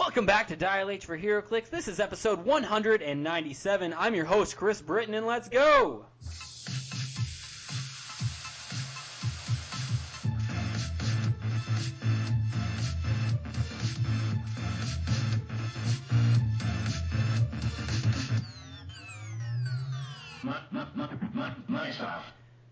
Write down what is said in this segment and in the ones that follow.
Welcome back to Dial H for HeroClix. This is episode 197. I'm your host, Chris Britton, and let's go!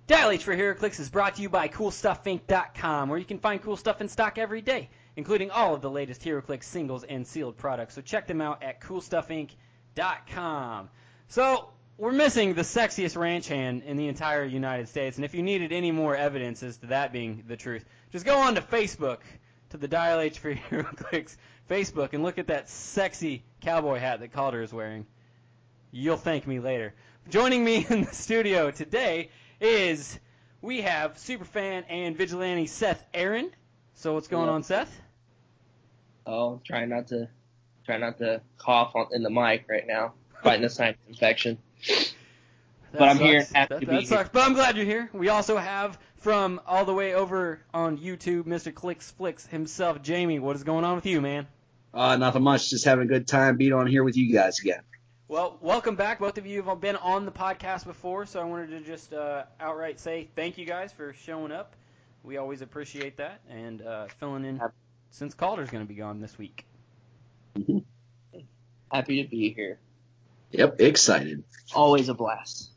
Dial H for HeroClix is brought to you by CoolStuffInc.com, where you can find cool stuff in stock every day, including all of the latest HeroClix singles and sealed products. So check them out at CoolStuffInc.com. So we're missing the sexiest ranch hand in the entire United States, and if you needed any more evidence as to that being the truth, just go on to Facebook, to the Dial H for HeroClix Facebook, and look at that sexy cowboy hat that Calder is wearing. You'll thank me later. Joining me in the studio today is we have superfan and vigilante Seth Aaron. So what's going Hello. on, Seth? Oh, try not to try not to cough on, in the mic right now. Fighting a sinus infection. That But I'm here sucks. and happy that, to that be sucks. But I'm glad you're here. We also have from all the way over on YouTube, Mr. Clicks Flicks himself, Jamie. What is going on with you, man? Uh, nothing much. Just having a good time being on here with you guys again. Well, welcome back. Both of you have been on the podcast before, so I wanted to just uh, outright say thank you guys for showing up. We always appreciate that and uh, filling in Yep. Since Calder's going to be gone this week. Happy to be here. Yep, excited. Always a blast.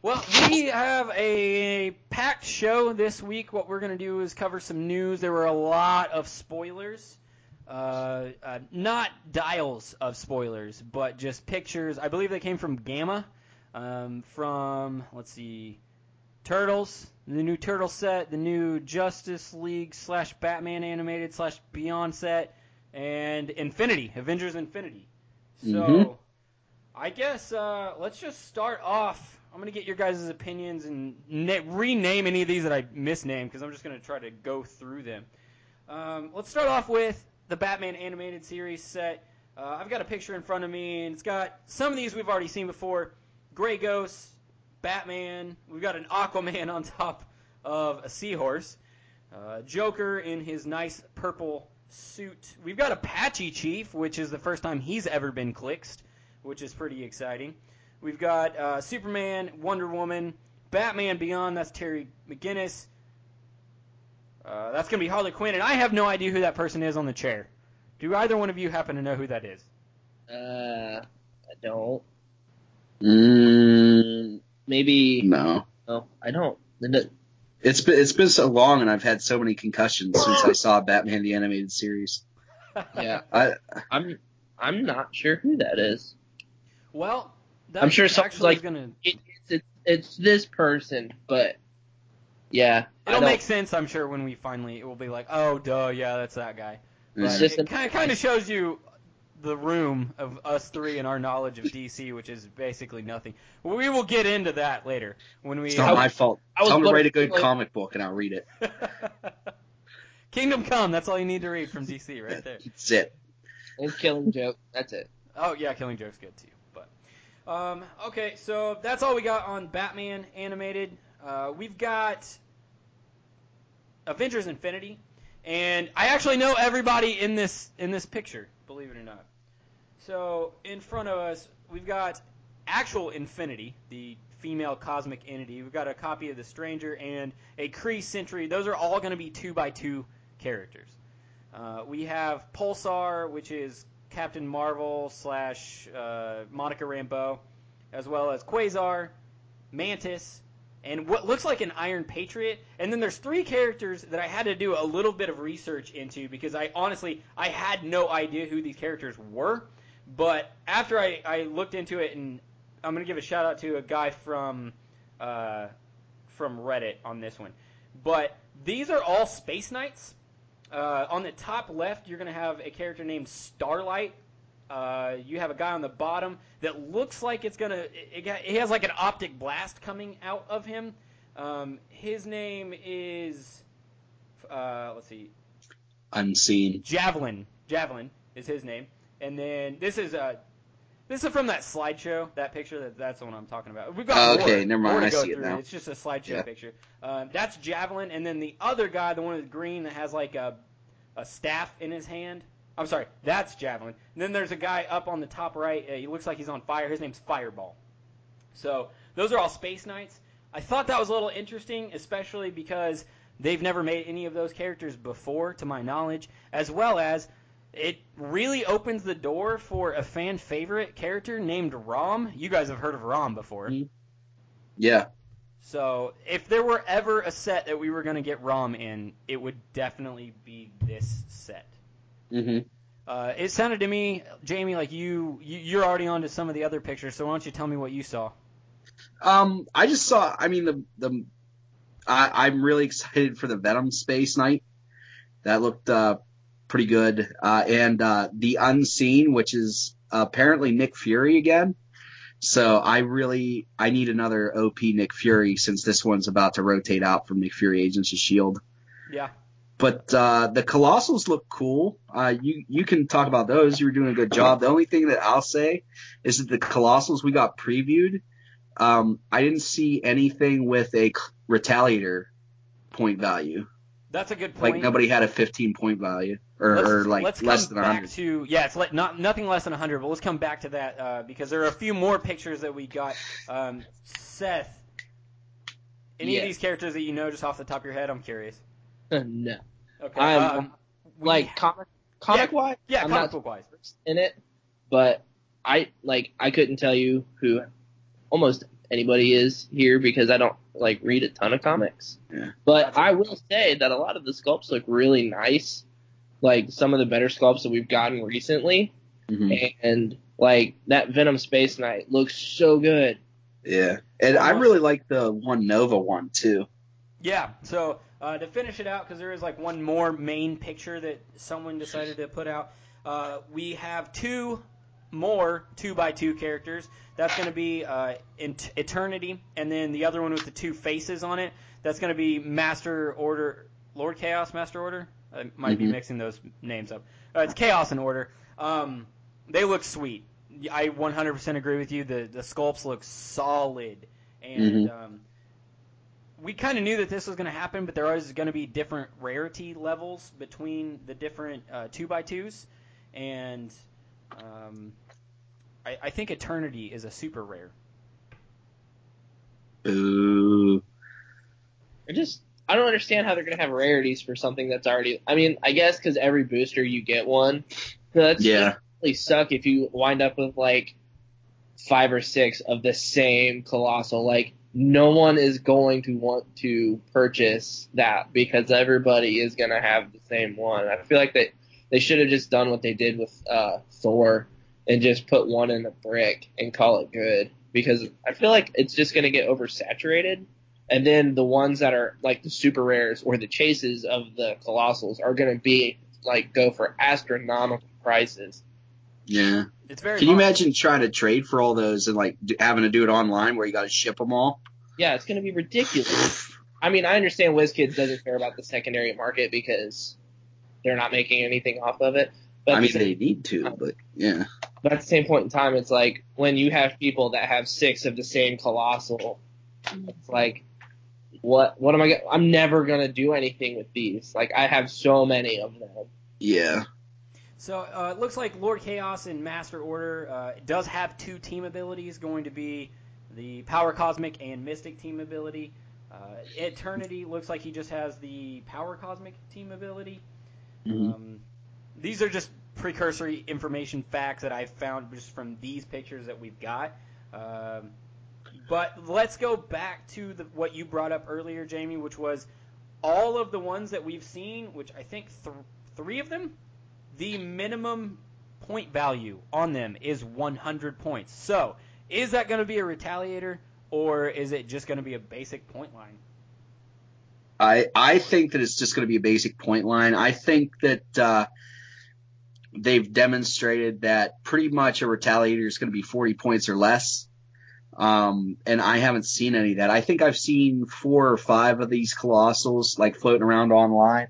Well, we have a packed show this week. What we're going to do is cover some news. There were a lot of spoilers. Uh, uh, not dials of spoilers, but just pictures. I believe they came from GAMA, um, from, let's see, Turtles, the new Turtle set, the new Justice League slash Batman animated slash Beyond set, and Infinity, Avengers Infinity. So, Mhm. I guess uh, let's just start off. I'm gonna get your guys' opinions and na- rename any of these that I misnamed because I'm just gonna try to go through them. Um, let's start off with the Batman animated series set. Uh, I've got a picture in front of me, and it's got some of these we've already seen before. Gray Ghost, Batman. We've got an Aquaman on top of a seahorse. Uh, Joker in his nice purple suit. We've got Apache Chief, which is the first time he's ever been clixed, which is pretty exciting. We've got uh, Superman, Wonder Woman, Batman Beyond. That's Terry McGinnis. Uh, that's going to be Harley Quinn, and I have no idea who that person is on the chair. Do either one of you happen to know who that is? Uh, I don't. Mm, Maybe. no, No, I don't. The- the- it's been it's been so long, and I've had so many concussions since I saw Batman the animated series. Yeah, I I'm. I'm not sure who that is. Well, that I'm sure someone's like- gonna. It, it's, it's it's this person, but yeah, It'll make sense, I'm sure, when we finally it will be like, oh, duh, yeah, that's that guy. But It's just it kind of kind of shows you the room of us three and our knowledge of DC, which is basically nothing. We will get into that later when we. it's not my fault. I was Tell me to write a good like- comic book, and I'll read it. Kingdom Come. That's all you need to read from DC, right there. That's it. and Killing Joke. That's it. Oh yeah, Killing Joke's good too. But um, okay, so that's all we got on Batman animated. Uh, we've got Avengers Infinity, and I actually know everybody in this in this picture. Believe it or not. So in front of us, we've got actual Infinity, the female cosmic entity. We've got a copy of the Stranger and a Kree Sentry. Those are all going to be two by two characters. Uh, we have Pulsar, which is Captain Marvel slash uh, Monica Rambeau, as well as Quasar, Mantis, and what looks like an Iron Patriot. And then there's three characters that I had to do a little bit of research into because I honestly I had no idea who these characters were. But after I, I looked into it, and I'm gonna give a shout out to a guy from uh, from Reddit on this one. But these are all Space Knights. Uh, on the top left, you're to have a character named Starlight. Uh, you have a guy on the bottom that looks like it's going to. It, it, he has like an optic blast coming out of him. Um, his name is. Uh, let's see. Unseen. Javelin. Javelin is his name. And then this is uh, this is from that slideshow. That picture. That, that's the one I'm talking about. We've got more, okay, never mind, more I see it now. It's just a slideshow Yeah. picture. Um, that's Javelin, and then the other guy, the one with green that has like a a staff in his hand. I'm sorry, that's Javelin. And then there's a guy up on the top right. Uh, he looks like he's on fire. His name's Fireball. So those are all Space Knights. I thought that was a little interesting, especially because they've never made any of those characters before, to my knowledge, as well as it really opens the door for a fan favorite character named Rom. You guys have heard of Rom before. Mhm. Yeah. So if there were ever a set that we were going to get Rom in, it would definitely be this set. Hmm Uh, it sounded to me, Jamie, like you, you you're already on to some of the other pictures. So why don't you tell me what you saw? Um, I just saw. I mean, the the I, I'm really excited for the Venom Space Knight. That looked uh, pretty good. Uh, and uh, the Unseen, which is apparently Nick Fury again. So I really I need another OP Nick Fury since this one's about to rotate out from Nick Fury Agents of Shield. Yeah. But uh, the Colossals look cool. Uh, you you can talk about those. You were doing a good job. The only thing that I'll say is that the Colossals we got previewed. Um, I didn't see anything with a Retaliator point value. That's a good point. Like nobody had a 15 point value or, let's, or like let's less come than back 100. to yeah, it's like not nothing less than 100. But let's come back to that uh, because there are a few more pictures that we got. Um, Seth, any of these characters that you know just off the top of your head? I'm curious. no. Okay. I'm- um, Like comic comic wise, yeah, I'm comic not book wise. in it, but I like I couldn't tell you who almost anybody is here because I don't like read a ton of comics. Yeah. But Gotcha. I will say that a lot of the sculpts look really nice. Like some of the better sculpts that we've gotten recently, Mhm. and like that Venom Space Knight looks so good. Yeah, and I really like the one Nova one too. Yeah. So uh, to finish it out, because there is like one more main picture that someone decided to put out. Uh, we have two more two by two characters. That's going to be uh, Eternity, and then the other one with the two faces on it. That's going to be Master Order, Lord Chaos, Master Order. I might be Mhm. mixing those names up. Uh, it's Chaos and Order. Um, they look sweet. I 100% agree with you. The the sculpts look solid, and um, we kind of knew that this was going to happen, but there was going to be different rarity levels between the different uh, two by twos, and um, I, I think Eternity is a super rare. Ooh. I just I don't understand how they're gonna have rarities for something that's already. I mean, I guess because every booster you get one. So that's Yeah. really suck if you wind up with like five or six of the same colossal. Like no one is going to want to purchase that because everybody is gonna have the same one. I feel like they they should have just done what they did with uh, Thor and just put one in a brick and call it good because I feel like it's just gonna get oversaturated. And then the ones that are like the super rares or the chases of the colossals are gonna be like go for astronomical prices. Yeah. It's very. Can you hard. imagine trying to trade for all those and like do, having to do it online where you got to ship them all? Yeah, it's gonna be ridiculous. I mean, I understand WizKids doesn't care about the secondary market because they're not making anything off of it. But I mean, the they need to, but yeah. but at the same point in time, it's like when you have people that have six of the same colossal, it's like, what? What am I? Gonna, I'm never gonna do anything with these. Like I have so many of them. Yeah. So uh, it looks like Lord Chaos and Master Order uh, does have two team abilities, going to be the Power Cosmic and Mystic team ability. Uh, Eternity looks like he just has the Power Cosmic team ability. Mhm. Um, these are just precursory information facts that I found just from these pictures that we've got. Um, but let's go back to the, what you brought up earlier, Jamie, which was all of the ones that we've seen, which I think th- three of them, the minimum point value on them is 100 points. So, is that going to be a retaliator, or is it just going to be a basic point line? I I think that it's just going to be a basic point line. I think that uh, they've demonstrated that pretty much a retaliator is going to be 40 points or less. Um, and I haven't seen any of that. I think I've seen four or five of these colossals like floating around online.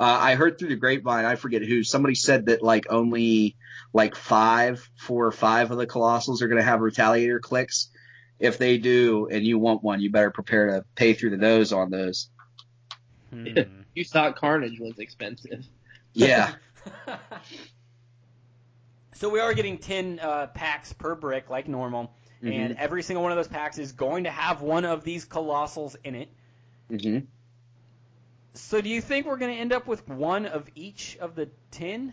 Uh, I heard through the grapevine, I forget who, somebody said that like only like five, four or five of the colossals are going to have retaliator clicks. If they do, and you want one, you better prepare to pay through the nose on those. Hmm. You thought Carnage was expensive. Yeah. so we are getting 10 uh, packs per brick like normal, and every single one of those packs is going to have one of these colossals in it. hmm So do you think we're going to end up with one of each of the 10?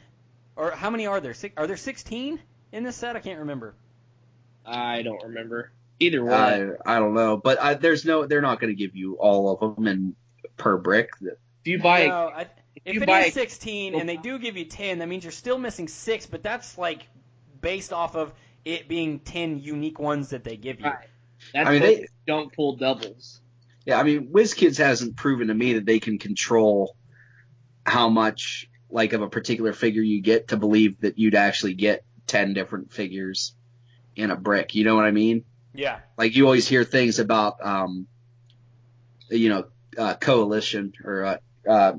Or how many are there? Six, are there 16 in this set? I can't remember. I don't remember either one. I I don't know, but I, there's no. They're not going to give you all of them and per brick. if you buy, No, I, if you it buy is 16 and they do give you 10, that means you're still missing 6, but that's like based off of it being 10 unique ones that they give you. Right. that's I mean, they- don't pull doubles. Yeah, I mean, WizKids hasn't proven to me that they can control how much like of a particular figure you get to believe that you'd actually get ten different figures in a brick. You know what I mean? Yeah. Like you always hear things about, um, you know, uh, coalition or, uh, uh,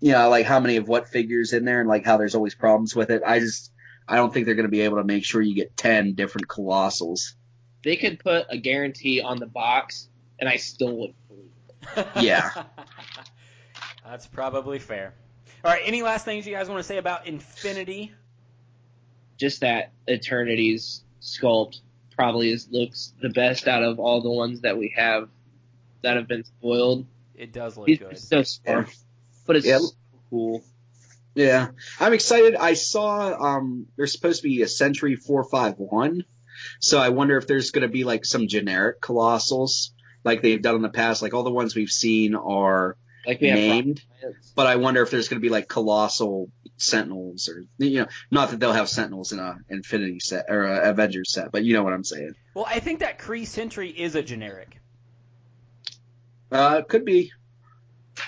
you know, like how many of what figures in there and like how there's always problems with it. I just, I don't think they're going to be able to make sure you get 10 different colossals. They could put a guarantee on the box, and I still wouldn't believe it. Yeah. That's probably fair. All right, any last things you guys want to say about Infinity? Just that Eternity's sculpt probably is looks the best out of all the ones that we have that have been spoiled. It does look He's good. so smart, but it's Yeah. so cool. Yeah, I'm excited. I saw um there's supposed to be a Sentry 451, so I wonder if there's going to be like some generic colossals like they've done in the past. Like all the ones we've seen are Like we named, Giants. but I wonder if there's going to be like colossal Sentinels or you know, not that they'll have Sentinels in a Infinity set or a Avengers set, but you know what I'm saying. Well, I think that Kree Sentry is a generic. Uh, could be.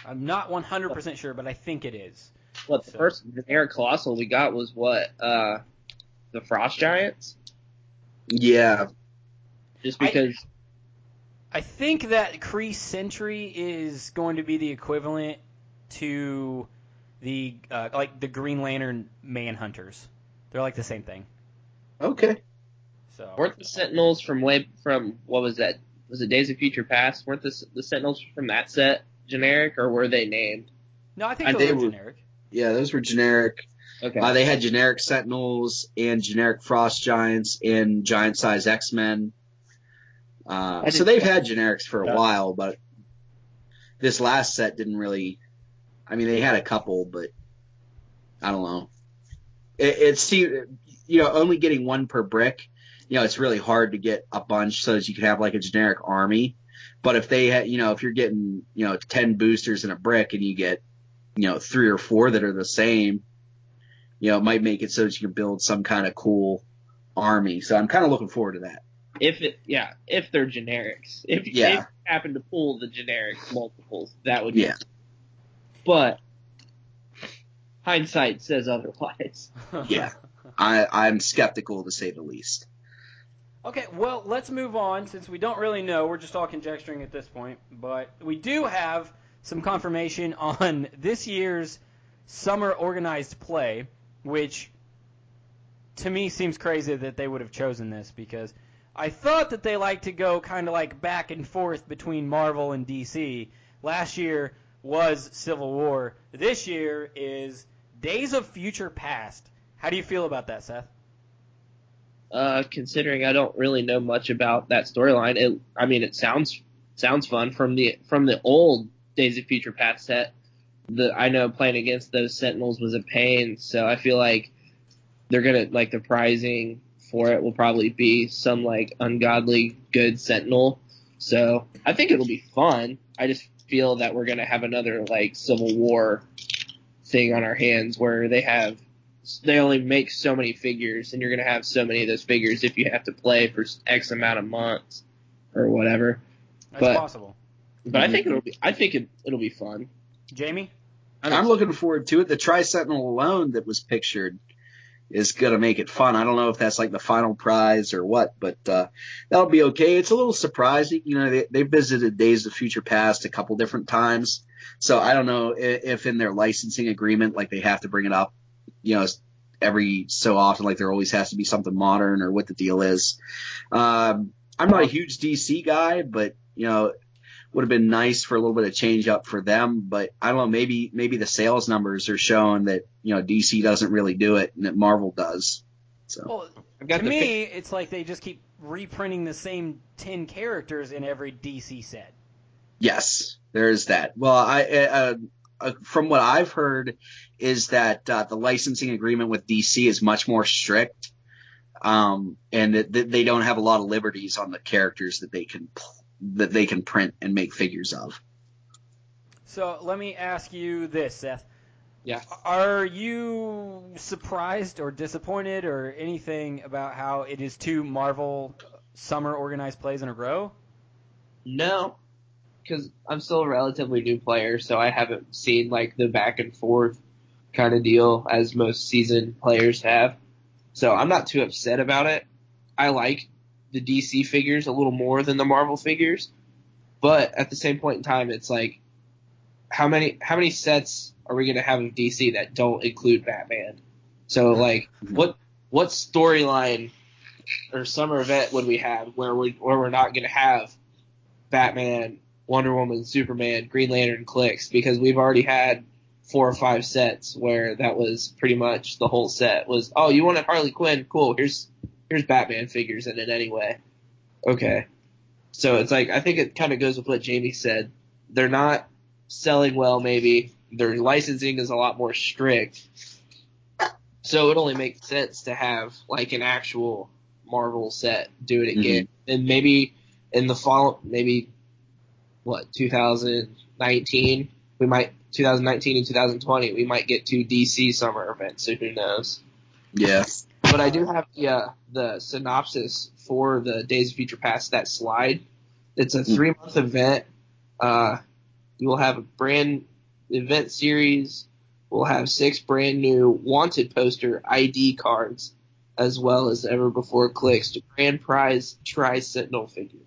I'm not 100% sure, but I think it is. Well, the So- first generic colossal we got was what? Uh, the Frost Giants. Yeah, Just because I think that Kree Sentry is going to be the equivalent to the uh, like the Green Lantern Manhunters. They're like the same thing. okay. So weren't the Sentinels from way from what was that? Was it Days of Future Past? Weren't the the Sentinels from that set generic, or were they named? no, I think And those they were- generic. Yeah, those were generic. Okay. Uh, they had generic Sentinels and generic Frost Giants and giant size X Men. Uh, so they've had generics for a Yeah. while, but this last set didn't really. I mean, they had a couple, but I don't know. It, it seemed, you know, only getting one per brick. You know, it's really hard to get a bunch so that you can have like a generic army. But if they had, you know, if you're getting, you know, ten boosters in a brick and you get, you know, three or four that are the same, you know, it might make it so that you can build some kind of cool army. So I'm kind of looking forward to that. If it, yeah, if they're generics, if, Yeah. if you happen to pull the generic multiples, that would be. Yeah. But hindsight says otherwise. Yeah. I, I'm skeptical to say the least. Okay, well, let's move on since we don't really know. We're just all conjecturing at this point, but we do have some confirmation on this year's summer organized play, which to me seems crazy that they would have chosen this because I thought that they like to go kind of like back and forth between Marvel and DC. Last year was Civil War. This year is Days of Future Past. How do you feel about that, Seth? Uh, considering I don't really know much about that storyline, it, I mean, it sounds sounds fun from the from the old Days of Future Past set. The I know playing against those Sentinels was a pain, so I feel like they're gonna like the prizing for it will probably be some like ungodly good Sentinel. So I think it'll be fun. I just feel that we're gonna have another like Civil War thing on our hands where they have they only make so many figures, and you're gonna have so many of those figures if you have to play for X amount of months or whatever. That's But- possible. But I think it'll be I think it, it'll be fun. Jamie? I'm looking forward to it. The Tri Sentinel alone that was pictured is gonna make it fun. I don't know if that's like the final prize or what, but uh, that'll be okay. It's a little surprising. You know, they, they visited Days of Future Past a couple different times, so I don't know if, if in their licensing agreement, like they have to bring it up, you know, every so often, like there always has to be something modern or what the deal is. Um, I'm not a huge DC guy, but you know, would have been nice for a little bit of change up for them. But I don't know, maybe maybe the sales numbers are showing that you know DC doesn't really do it and that Marvel does. So Well, I've got to the me, it's like they just keep reprinting the same ten characters in every DC set. yes, there is that. Well, I uh, uh, from what I've heard is that uh, the licensing agreement with DC is much more strict. Um, and that, that they don't have a lot of liberties on the characters that they can that they can print and make figures of. So let me ask you this, Seth. Yeah. Are you surprised or disappointed or anything about how it is two Marvel summer organized plays in a row? No, because I'm still a relatively new player, so I haven't seen like the back and forth kind of deal as most seasoned players have. So I'm not too upset about it. I like the DC figures a little more than the Marvel figures, but at the same point in time, it's like how many how many sets are we gonna have of DC that don't include Batman? So like what what storyline or summer event would we have where we where we're not gonna have Batman, Wonder Woman, Superman, Green Lantern clicks? Because we've already had four or five sets where that was pretty much the whole set was oh you wanted Harley Quinn? Cool here's here's Batman figures in it anyway. Okay. So it's like I think it kind of goes with what Jamie said. They're not selling well maybe. Their licensing is a lot more strict. So it only makes sense to have like an actual Marvel set do it mm-hmm. again. And maybe in the fall maybe what 2019 we might 2019 and 2020 we might get two DC summer events so who knows? Yeah. But I do have the uh, the synopsis for the Days of Future Past that slide. It's a three month event. Uh you will have a brand event series. We'll have six brand new wanted poster ID cards as well as ever before clicks to grand prize tri sentinel figure.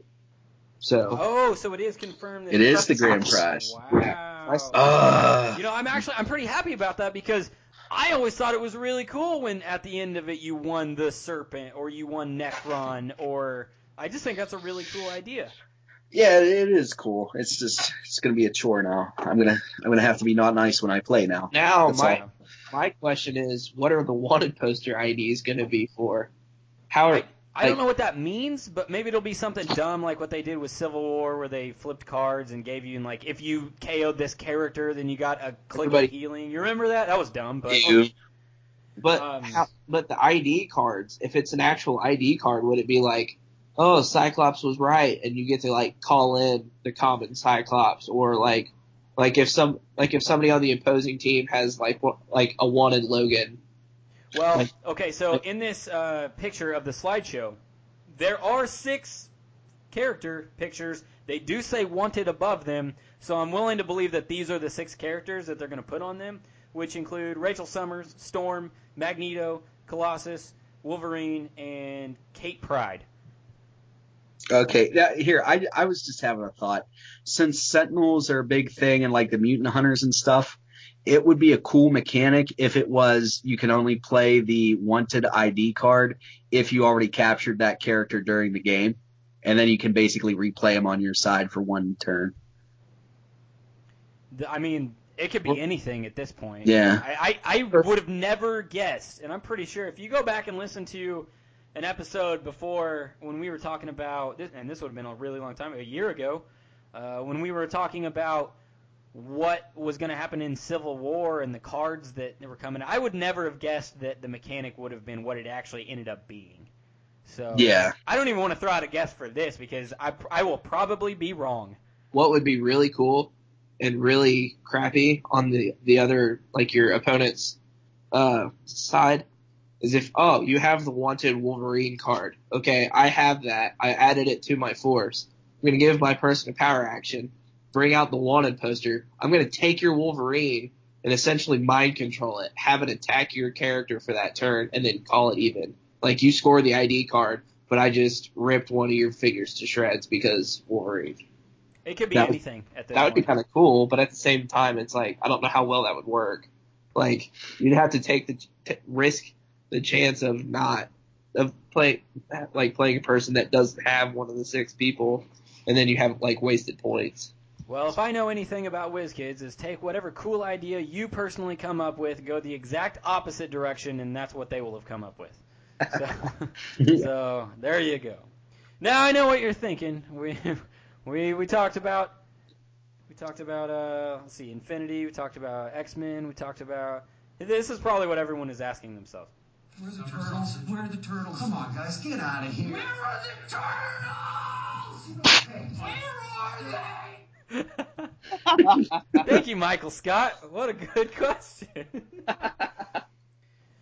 So Oh, so it is confirmed that It is the grand prize. Wow. Uh, You know, I'm actually I'm pretty happy about that because I always thought it was really cool when at the end of it you won the Serpent or you won Nekron or I just think that's a really cool idea. yeah, it is cool. It's just it's gonna be a chore now. I'm gonna I'm gonna have to be not nice when I play now. now That's my all. my question is what are the wanted poster IDs going to be for how are I don't know what that means, but maybe it'll be something dumb like what they did with Civil War, where they flipped cards and gave you, and like, if you KO'd this character, then you got a click Everybody- of healing. You remember that? That was dumb, but You- But Um, how, but the ID cards, if it's an actual ID card, would it be like, oh, Cyclops was right, and you get to like call in the common Cyclops, or like, like if some like if somebody on the opposing team has like like a wanted Logan, Well, okay, so in this uh, picture of the slideshow, there are six character pictures. They do say wanted above them, so I'm willing to believe that these are the six characters that they're going to put on them, which include Rachel Summers, Storm, Magneto, Colossus, Wolverine, and Kate Pryde. Okay, here I I was just having a thought. Since Sentinels are a big thing and like the mutant hunters and stuff, it would be a cool mechanic if it was you can only play the wanted ID card if you already captured that character during the game, and then you can basically replay him on your side for one turn. I mean, it could be Well- anything at this point. Yeah. I, I, I would have never guessed, and I'm pretty sure if you go back and listen to an episode before when we were talking about and this would have been a really long time, a year ago, uh, when we were talking about what was going to happen in Civil War and the cards that were coming, I would never have guessed that the mechanic would have been what it actually ended up being. So Yeah, I don't even want to throw out a guess for this because I, I will probably be wrong. what would be really cool and really crappy on the the other like your opponent's uh side is if oh you have the wanted Wolverine card. Okay, I have that. I added it to my force. I'm gonna give my person a power action, bring out the wanted poster. I'm gonna take your Wolverine and essentially mind control it, have it attack your character for that turn, and then call it even. Like you score the ID card, but I just ripped one of your figures to shreds because Wolverine. It could be That would- anything at this That would be kind of cool, but at the same time, it's like I don't know how well that would work. Like you'd have to take the t- risk the chance of not of play like playing a person that doesn't have one of the six people, and then you have like wasted points. Well, if I know anything about WizKids, is take whatever cool idea you personally come up with, go the exact opposite direction, and that's what they will have come up with. So, so there you go. Now I know what you're thinking. We we we talked about we talked about uh let's see Infinity. We talked about X Men. We talked about this is probably what everyone is asking themselves. Where are the turtles? Where are the turtles? Come on, guys, get out of here. Where are the turtles? Where are they? Thank you, Michael Scott. What a good question.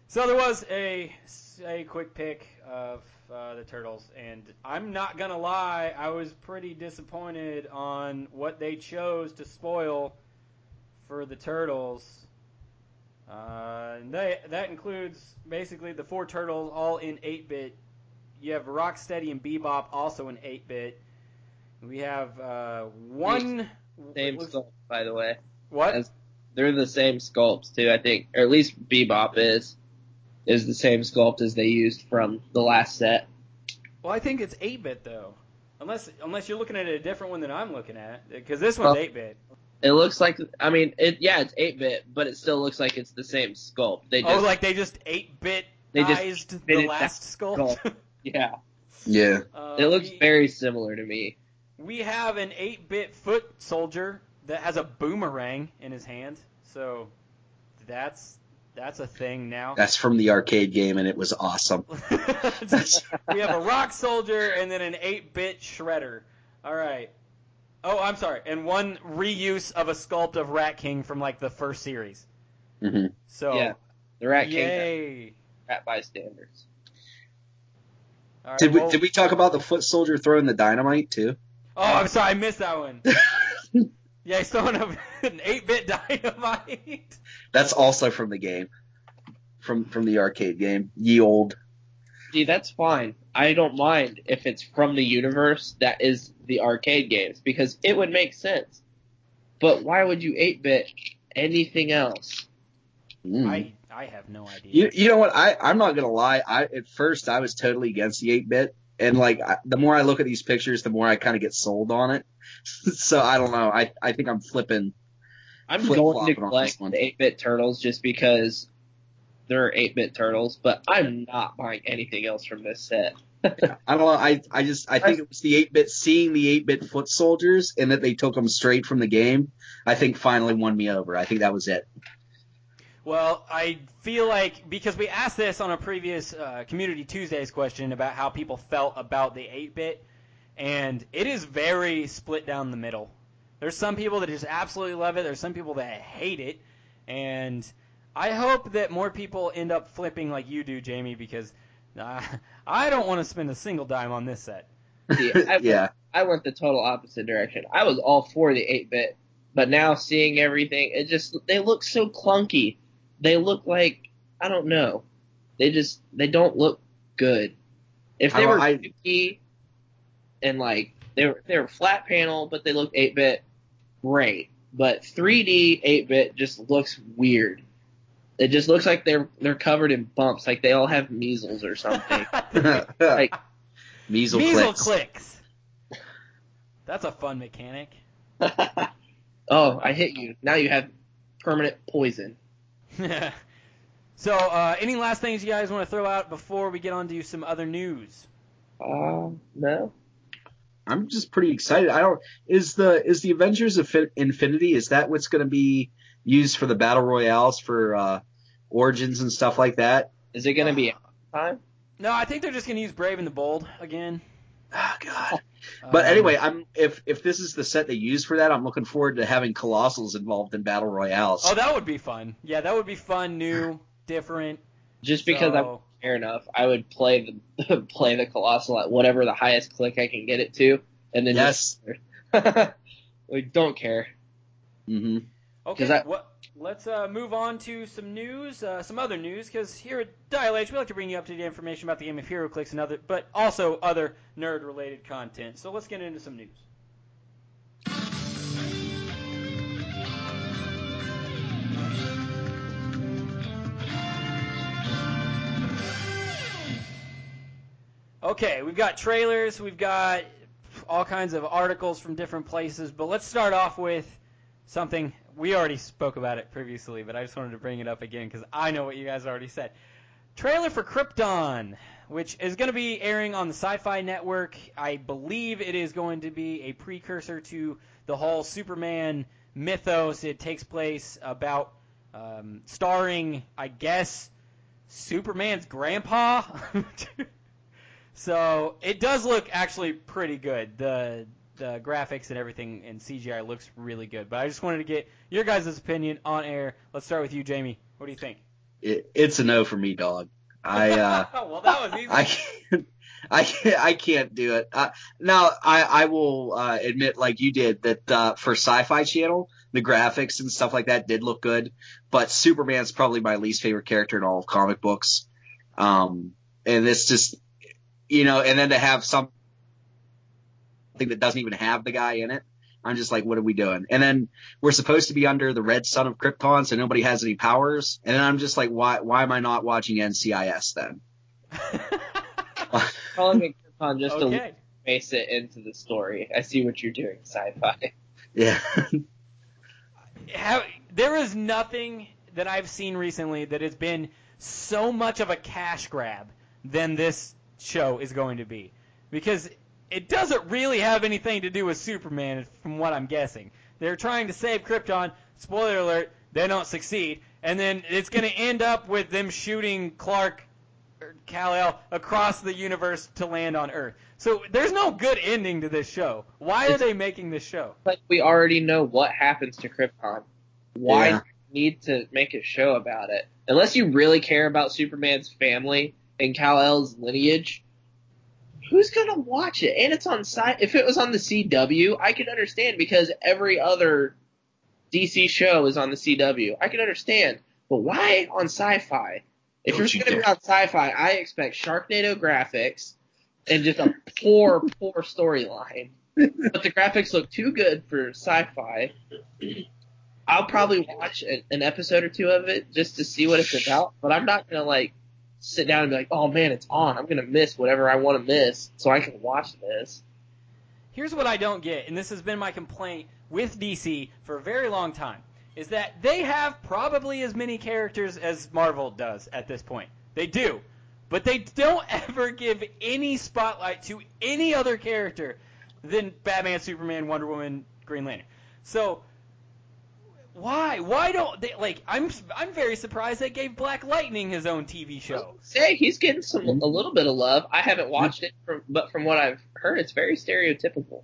so there was a a quick pick of uh, the turtles, and I'm not gonna lie, I was pretty disappointed on what they chose to spoil for the turtles. Uh, and they, that includes basically the four turtles all in 8-bit. You have Rocksteady and Bebop also in 8-bit. We have uh, one. Same looks- sculpt, by the way. What? As- They're the same sculpts too, I think, or at least Bebop is is the same sculpt as they used from the last set. Well, I think it's 8-bit though. Unless unless you're looking at a different one than I'm looking at, because this one's Well- 8-bit. It looks like, I mean, it yeah, it's eight bit, but it still looks like it's the same sculpt. They just, oh, like they just 8-bit They just the last sculpt. sculpt. yeah, Yeah. Uh, it looks we, very similar to me. We have an 8-bit foot soldier that has a boomerang in his hand, so that's that's a thing now. That's from the arcade game, and it was awesome. we have a rock soldier and then an 8-bit shredder. All right. Oh, I'm sorry. And one reuse of a sculpt of Rat King from like the first series. hmm So Yeah. The Rat King, yay. rat bystanders. All right, Did we well- did we talk about the foot soldier throwing the dynamite too? Oh, I'm sorry, I missed that one. yeah, he's throwing up an 8-bit dynamite. That's also from the game, from from the arcade game. Ye old. See, that's fine. I don't mind if it's from the universe that is the arcade games because it would make sense. But why would you 8-bit anything else? Mm. I I have no idea. You you know what? I I'm not gonna lie. I at first I was totally against the eight bit, and like I, the more I look at these pictures, the more I kind of get sold on it. so I don't know. I I think I'm flipping. I'm going to on this collect one. the 8-bit turtles just because they're 8-bit turtles, but I'm not buying anything else from this set. I don't know. I I just I think it was the eight bit seeing the eight bit foot soldiers and that they took them straight from the game. I think finally won me over. I think that was it. Well, I feel like because we asked this on a previous uh, Community Tuesdays question about how people felt about the 8-bit, and it is very split down the middle. There's some people that just absolutely love it. There's some people that hate it, and I hope that more people end up flipping like you do, Jamie, because uh, I don't want to spend a single dime on this set. See, I, yeah. I went the total opposite direction. I was all for the 8-bit, but now seeing everything, it just, they look so clunky. They look like, I don't know. They just, they don't look good. If they I- were I- 2D and like, they were, they were flat panel, but they looked 8-bit, great. But 3D 8-bit just looks weird. It just looks like they're, they're covered in bumps, like they all have measles or something. like, Measle Measle clicks. clicks. That's a fun mechanic. oh, I hit you. Now you have permanent poison. so, uh, any last things you guys want to throw out before we get on to some other news? Uh, no. I'm just pretty excited. I don't is the is the Avengers of Fin- Infinity is that what's going to be used for the battle royales for uh origins and stuff like that? Is it gonna be time? No, I think they're just going to use Brave and the Bold again. Oh god. But Um, anyway, I'm if if this is the set they use for that, I'm looking forward to having Colossals involved in battle royales. Oh, that would be fun. Yeah, that would be fun, new, different. Just because I So- care enough, I would play the play the colossal at whatever the highest click I can get it to, and then yes. just we don't care. Mm-hmm. Okay, Does that- what, let's uh, move on to some news, uh, some other news, because here at Dial H, we like to bring you up to date information about the game of HeroClix and other, but also other nerd-related content. So let's get into some news. Okay, we've got trailers, we've got all kinds of articles from different places, but let's start off with something we already spoke about it previously, but I just wanted to bring it up again because I know what you guys already said. Trailer for Krypton, which is going to be airing on the Sci-Fi Network. I believe it is going to be a precursor to the whole Superman mythos. It takes place about um, starring, I guess, Superman's grandpa. so it does look actually pretty good. The the graphics and everything in CGI looks really good. But I just wanted to get your guys' opinion on air. Let's start with you, Jamie. What do you think? It, it's a no for me, dog. I uh, well, that was easy. I can't. I can't, I can't do it. Uh, now, I, I will uh, admit, like you did, that uh, for Sci-Fi Channel, the graphics and stuff like that did look good. But Superman's probably my least favorite character in all of comic books. Um, and this just, you know, and then to have something that doesn't even have the guy in it, I'm just like, what are we doing? And then we're supposed to be under the red sun of Krypton, so nobody has any powers. And then I'm just like, why, why am I not watching NCIS then? Calling it Krypton just okay. to face it into the story. I see what you're doing, sci-fi. Yeah. How, there is nothing that I've seen recently that has been so much of a cash grab than this show is going to be. Because it doesn't really have anything to do with Superman, from what I'm guessing. They're trying to save Krypton. Spoiler alert, they don't succeed. And then it's going to end up with them shooting Clark or Kal-El across the universe to land on Earth. So there's no good ending to this show. Why are they making this show? like we already know what happens to Krypton. Why Yeah. need to make a show about it? Unless you really care about Superman's family and Kal-El's lineage, who's gonna watch it? And it's on site. If it was on the CW, I could understand because every other DC show is on the CW. I could understand, but why on Sci-Fi? If Don't you're you gonna be on Sci-Fi, I expect Sharknado graphics and just a poor, poor storyline. But the graphics look too good for Sci-Fi. I'll probably watch an, an episode or two of it just to see what it's about, but I'm not gonna like sit down and be like, oh man, it's on. I'm gonna miss whatever I want to miss so I can watch this. Here's what I don't get, and this has been my complaint with DC for a very long time, is that they have probably as many characters as Marvel does at this point. They do. But they don't ever give any spotlight to any other character than Batman, Superman, Wonder Woman, Green Lantern. So why? Why don't they like I'm I'm very surprised they gave Black Lightning his own TV show. Say he's getting some a little bit of love. I haven't watched it, from, but from what I've heard, it's very stereotypical.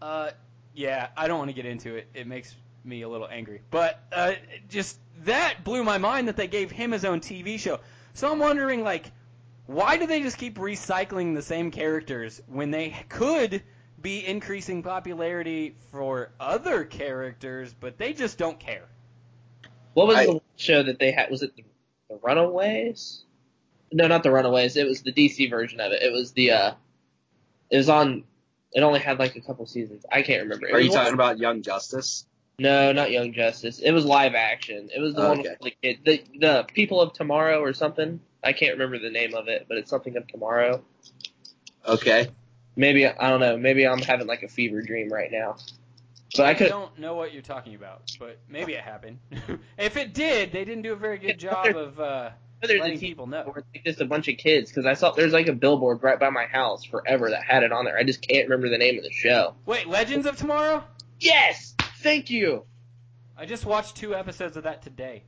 Uh, yeah, I don't want to get into it. It makes me a little angry. But uh, just that blew my mind that they gave him his own TV show. So I'm wondering, like, why do they just keep recycling the same characters when they could be increasing popularity for other characters, but they just don't care? What was I- the show that they had? Was it the, the Runaways? No, not the Runaways. It was the DC version of it. It was the uh, it was on. It only had like a couple seasons. I can't remember. It Are was you one- talking about Young Justice? No, not Young Justice. It was live action. It was the one Okay. with the kid, the the People of Tomorrow or something. I can't remember the name of it, but it's something of tomorrow. Okay. Maybe I don't know. Maybe I'm having like a fever dream right now. But I I don't know what you're talking about, but maybe it happened. if it did, they didn't do a very good job of uh, letting people know. it's like just a bunch of kids because I saw there's like a billboard right by my house forever that had it on there. I just can't remember the name of the show. Wait, Legends of Tomorrow? Yes, thank you. I just watched two episodes of that today.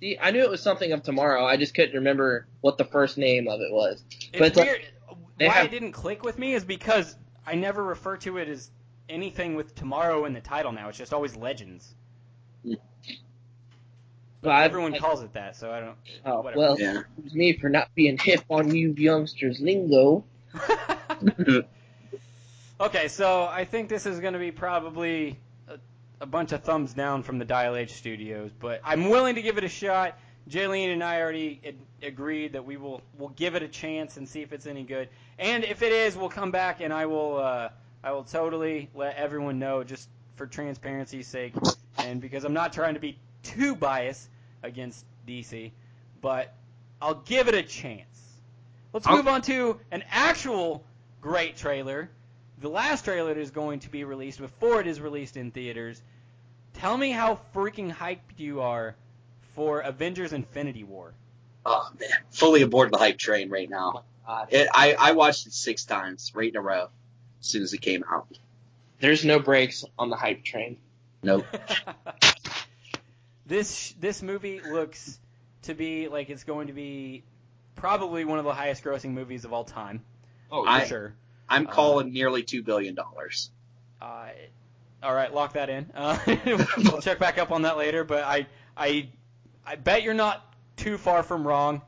See, I knew it was something of tomorrow. I just couldn't remember what the first name of it was. It's But it's like- weird. They Why have- it didn't click with me is because I never refer to it as anything with tomorrow in the title now. It's just always Legends. But I- Everyone I- calls it that, so I don't. Oh whatever. well, Yeah. excuse me for not being hip on you youngsters lingo. okay, so I think this is going to be probably a, a bunch of thumbs down from the Dial H Studios, but I'm willing to give it a shot. Jaylene and I already ad- agreed that we will will give it a chance and see if it's any good. And if it is, we'll come back and I will uh, I will totally let everyone know just for transparency's sake and because I'm not trying to be too biased against DC, but I'll give it a chance. Let's move on to an actual great trailer the last trailer that is going to be released before it is released in theaters. Tell me how freaking hyped you are for Avengers Infinity War. Oh man, fully aboard the hype train right now. God. It, I I watched it six times right in a row as soon as it came out. There's no brakes on the hype train. Nope. this this movie looks to be like it's going to be probably one of the highest grossing movies of all time. Oh, For I- sure. I'm Uh, calling nearly two billion dollars. Uh, all right, lock that in. Uh, we'll check back up on that later, but I I I bet you're not too far from wrong.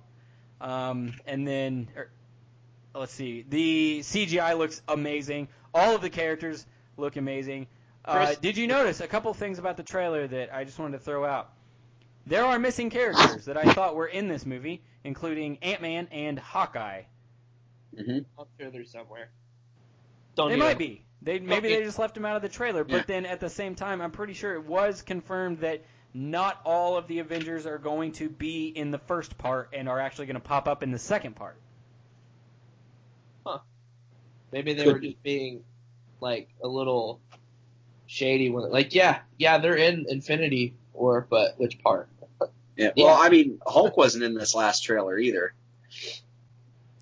Um, and then er, let's see, the CGI looks amazing. All of the characters look amazing. Uh, did you notice a couple things about the trailer that I just wanted to throw out? There are missing characters that I thought were in this movie, including Ant Man and Hawkeye. hmm I'm sure they're somewhere. Don't They even- might be. They maybe they just left him out of the trailer, but Yeah. then at the same time, I'm pretty sure it was confirmed that not all of the Avengers are going to be in the first part and are actually going to pop up in the second part. Maybe they Could were be. just being like a little shady when like yeah, yeah, they're in Infinity War, but which part? Yeah. Yeah. Well, I mean, Hulk wasn't in this last trailer either.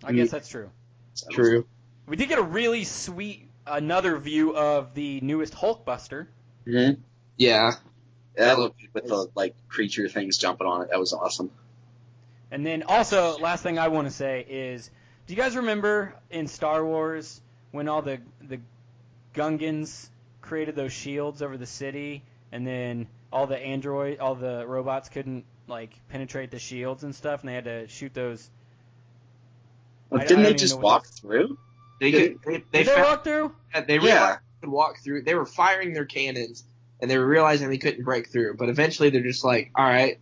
I guess that's true. So- True. We did get a really sweet another view of the newest Hulkbuster. Mhm. Yeah. That looked good with the like creature things jumping on it. That was awesome. And then also, last thing I want to say is, do you guys remember in Star Wars when all the the Gungans created those shields over the city, and then all the android, all the robots couldn't like penetrate the shields and stuff, and they had to shoot those. I- I Didn't don't they just walk that's- through? They Did- could, they, they Did they found walk through? that they Yeah. they could walk through. They were firing their cannons and they were realizing they couldn't break through. But eventually they're just like, all right,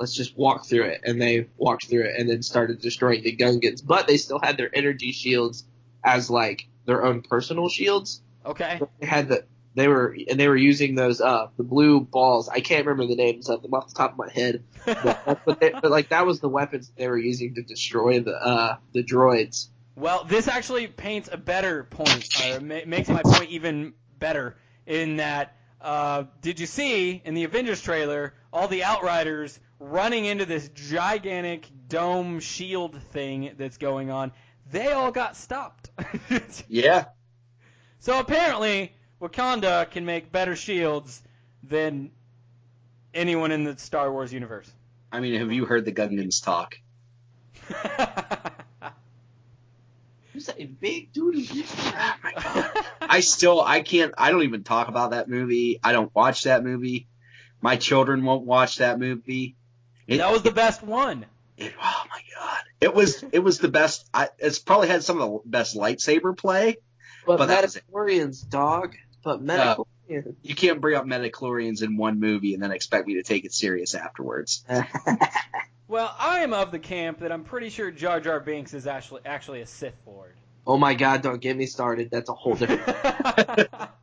let's just walk through it. And they walked through it and then started destroying the Gungans. But they still had their energy shields as like their own personal shields. Okay. They had the they were and they were using those uh the blue balls. I can't remember the names of them off the top of my head. But, they, but like that was the weapons they were using to destroy the uh the droids. Well, this actually paints a better point, or makes my point even better in that. Uh, did you see in the Avengers trailer all the Outriders running into this gigantic dome shield thing that's going on? They all got stopped. Yeah. so apparently, Wakanda can make better shields than anyone in the Star Wars universe. I mean, have you heard the Gungans talk? Who's that big dude? I still, I can't, I don't even talk about that movie. I don't watch that movie. My children won't watch that movie. It, that was the best one. it- oh my god, it was, it was the best. I, it's probably had some of the best lightsaber play. But, But that was. Metachlorians, dog. But Metachlorians. You can't bring up metachlorians in one movie and then expect me to take it serious afterwards. Well, I am of the camp that I'm pretty sure Jar Jar Binks is actually actually a Sith Lord. oh my god, don't get me started. That's a whole different.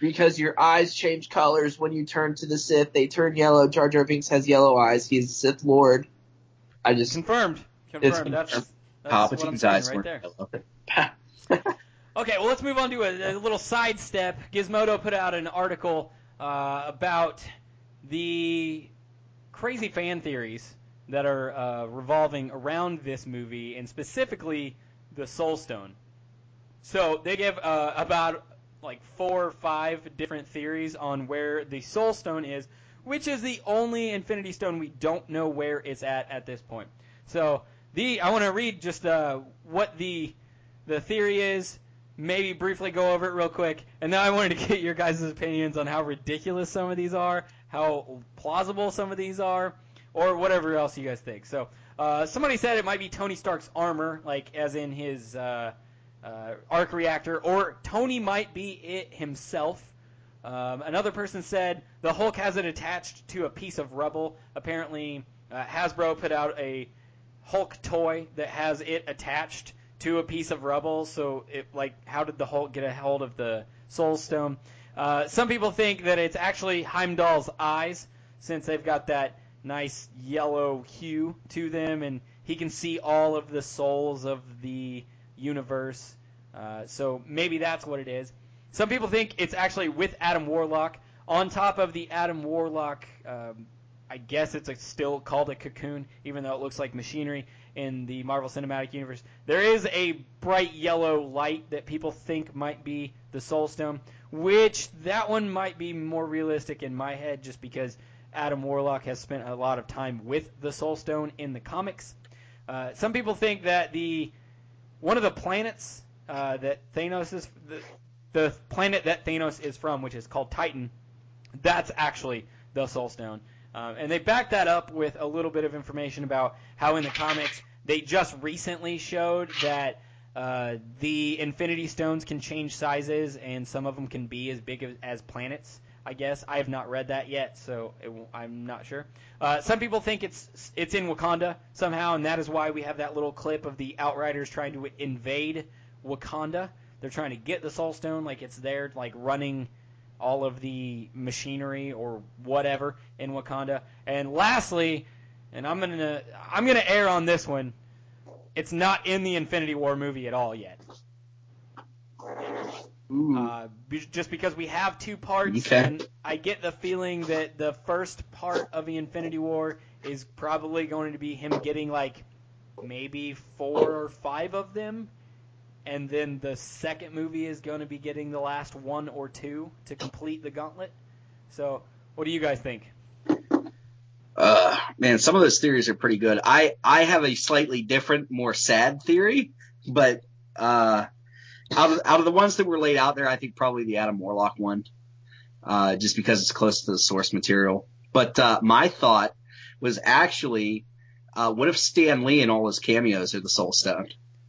because your eyes change colors when you turn to the Sith. They turn yellow. Jar Jar Binks has yellow eyes. He's a Sith Lord. I just. confirmed. It's Confirmed. That's, that's what I'm Palpatine's eyes right there. Okay, well, let's move on to a, a little sidestep. Gizmodo put out an article uh, about the crazy fan theories that are uh, revolving around this movie, and specifically the Soul Stone. So they give uh, about like four or five different theories on where the Soul Stone is, which is the only Infinity Stone we don't know where it's at at this point. So the I want to read just uh, what the the theory is, maybe briefly go over it real quick, and then I wanted to get your guys' opinions on how ridiculous some of these are, how plausible some of these are, or whatever else you guys think. So uh, somebody said it might be Tony Stark's armor, like as in his uh, uh, arc reactor, or Tony might be it himself. Um, another person said the Hulk has it attached to a piece of rubble. Apparently, uh, Hasbro put out a Hulk toy that has it attached to a piece of rubble. So, it like, how did the Hulk get a hold of the Soul Stone? Uh, some people think that it's actually Heimdall's eyes, since they've got that nice yellow hue to them, and he can see all of the souls of the universe. Uh, so maybe that's what it is. Some people think it's actually with Adam Warlock on top of the Adam Warlock. Um, I guess it's a, still called a cocoon, even though it looks like machinery in the Marvel Cinematic Universe. There is a bright yellow light that people think might be the Soul Stone, which that one might be more realistic in my head, just because Adam Warlock has spent a lot of time with the Soul Stone in the comics. Uh, some people think that the one of the planets uh, that Thanos is the, the planet that Thanos is from, which is called Titan, that's actually the Soul Stone. Uh, and they back that up with a little bit of information about how in the comics they just recently showed that uh, the Infinity Stones can change sizes, and some of them can be as big as, as planets. I guess I have not read that yet, so it, I'm not sure. Uh, some people think it's it's in Wakanda somehow, and that is why we have that little clip of the Outriders trying to invade Wakanda. They're trying to get the Soul Stone, like it's there, like running all of the machinery or whatever in Wakanda. And lastly, and I'm gonna I'm gonna err on this one. It's not in the Infinity War movie at all yet. Uh, just because we have two parts, Okay. and I get the feeling that the first part of the Infinity War is probably going to be him getting like maybe four or five of them, and then the second movie is going to be getting the last one or two to complete the gauntlet. So, what do you guys think? Uh, man, some of those theories are pretty good. I I have a slightly different, more sad theory, but uh, out of out of the ones that were laid out there, I think probably the Adam Warlock one, uh, just because it's close to the source material. But uh, my thought was actually, uh, what if Stan Lee and all his cameos are the Soul Stone?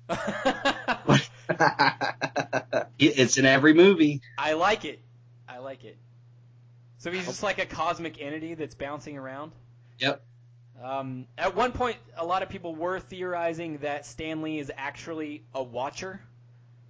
It's in every movie. I like it. I like it. So he's just like a cosmic entity that's bouncing around. Yep. Um, at one point, a lot of people were theorizing that Stan Lee is actually a Watcher,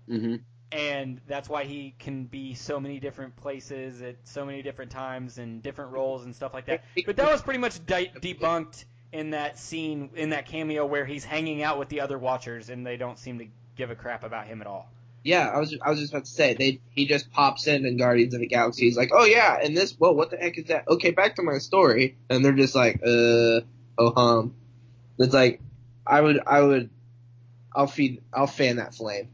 hmm and that's why he can be so many different places at so many different times and different roles and stuff like that. But that was pretty much de- debunked in that scene, in that cameo where he's hanging out with the other Watchers, and they don't seem to give a crap about him at all. Yeah, I was I was just about to say they he just pops in in Guardians of the Galaxy. He's like, oh yeah, and this whoa, what the heck is that? Okay, back to my story, and they're just like, uh, oh hum. It's like, I would I would, I'll feed I'll fan that flame.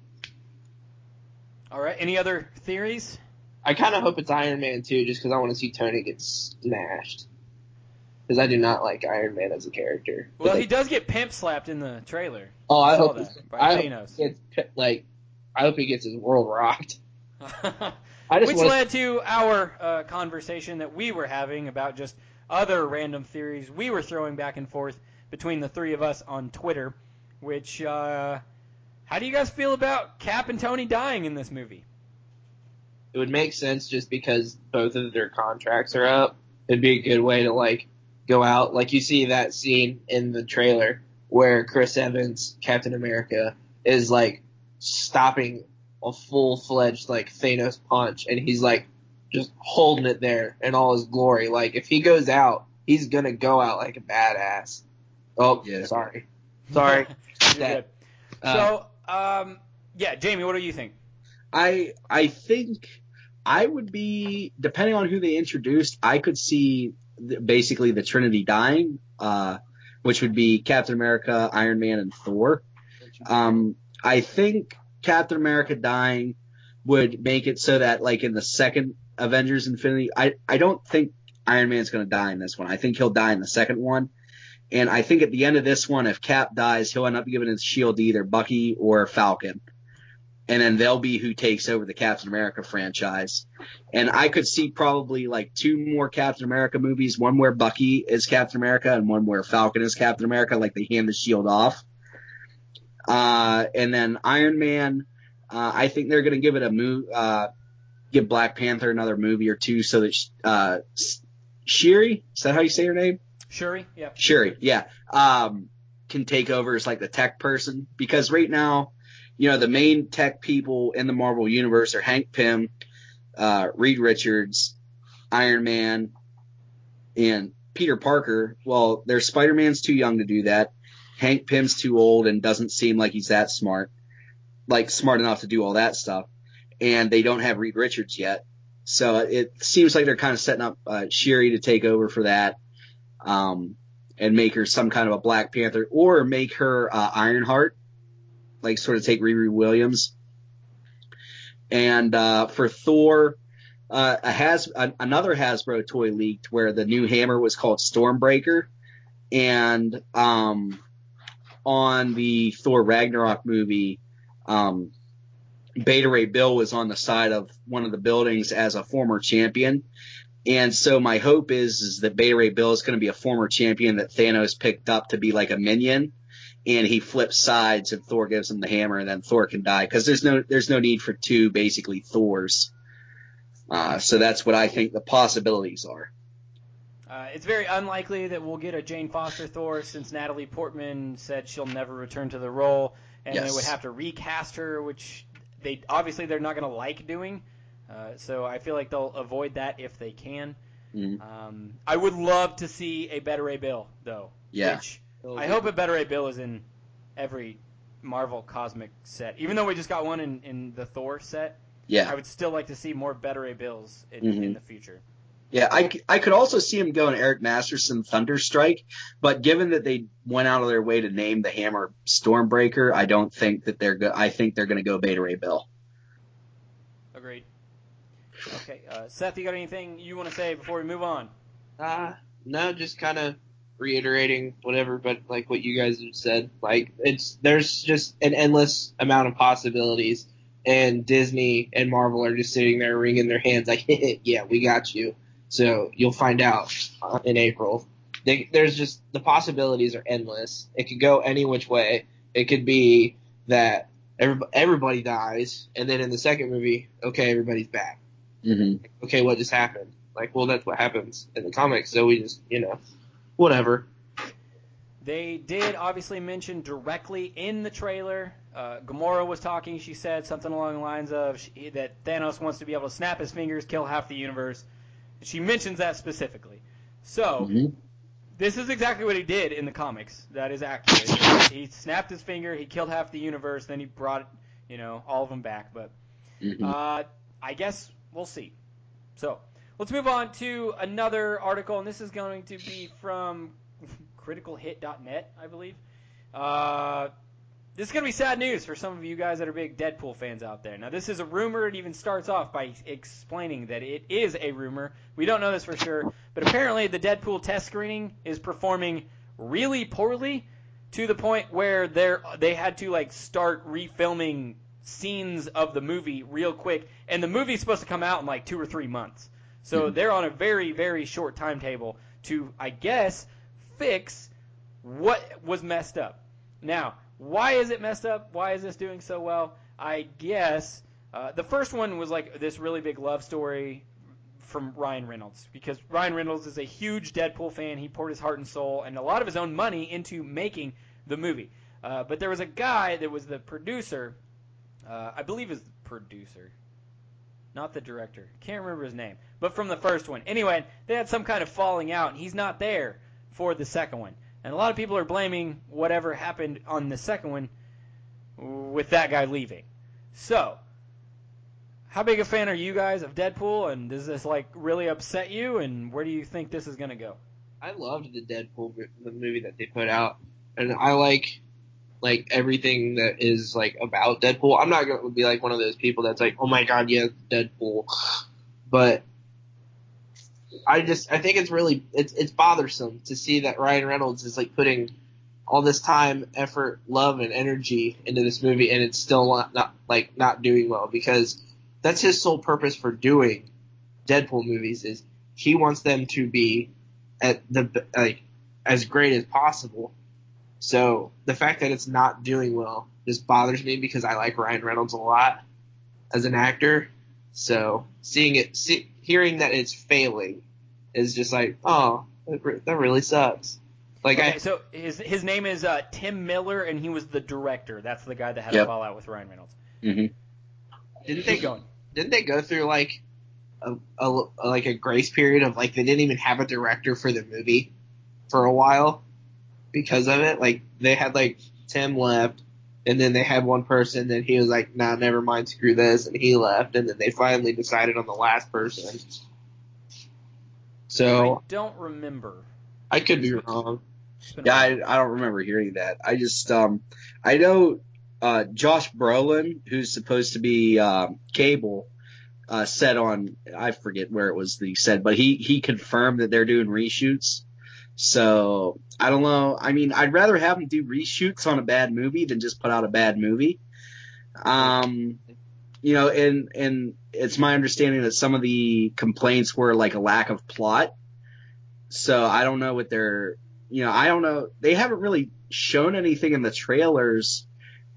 All right. Any other theories? I kind of hope it's Iron Man too, just because I want to see Tony get smashed. Because I do not like Iron Man as a character. But, Well, like, he does get pimp slapped in the trailer. oh, I saw hope that by I hope Thanos. he gets like, I hope he gets his world rocked. I Which want led to our uh, conversation that we were having about just other random theories we were throwing back and forth between the three of us on Twitter. Which, uh, how do you guys feel about Cap and Tony dying in this movie? it would make sense just because both of their contracts are up. It'd be a good way to like go out. Like you see that scene in the trailer where Chris Evans, Captain America, is like stopping a full fledged like Thanos punch and he's like just holding it there in all his glory. Like if he goes out, he's gonna go out like a badass. Oh, Yeah. sorry. Sorry. That- Uh, so, um, yeah, Jamie, what do you think? I I think I would be depending on who they introduced. I could see basically the Trinity dying, uh, which would be Captain America, Iron Man, and Thor. Um, I think Captain America dying would make it so that like in the second Avengers Infinity, I I don't think Iron Man's going to die in this one. I think he'll die in the second one. And I think at the end of this one, if Cap dies, he'll end up giving his shield to either Bucky or Falcon and then they'll be who takes over the Captain America franchise. And I could see probably like two more Captain America movies, one where Bucky is Captain America and one where Falcon is Captain America, like they hand the shield off. Uh, and then Iron Man, uh, I think they're going to give it a move, uh, give Black Panther another movie or two so that, uh, Shiri, is that how you say her name? Shuri? Yeah. Shuri, yeah, um, can take over as like the tech person because right now, you know, the main tech people in the Marvel universe are Hank Pym, uh, Reed Richards, Iron Man, and Peter Parker. Well, their Spider Man's too young to do that. Hank Pym's too old and doesn't seem like he's that smart. like smart enough to do all that stuff, and they don't have Reed Richards yet. So it seems like they're kind of setting up uh, Shuri to take over for that, um, and make her some kind of a Black Panther, or make her uh, Ironheart, like sort of take Riri Williams. And uh, for Thor, uh, a has a, another Hasbro toy leaked where the new hammer was called Stormbreaker, and um, on the Thor Ragnarok movie, um, Beta Ray Bill was on the side of one of the buildings as a former champion. And so my hope is, is that Beta Ray Bill is going to be a former champion that Thanos picked up to be like a minion. And he flips sides and Thor gives him the hammer and then Thor can die. Cause there's no, there's no need for two basically Thors. Uh, so that's what I think the possibilities are. Uh, it's very unlikely that we'll get a Jane Foster Thor since Natalie Portman said she'll never return to the role, and Yes. they would have to recast her, which they obviously they're not going to like doing. Uh, so I feel like they'll avoid that if they can. Mhm. Um, I would love to see a Beta Ray Bill though. Yeah. Which I hope a Beta Ray Bill is in every Marvel cosmic set. Even though we just got one in, in the Thor set, Yeah. I would still like to see more Beta Ray Bills in, Mhm. in the future. Yeah, I, I could also see him going Eric Masterson Thunderstrike, but given that they went out of their way to name the hammer Stormbreaker, I don't think that they're go- I think they're going to go Beta Ray Bill. Agreed. Okay, uh, Seth, you got anything you want to say before we move on? Uh, no, just kind of reiterating whatever, but like what you guys have said. Like it's there's just an endless amount of possibilities, and Disney and Marvel are just sitting there wringing their hands like, yeah, we got you. So you'll find out uh, in April. They, there's just the possibilities are endless. It could go any which way. It could be that everybody, everybody dies, and then in the second movie, okay, everybody's back Mm-hmm. okay, what just happened? Like, well, that's what happens in the comics, so we just, you know, whatever. They did obviously mention directly in the trailer. Uh, Gamora was talking. She said something along the lines of she, that Thanos wants to be able to snap his fingers, kill half the universe. She mentions that specifically. So Mm-hmm. this is exactly what he did in the comics. That is accurate. he snapped his finger, he killed half the universe, then he brought, you know, all of them back. But Mm-hmm. uh, I guess we'll see. So let's move on to another article, and this is going to be from criticalhit.net, I believe. Uh, this is going to be sad news for some of you guys that are big Deadpool fans out there. Now, this is a rumor. It even starts off by explaining that it is a rumor. We don't know this for sure, but apparently the Deadpool test screening is performing really poorly to the point where they're they had to like start refilming scenes of the movie real quick, and the movie's supposed to come out in like two or three months. So they're on a very very short timetable to, I guess, fix what was messed up. Now, why is it messed up? Why is this doing so well? I guess uh, the first one was like this really big love story from Ryan Reynolds because Ryan Reynolds is a huge Deadpool fan. He poured his heart and soul and a lot of his own money into making the movie. Uh, but there was a guy that was the producer, uh, I believe is the producer, not the director. Can't remember his name, but from the first one. Anyway, they had some kind of falling out, and he's not there for the second one. And a lot of people are blaming whatever happened on the second one with that guy leaving. So, how big a fan are you guys of Deadpool, and does this like really upset you? And where do you think this is gonna go? I loved the Deadpool the movie that they put out, and I like like everything that is like about Deadpool. I'm not to be like one of those people that's like, oh my god, yeah, Deadpool, but I just I think it's really it's it's bothersome to see that Ryan Reynolds is like putting all this time, effort, love, and energy into this movie, and it's still not, not like not doing well because that's his sole purpose for doing Deadpool movies is he wants them to be at the like as great as possible. So the fact that it's not doing well just bothers me because I like Ryan Reynolds a lot as an actor. So seeing it, see, hearing that it's failing is just like, oh, that re- that really sucks. Like okay, I, so his his name is uh, Tim Miller, and he was the director. That's the guy that had a Yep. fallout with Ryan Reynolds. Mm-hmm. didn't they go? didn't they go through like a, a like a grace period of like they didn't even have a director for the movie for a while because of it. Like they had like Tim left, And then they had one person that he was like, nah, never mind, screw this, and he left, and then they finally decided on the last person. So I don't remember. I could be wrong. It's been a Yeah. I, I don't remember hearing that. I just um I know uh Josh Brolin, who's supposed to be um Cable, uh said on I forget where it was that he said, but he he confirmed that they're doing reshoots. So I don't know. I mean, I'd rather have them do reshoots on a bad movie than just put out a bad movie. Um, you know, and and it's my understanding that some of the complaints were like a lack of plot. So I don't know what they're, you know, I don't know. They haven't really shown anything in the trailers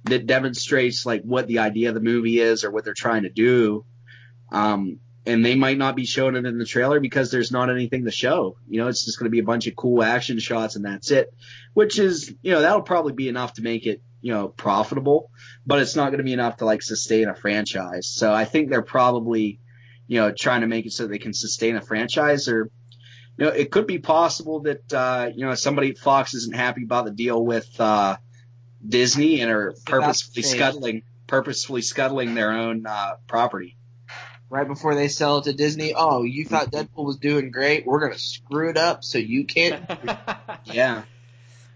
that demonstrates like what the idea of the movie is or what they're trying to do. Um, and they might not be showing it in the trailer because there's not anything to show. You know, it's just going to be a bunch of cool action shots and that's it, which is, you know, that'll probably be enough to make it, you know, profitable, but it's not going to be enough to like sustain a franchise. So I think they're probably, you know, trying to make it so they can sustain a franchise or, you know, it could be possible that, uh, you know, somebody at Fox isn't happy about the deal with, uh, Disney and are purposefully scuttling, purposefully scuttling their own, uh, property. Right before they sell it to Disney, oh, you thought Deadpool was doing great? We're gonna screw it up so you can't. Yeah.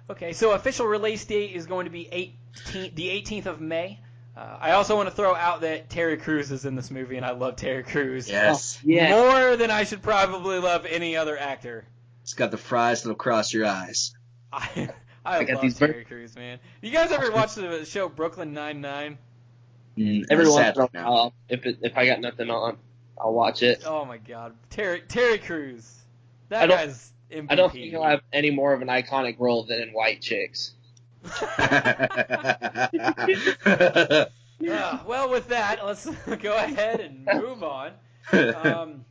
Okay, so official release date is going to be 18, the 18th of May. Uh, I also want to throw out that Terry Crews is in this movie, and I love Terry Crews Yes. yeah. more than I should probably love any other actor. It's got the fries that'll cross your eyes. I I, I got love these Terry Crews, man. You guys ever watch the show Brooklyn Nine Nine? Mm, Every once in a while, if it, if I got nothing on, I'll watch it. Oh my God, Terry Terry Crews. That don't- guy's MVP. I don't think he'll have any more of an iconic role than in White Chicks. Ah, well, with that, let's go ahead and move on. Um,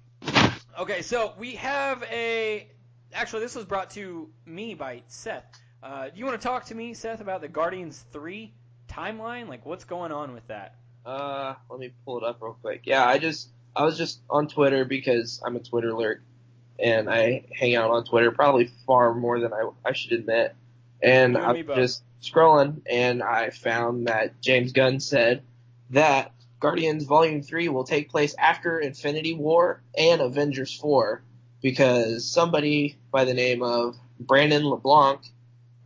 okay, so we have a. Actually, this was brought to me by Seth. Uh, do you want to talk to me, Seth, about the Guardians 3 timeline? Like, what's going on with that? Uh, let me pull it up real quick. Yeah, I just I was just on Twitter because I'm a Twitter lurk, and I hang out on Twitter probably far more than I I should admit. And I'm both. just scrolling, and I found that James Gunn said that Guardians Volume Three will take place after Infinity War and Avengers Four, because somebody by the name of Brandon LeBlanc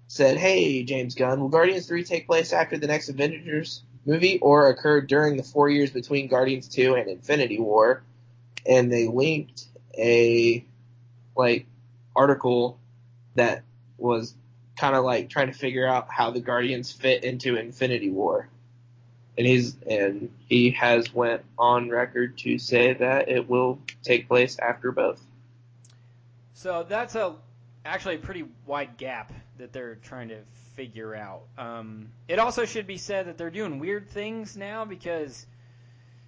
said, "Hey, James Gunn, will Guardians Three take place after the next Avengers movie or occur during the four years between Guardians 2 and Infinity War. And they linked a like article that was kind of like trying to figure out how the Guardians fit into Infinity War. And he's and he has went on record to say that it will take place after both. So that's a actually a pretty wide gap that they're trying to figure out. Um, it also should be said that they're doing weird things now because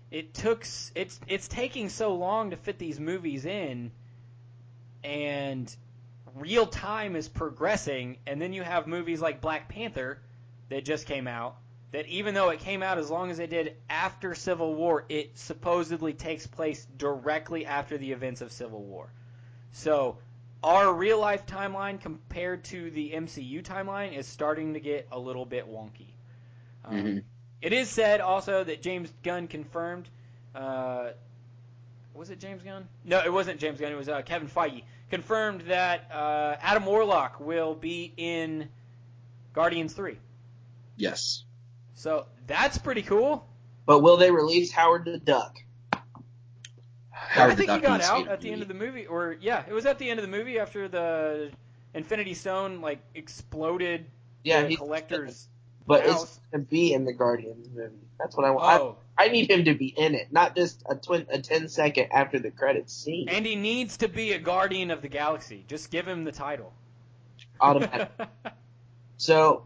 it took it's it's taking so long to fit these movies in, and real time is progressing, and then you have movies like Black Panther that just came out. That even though it came out as long as it did after Civil War, it supposedly takes place directly after the events of Civil War. So our real life timeline compared to the MCU timeline is starting to get a little bit wonky. Um, Mhm. It is said also that James Gunn confirmed. Uh, was it James Gunn? No, it wasn't James Gunn. It was uh, Kevin Feige confirmed that uh, Adam Warlock will be in Guardians Three. yes. So that's pretty cool. But will they release Howard the Duck? I think he got needs to be out at the end of the movie, or yeah, it was at the end of the movie after the Infinity Stone like exploded Yeah, the collector's but house. it's to be in the Guardians movie. That's what I want. Oh, I, I need him to be in it, not just a twin, a 10 second after the credits scene. and he needs to be a Guardian of the Galaxy. Just give him the title. Automatic. so,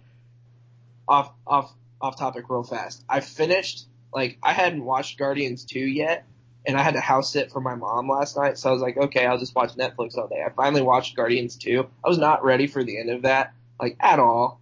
off off off topic real fast. I finished like I hadn't watched Guardians 2 yet, and I had to house sit for my mom last night, so I was like, okay, I'll just watch Netflix all day. I finally watched Guardians 2. I was not ready for the end of that, like at all.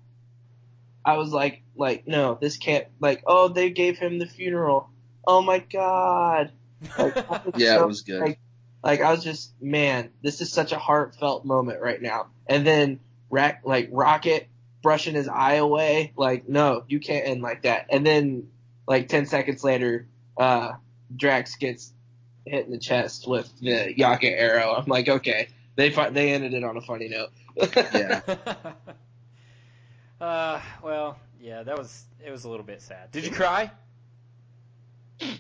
I was like, like no, this can't. Like, oh, they gave him the funeral. Oh my god. Like, I was Yeah, so- it was good. Like, like I was just, man, this is such a heartfelt moment right now. And then, Rack, like Rocket brushing his eye away. Like, no, you can't end like that. And then, like ten seconds later, uh, Drax gets hit in the chest with the Yaka arrow. I'm like, okay, they fi- they ended it on a funny note. Yeah. uh, well, yeah, that was it was a little bit sad. Did you cry?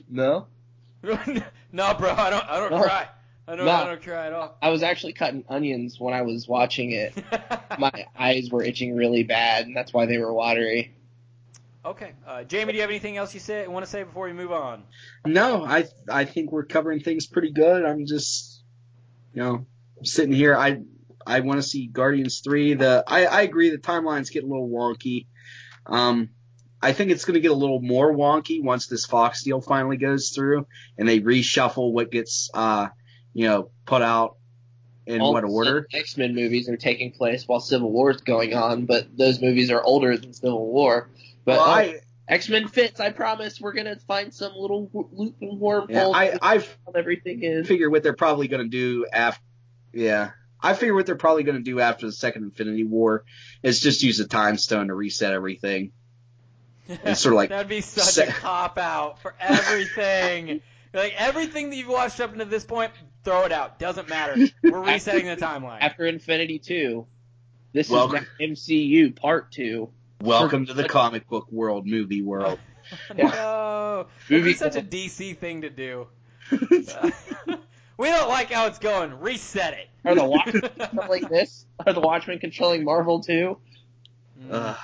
no, no, bro, I don't. I don't No. cry. I don't. No. I don't cry at all. I was actually cutting onions when I was watching it. My eyes were itching really bad, and that's why they were watery. Okay, uh, Jamie, do you have anything else you say want to say before we move on? No, I I think we're covering things pretty good. I'm just, you know, sitting here. I I want to see Guardians three. The I I agree the timelines get a little wonky. Um, I think it's going to get a little more wonky once this Fox deal finally goes through and they reshuffle what gets uh you know put out in All what order. X Men movies are taking place while Civil War is going on, but those movies are older than Civil War. But Well, oh, I X Men fits. I promise. We're gonna find some little w- loop and wormhole. yeah, I I everything is. figure what they're probably going to do after. Yeah, I figure what they're probably going to do after the second Infinity War is just use a time stone to reset everything. It's sort of like That'd be such se- a cop out for everything. like everything that you've watched up until this point, throw it out. Doesn't matter. We're resetting the timeline. After Infinity Two, this Well- is now MCU Part Two. Welcome to the comic book world, movie world. no, it'd Movie- such a DC thing to do. we don't like how it's going. Reset it. Are the Watchmen controlling this? Are the Watchmen controlling Marvel too? Ugh.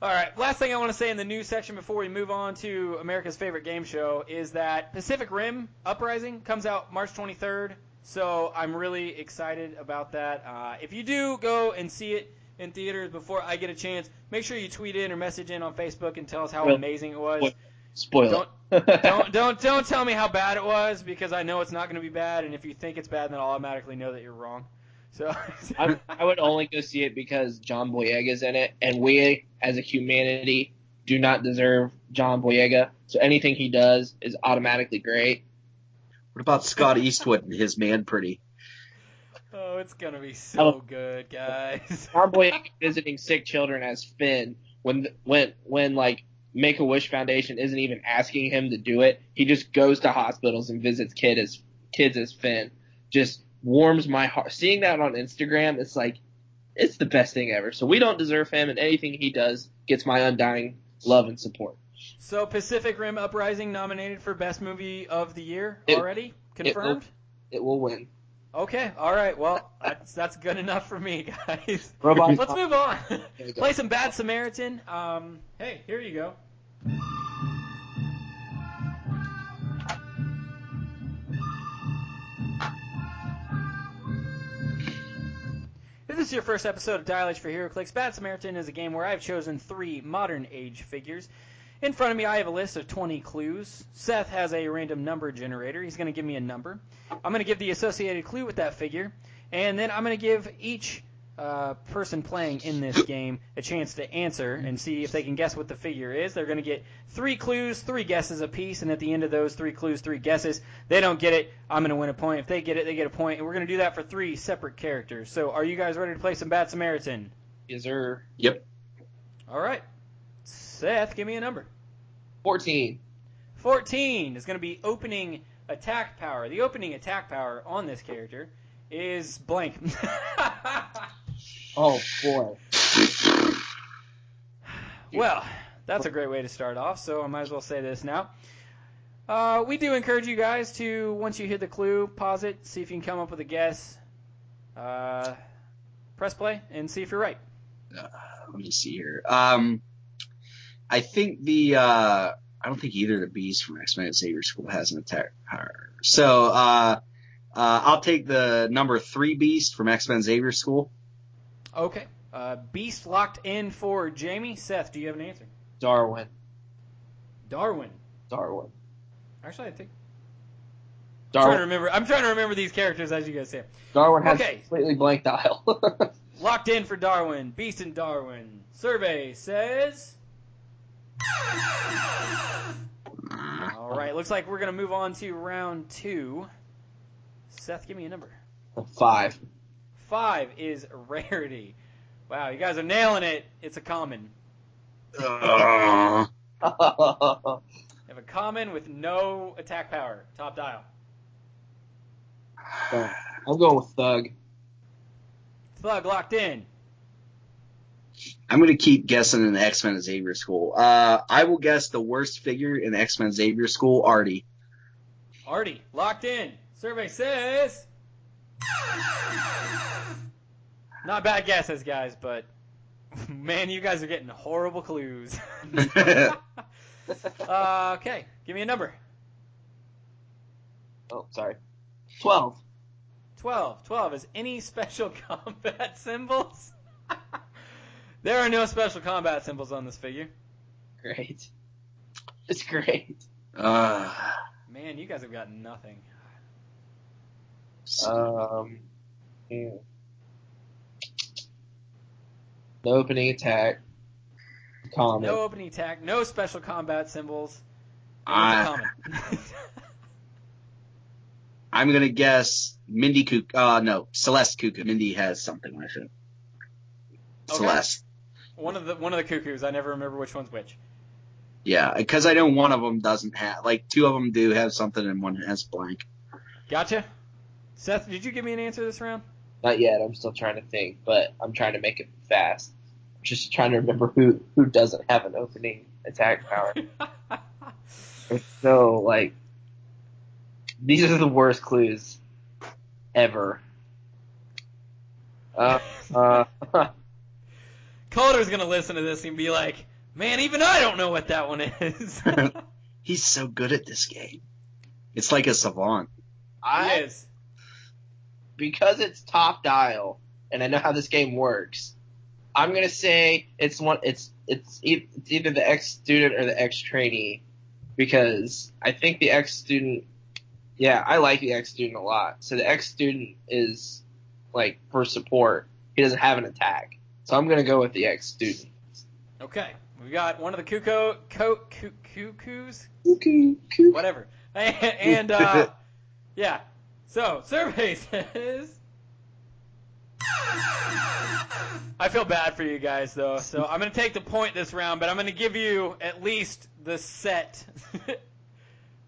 All right. Last thing I want to say in the news section before we move on to America's favorite game show is that Pacific Rim Uprising comes out March 23rd. So I'm really excited about that. Uh, if you do go and see it in theaters before I get a chance, make sure you tweet in or message in on Facebook and tell us how Well, amazing it was. what- Spoiler. don't don't don't tell me how bad it was because I know it's not going to be bad. And if you think it's bad, then I'll automatically know that you're wrong. So I, I would only go see it because John Boyega's in it, and we, as a humanity, do not deserve John Boyega. So anything he does is automatically great. What about Scott Eastwood and his man pretty? Oh, it's gonna be so Oh. good, guys. Boyega visiting sick children as Finn when when when like Make a Wish Foundation isn't even asking him to do it. He just goes to hospitals and visits kid as kids as Finn. Just warms my heart. Seeing that on Instagram, it's like it's the best thing ever. So we don't deserve him, and anything he does gets my undying love and support. So Pacific Rim Uprising nominated for best movie of the year It- already confirmed. It will win. Okay, all right. Well, that's that's good enough for me, guys. Robots. Let's move on. There we go. Play some Bad Samaritan. Um, hey, here you go. If this is your first episode of Dial H for HeroClix, Bad Samaritan is a game where I've chosen three modern age figures. In front of me, I have a list of 20 clues. Seth has a random number generator. He's going to give me a number. I'm going to give the associated clue with that figure, and then I'm going to give each uh, person playing in this game a chance to answer and see if they can guess what the figure is. They're going to get three clues, three guesses apiece, and at the end of those three clues, three guesses, they don't get it, I'm going to win a point. If they get it, they get a point, and we're going to do that for three separate characters. So, are you guys ready to play some Bad Samaritan? Is there Yep. All right. Seth, give me a number. 14? 14 is going to be opening attack power. The opening attack power on this character is blank. Oh boy. well, that's a great way to start off, so I might as well say this now. Uh, we do encourage you guys to, once you hear the clue, pause it, see if you can come up with a guess. Uh, press play and see if you're right. Let me see here. Um, I think the uh, I don't think either of the bees from X Men Xavier School has an attack power. So uh, uh, I'll take the number three beast from X Men Xavier School. Okay. Uh, Beast locked in for Jamie. Seth, do you have an answer? Darwin. Darwin. Darwin. Actually, I think. I'm trying to Darwin. remember. I'm trying to remember these characters as you guys say. 'em. Darwin has Okay. a completely blank dial. Locked in for Darwin. Beast and Darwin. Survey says. All right. Looks like we're gonna move on to round two. Seth, give me a number. Five. Five is rarity. Wow, you guys are nailing it. It's a common. Uh, You have a common with no attack power. Top dial. I'm going with Thug. Thug locked in. I'm gonna keep guessing in the X-Men Xavier School. Uh, I will guess the worst figure in the X-Men Xavier School, Artie. Artie locked in. Survey says. Not bad guesses, guys, but man, you guys are getting horrible clues. uh, okay, give me a number. Oh, sorry. Twelve. 12. 12 is any special combat symbols? There are no special combat symbols on this figure. Great. It's great. uh, Man, you guys have got nothing. Um, hmm. the opening attack. Common. No opening attack, no special combat symbols. It was a I- common. I'm gonna guess Mindy Kook. Uh, no, Celeste Cuckoo. Mindy has something with it. Okay. Celeste. One of the one of the cuckoos. I never remember which one's which. Yeah, because I know one of them doesn't have, like, two of them do have something and one has blank. Gotcha. Seth, did you give me an answer this round? Not yet. I'm still trying to think, but I'm trying to make it fast. I'm just trying to remember who who doesn't have an opening attack power. It's so like these are the worst clues ever. Uh, uh, Calder's gonna listen to this and be like, "Man, even I don't know what that one is." He's so good at this game. It's like a savant. I he is. because it's top dial and I know how this game works. I'm gonna say it's one. It's it's, e- it's either the ex student or the ex trainee because I think the ex student. Yeah, I like the ex student a lot. So the ex student is like for support. He doesn't have an attack, so I'm gonna go with the ex student. Okay, we got one of the cuckoo, co- coo- cuckoos, Okay, cool. whatever, and uh, yeah. So survey says. I feel bad for you guys though, so I'm gonna take the point this round, but I'm gonna give you at least the set.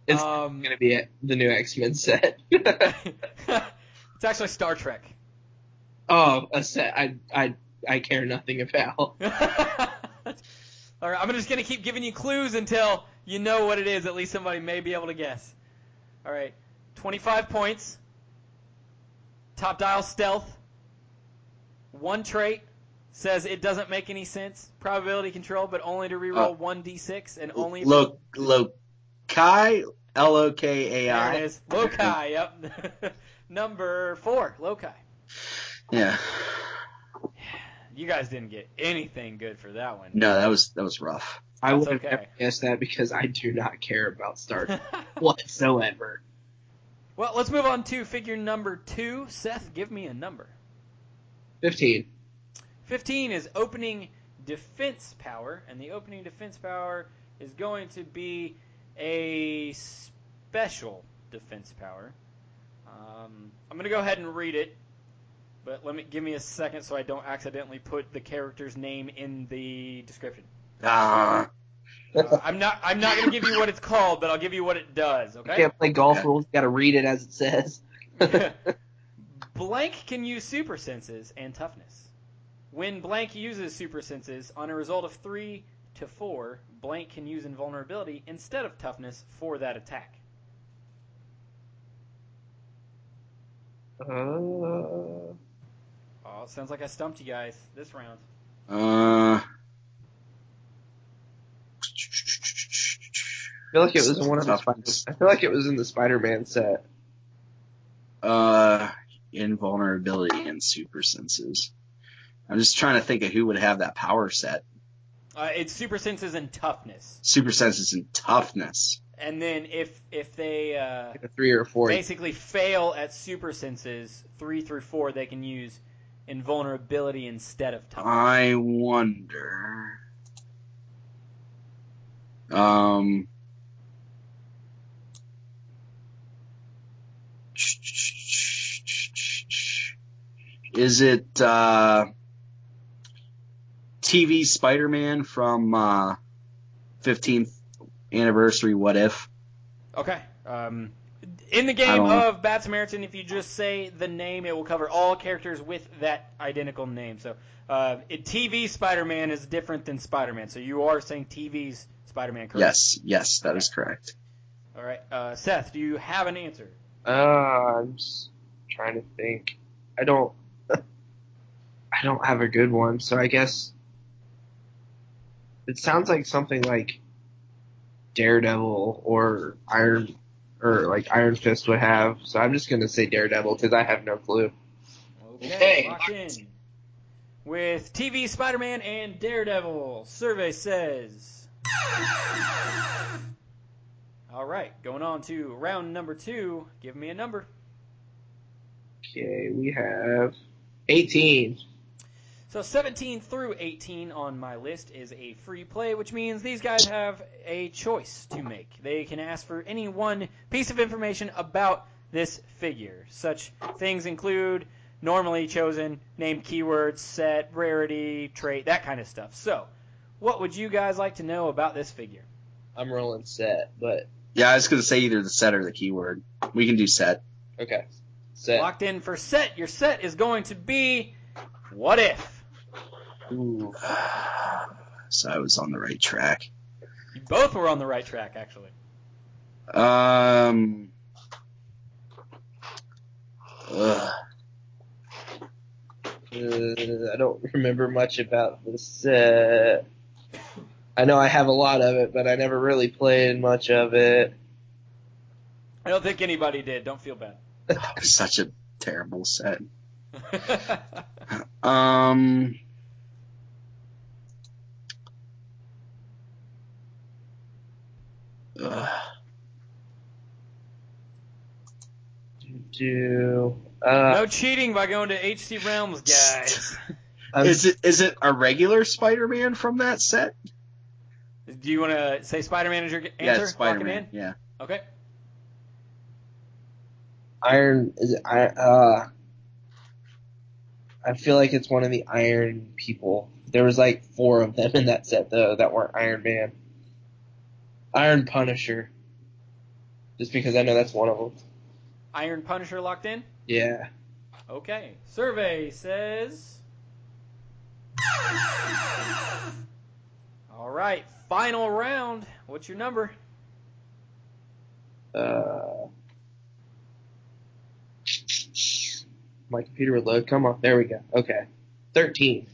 It's um, gonna be a, the new X Men set. it's actually Star Trek. oh, a set I I I care nothing about. All right, I'm just gonna keep giving you clues until you know what it is. At least somebody may be able to guess. All right, 25 points. Top dial stealth. One trait says it doesn't make any sense. Probability control, but only to reroll Uh, one d6 and only. Lo, Lokai, L O K A there it is. Lokai. Yep. Number four. Lokai. Yeah. You guys didn't get anything good for that one. No, that was that was rough. I would have okay. never guessed that because I do not care about Star Trek whatsoever. well, let's move on to figure number two. Seth, give me a number. Fifteen. 15 is opening defense power, and the opening defense power is going to be a special defense power. Um, I'm going to go ahead and read it, but let me give me a second so I don't accidentally put the character's name in the description. Ah, Uh, I'm not I'm not going to give you what it's called, but I'll give you what it does. You Okay. can't play golf Okay. rules. You got to read it as it says. Blank can use super senses and toughness. When Blank uses super senses, on a result of 3 to 4, Blank can use invulnerability instead of toughness for that attack. Uh, Oh, sounds like I stumped you guys this round. uh, I feel like it was in one of the. I feel like it was in the Spider-Man set. uh, invulnerability and super senses. I'm just trying to think of who would have that power set. Uh, it's super senses and toughness. Super senses and toughness. And then if if they uh, Like a three or four. basically fail at super senses, 3 through 4, they can use invulnerability instead of toughness. I wonder. Um. Is it uh, TV Spider-Man from uh, 15th anniversary. What if? Okay. Um, in the game of Bad Samaritan, if you just say the name, it will cover all characters with that identical name. So, uh, it, TV Spider-Man is different than Spider-Man. So you are saying TV's Spider-Man, correct? Yes, yes, that is correct. All right. Uh, Seth, do you have an answer? Uh, I'm just trying to think. I don't. I don't have a good one, so I guess it sounds like something like Daredevil or Iron or like Iron Fist would have. So I'm just gonna say Daredevil because I have no clue. Okay. Okay. In. With TV Spider-Man and Daredevil, survey says. All right. Going on to round number two. Give me a number. Okay, we have 18. So 17 through 18 on my list is a free play, which means these guys have a choice to make. They can ask for any one piece of information about this figure. Such things include normally chosen name keywords, set, rarity, trait, that kind of stuff. So, what would you guys like to know about this figure? I'm rolling set, but Yeah, I was gonna say either the set or the keyword. We can do set. okay. Set. Locked in for set. Your set is going to be what if? Ooh. So I was on the right track. You both were on the right track, actually. Um. ugh. Uh, I don't remember much about this set. I know I have a lot of it, but I never really played much of it. I don't think anybody did. Don't feel bad. Such a terrible set. Um. Ugh. Do uh, no cheating by going to HC Realms, guys. I'm- Is it is it a regular Spider-Man from that set? Do you want to say Spider-Man as your answer? Yeah, Lock it's him Spider-Man. Yeah. Okay. Iron is it, I uh I feel like it's one of the Iron people. There was like four of them in that set though that weren't Iron Man. Iron Punisher. Just because I know that's one of them. Iron Punisher locked in? Yeah. Okay. Survey says. All right. Final round. What's your number? Uh my computer would load. Come on, there we go. Okay. Thirteen.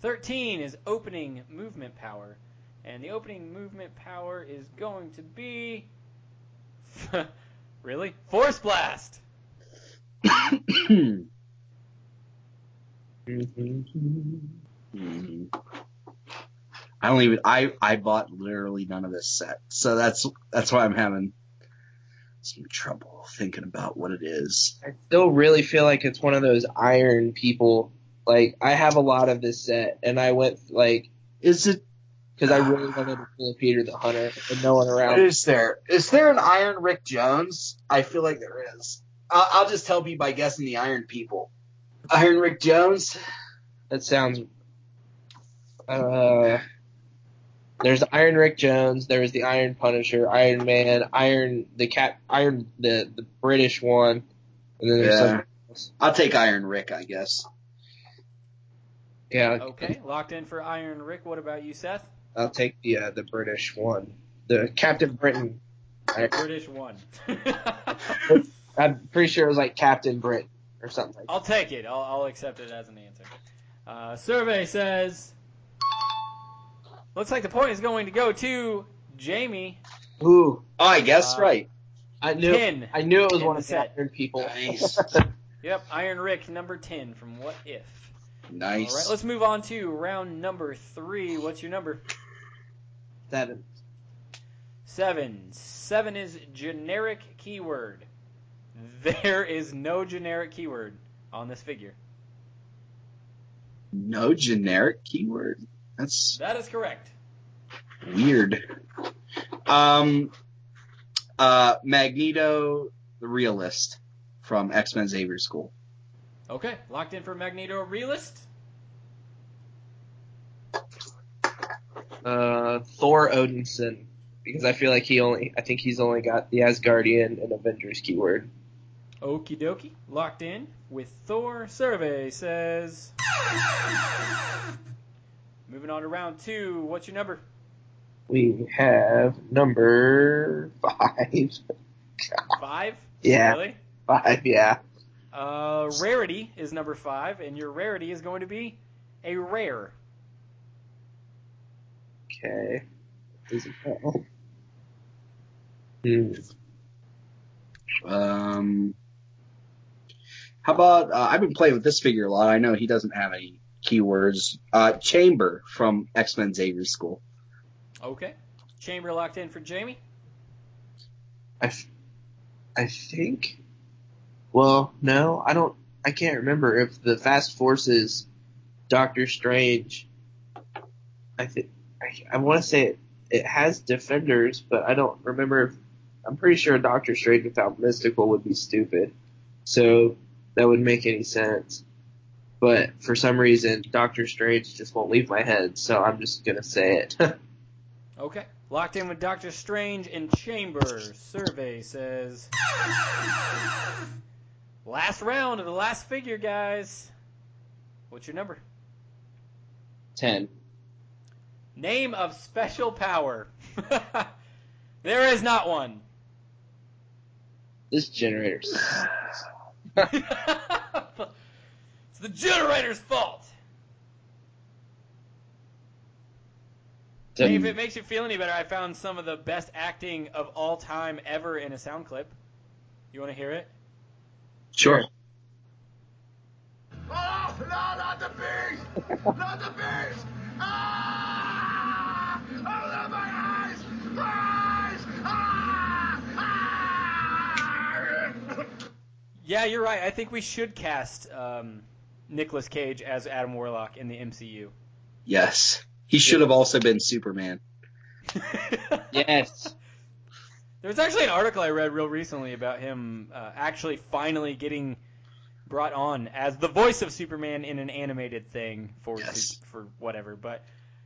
13 is opening movement power. And the opening movement power is going to be. really? Force Blast! I don't even. I I bought literally none of this set, so that's that's why I'm having some trouble thinking about what it is. I still really feel like it's one of those iron people. Like I have a lot of this set, and I went like Is it? Because I really wanted to pull a Peter the Hunter, and no one around. Is there? Is there an Iron Rick Jones? I feel like there is. I'll, I'll just help you by guessing the Iron People. Iron Rick Jones. That sounds. Uh, there's Iron Rick Jones. There was the Iron Punisher, Iron Man, Iron the cat, Iron the the British one, and then there's Yeah. else. I'll take Iron Rick, I guess. Yeah, Okay. Locked in for Iron Rick. What about you, Seth? I'll take the uh, the British one, the Captain Britain. I, British one. I'm pretty sure it was like Captain Britain or something. Like I'll take it. I'll, I'll accept it as an answer. Uh, survey says. Looks like the point is going to go to Jamie. Ooh, Oh, I guess Uh, right. I knew Ten. I knew it was in one the of the set. Iron people. Nice. Yep, Iron Rick, number 10 from What If. Nice. All right, let's move on to round number three. What's your number? Seven. Seven. Seven is generic keyword. There is no generic keyword on this figure. no generic keyword. That's That is correct. weird. Um, uh, Magneto, the realist from X Men Xavier School. Okay, locked in for Magneto Realist. Uh, Thor Odinson because I feel like he only I think he's only got the Asgardian and Avengers keyword. Okie dokie. Locked in with Thor. Survey says. Moving on to round two. What's your number? We have number five. Five? Yeah. Really? Five, yeah. Uh, rarity is number five, and your rarity is going to be a rare. Okay. Does it go? Hmm. Um, how about uh, I've been playing with this figure a lot. I know he doesn't have any keywords. Uh, Chamber from X Men Xavier School. Okay. Chamber locked in for Jamie. I, f- I think. Well, no, I don't. I can't remember if the Fast Forces Doctor Strange. I think I, I want to say it, it has defenders, but I don't remember. if I'm pretty sure Doctor Strange without Mystical would be stupid, so that wouldn't make any sense. But for some reason, Doctor Strange just won't leave my head, so I'm just gonna say it. Okay. Locked in with Doctor Strange and Chamber. Survey says. Last round of the last figure, guys. What's your number? Ten. Name of special power. there is not one. This generator. sucks. it's the generator's fault. Hey, if it makes you feel any better, I found some of the best acting of all time ever in a sound clip. You want to hear it? Sure. Oh, no, not the bees! Not the bees! Ah! Oh, no, my eyes! Eyes! Ah! Ah! Yeah, you're right. I think we should cast um, Nicolas Cage as Adam Warlock in the MCU. Yes. He should have also been Superman. Yes. There was actually an article I read real recently about him uh, actually finally getting brought on as the voice of Superman in an animated thing for Yes. for whatever. But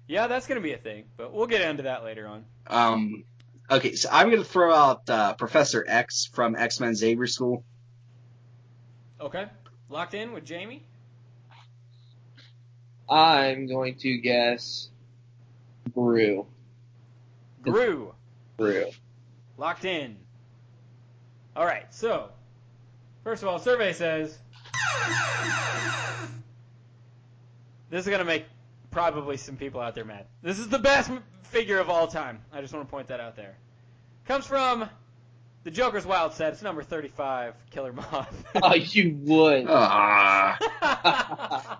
yeah, that's gonna be a thing. But we'll get into that later on. Um, okay, so I'm going to throw out uh, Professor X from X Men Xavier School. Okay, locked in with Jamie. I'm going to guess Brew. Gru, Brew. locked in. All right, so first of all, survey says this is gonna make probably some people out there mad. This is the best figure of all time. I just want to point that out there. Comes from the Joker's Wild Set. It's number 35, Killer Moth. Oh, you would. Ah,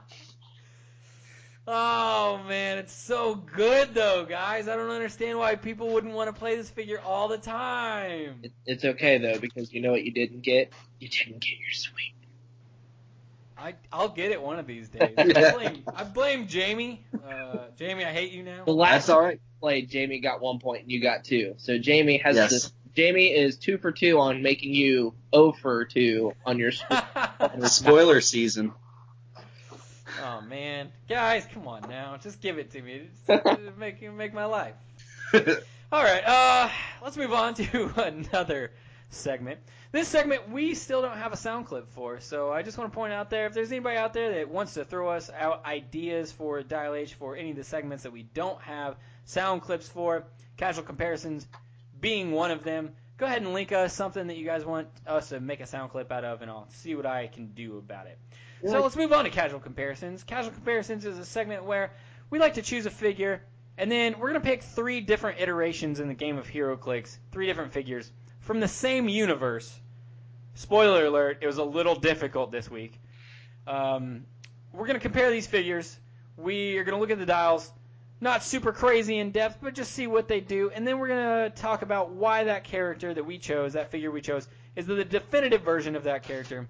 oh man, it's so good though, guys. I don't understand why people wouldn't want to play this figure all the time. It, it's okay though because you know what you didn't get? You didn't get your sweet. I I'll get it one of these days. I blame, I blame Jamie. Uh, Jamie, I hate you now. The last that's all right. play, Jamie got one point and you got two. So Jamie has Yes. this. Jamie is two for two on making you O for two on your. Spoiler season. oh man, guys, come on now, just give it to me. Just make make my life. All right, uh, let's move on to another segment. This segment we still don't have a sound clip for, so I just want to point out there if there's anybody out there that wants to throw us out ideas for Dial H for any of the segments that we don't have sound clips for, casual comparisons being one of them, go ahead and link us something that you guys want us to make a sound clip out of, and I'll see what I can do about it. So let's move on to casual comparisons. Casual comparisons is a segment where we like to choose a figure, and then we're going to pick three different iterations in the game of HeroClix, three different figures from the same universe. Spoiler alert, it was a little difficult this week. Um, we're going to compare these figures. We are going to look at the dials, not super crazy in depth, but just see what they do. And then we're going to talk about why that character that we chose, that figure we chose, is the definitive version of that character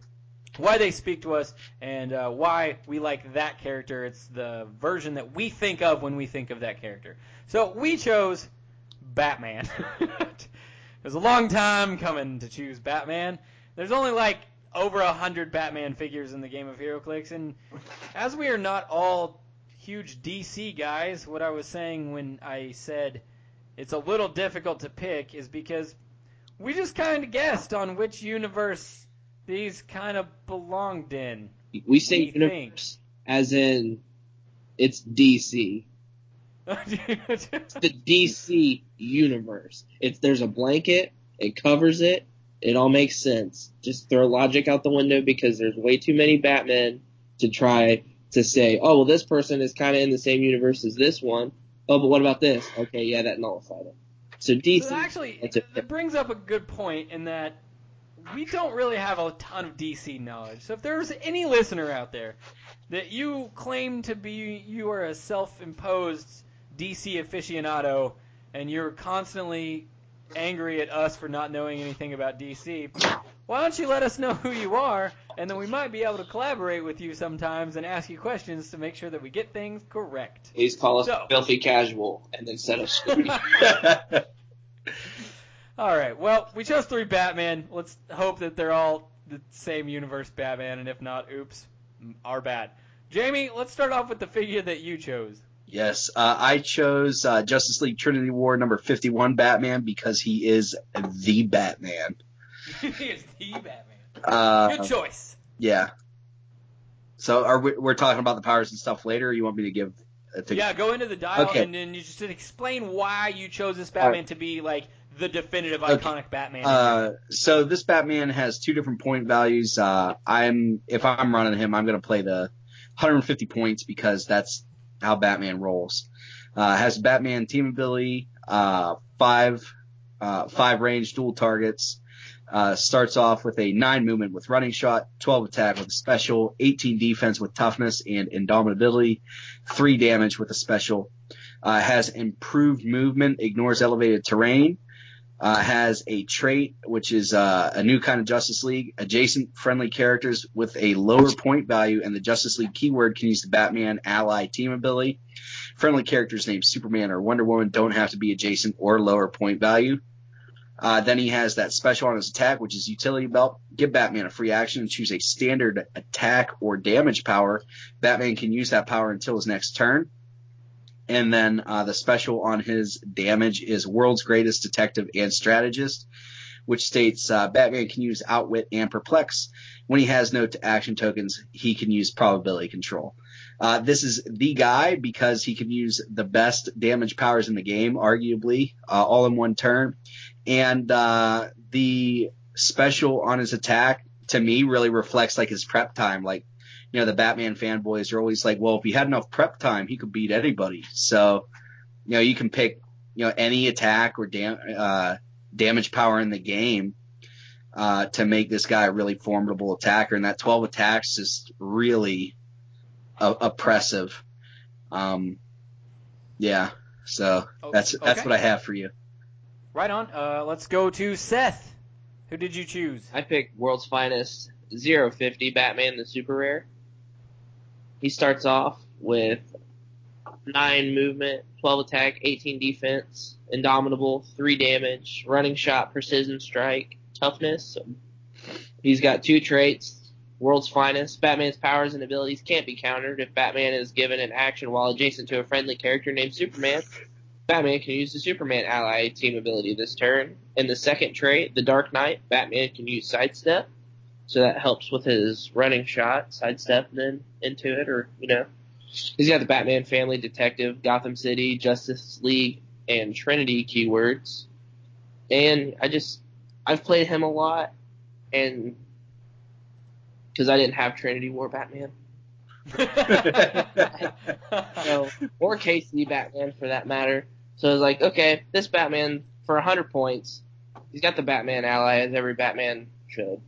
why they speak to us and uh, why we like that character. It's the version that we think of when we think of that character. So we chose Batman. it was a long time coming to choose Batman. There's only like over a hundred Batman figures in the game of HeroClix, and as we are not all huge DC guys, what I was saying when I said it's a little difficult to pick is because we just kind of guessed on which universe these kind of belonged in. We say you universe as in it's DC. It's the DC universe. If there's a blanket, it covers it, it all makes sense. Just throw logic out the window because there's way too many Batmen to try to say, oh well, this person is kind of in the same universe as this one. Oh, but what about this? Okay, yeah, that nullified it. So DC. So actually, it brings up a good point in that we don't really have a ton of DC knowledge. So if there's any listener out there that you claim to be, you are a self-imposed DC aficionado, and you're constantly angry at us for not knowing anything about DC, why don't you let us know who you are, and then we might be able to collaborate with you sometimes and ask you questions to make sure that we get things correct. Please call us So- filthy casual and then set us straight. All right. Well, we chose three Batman. Let's hope that they're all the same universe Batman, and if not, oops, m- our bad. Jamie, let's start off with the figure that you chose. Yes, uh, I chose uh, Justice League Trinity War number 51 Batman because he is the Batman. he is the Batman. Uh, Good choice. yeah. So are we, we're talking about the powers and stuff later, or you want me to give? Uh, to, Yeah, go into the dial Okay. and then you just explain why you chose this Batman to be like the definitive Okay. iconic Batman. Uh, so this Batman has two different point values. Uh, I'm if I'm running him, I'm going to play the 150 points because that's how Batman rolls. Uh, has Batman team ability, uh, five, uh, five range dual targets. Uh, starts off with a nine movement with running shot, 12 attack with a special, 18 defense with toughness and indomitability, three damage with a special. Uh, has improved movement, ignores elevated terrain, uh, has a trait which is uh, a new kind of Justice League. Adjacent friendly characters with a lower point value and the Justice League keyword can use the Batman ally team ability. Friendly characters named Superman or Wonder Woman don't have to be adjacent or lower point value. Uh, then he has that special on his attack, which is utility belt. Give Batman a free action and choose a standard attack or damage power. Batman can use that power until his next turn. And then uh, the special on his damage is World's Greatest Detective and Strategist, which states uh, Batman can use Outwit and Perplex. When he has no action tokens, he can use Probability Control. Uh, this is the guy because he can use the best damage powers in the game, arguably, uh, all in one turn. And uh, the special on his attack, to me, really reflects like his prep time. Like you know, the Batman fanboys are always like, well, if he had enough prep time, he could beat anybody. So, you know, you can pick, you know, any attack or dam- uh, damage power in the game, uh, to make this guy a really formidable attacker. And that 12 attacks is really uh, oppressive. Um, yeah. So that's, that's what I have for you. Right on. Uh, let's go to Seth. Who did you choose? I picked World's Finest 050 Batman the Super Rare. He starts off with 9 movement, 12 attack, 18 defense, indomitable, 3 damage, running shot, precision strike, toughness. He's got two traits. World's Finest. Batman's powers and abilities can't be countered if Batman is given an action while adjacent to a friendly character named Superman. Batman can use the Superman ally team ability this turn. In the second trait, the Dark Knight, Batman can use Sidestep. So that helps with his running shot, sidestep then into it, or, you know. He's got the Batman Family Detective, Gotham City, Justice League, and Trinity keywords. And I just, I've played him a lot, and, because I didn't have Trinity War Batman. So, or KC Batman for that matter. So I was like, okay, this Batman for 100 points, he's got the Batman ally as every Batman should.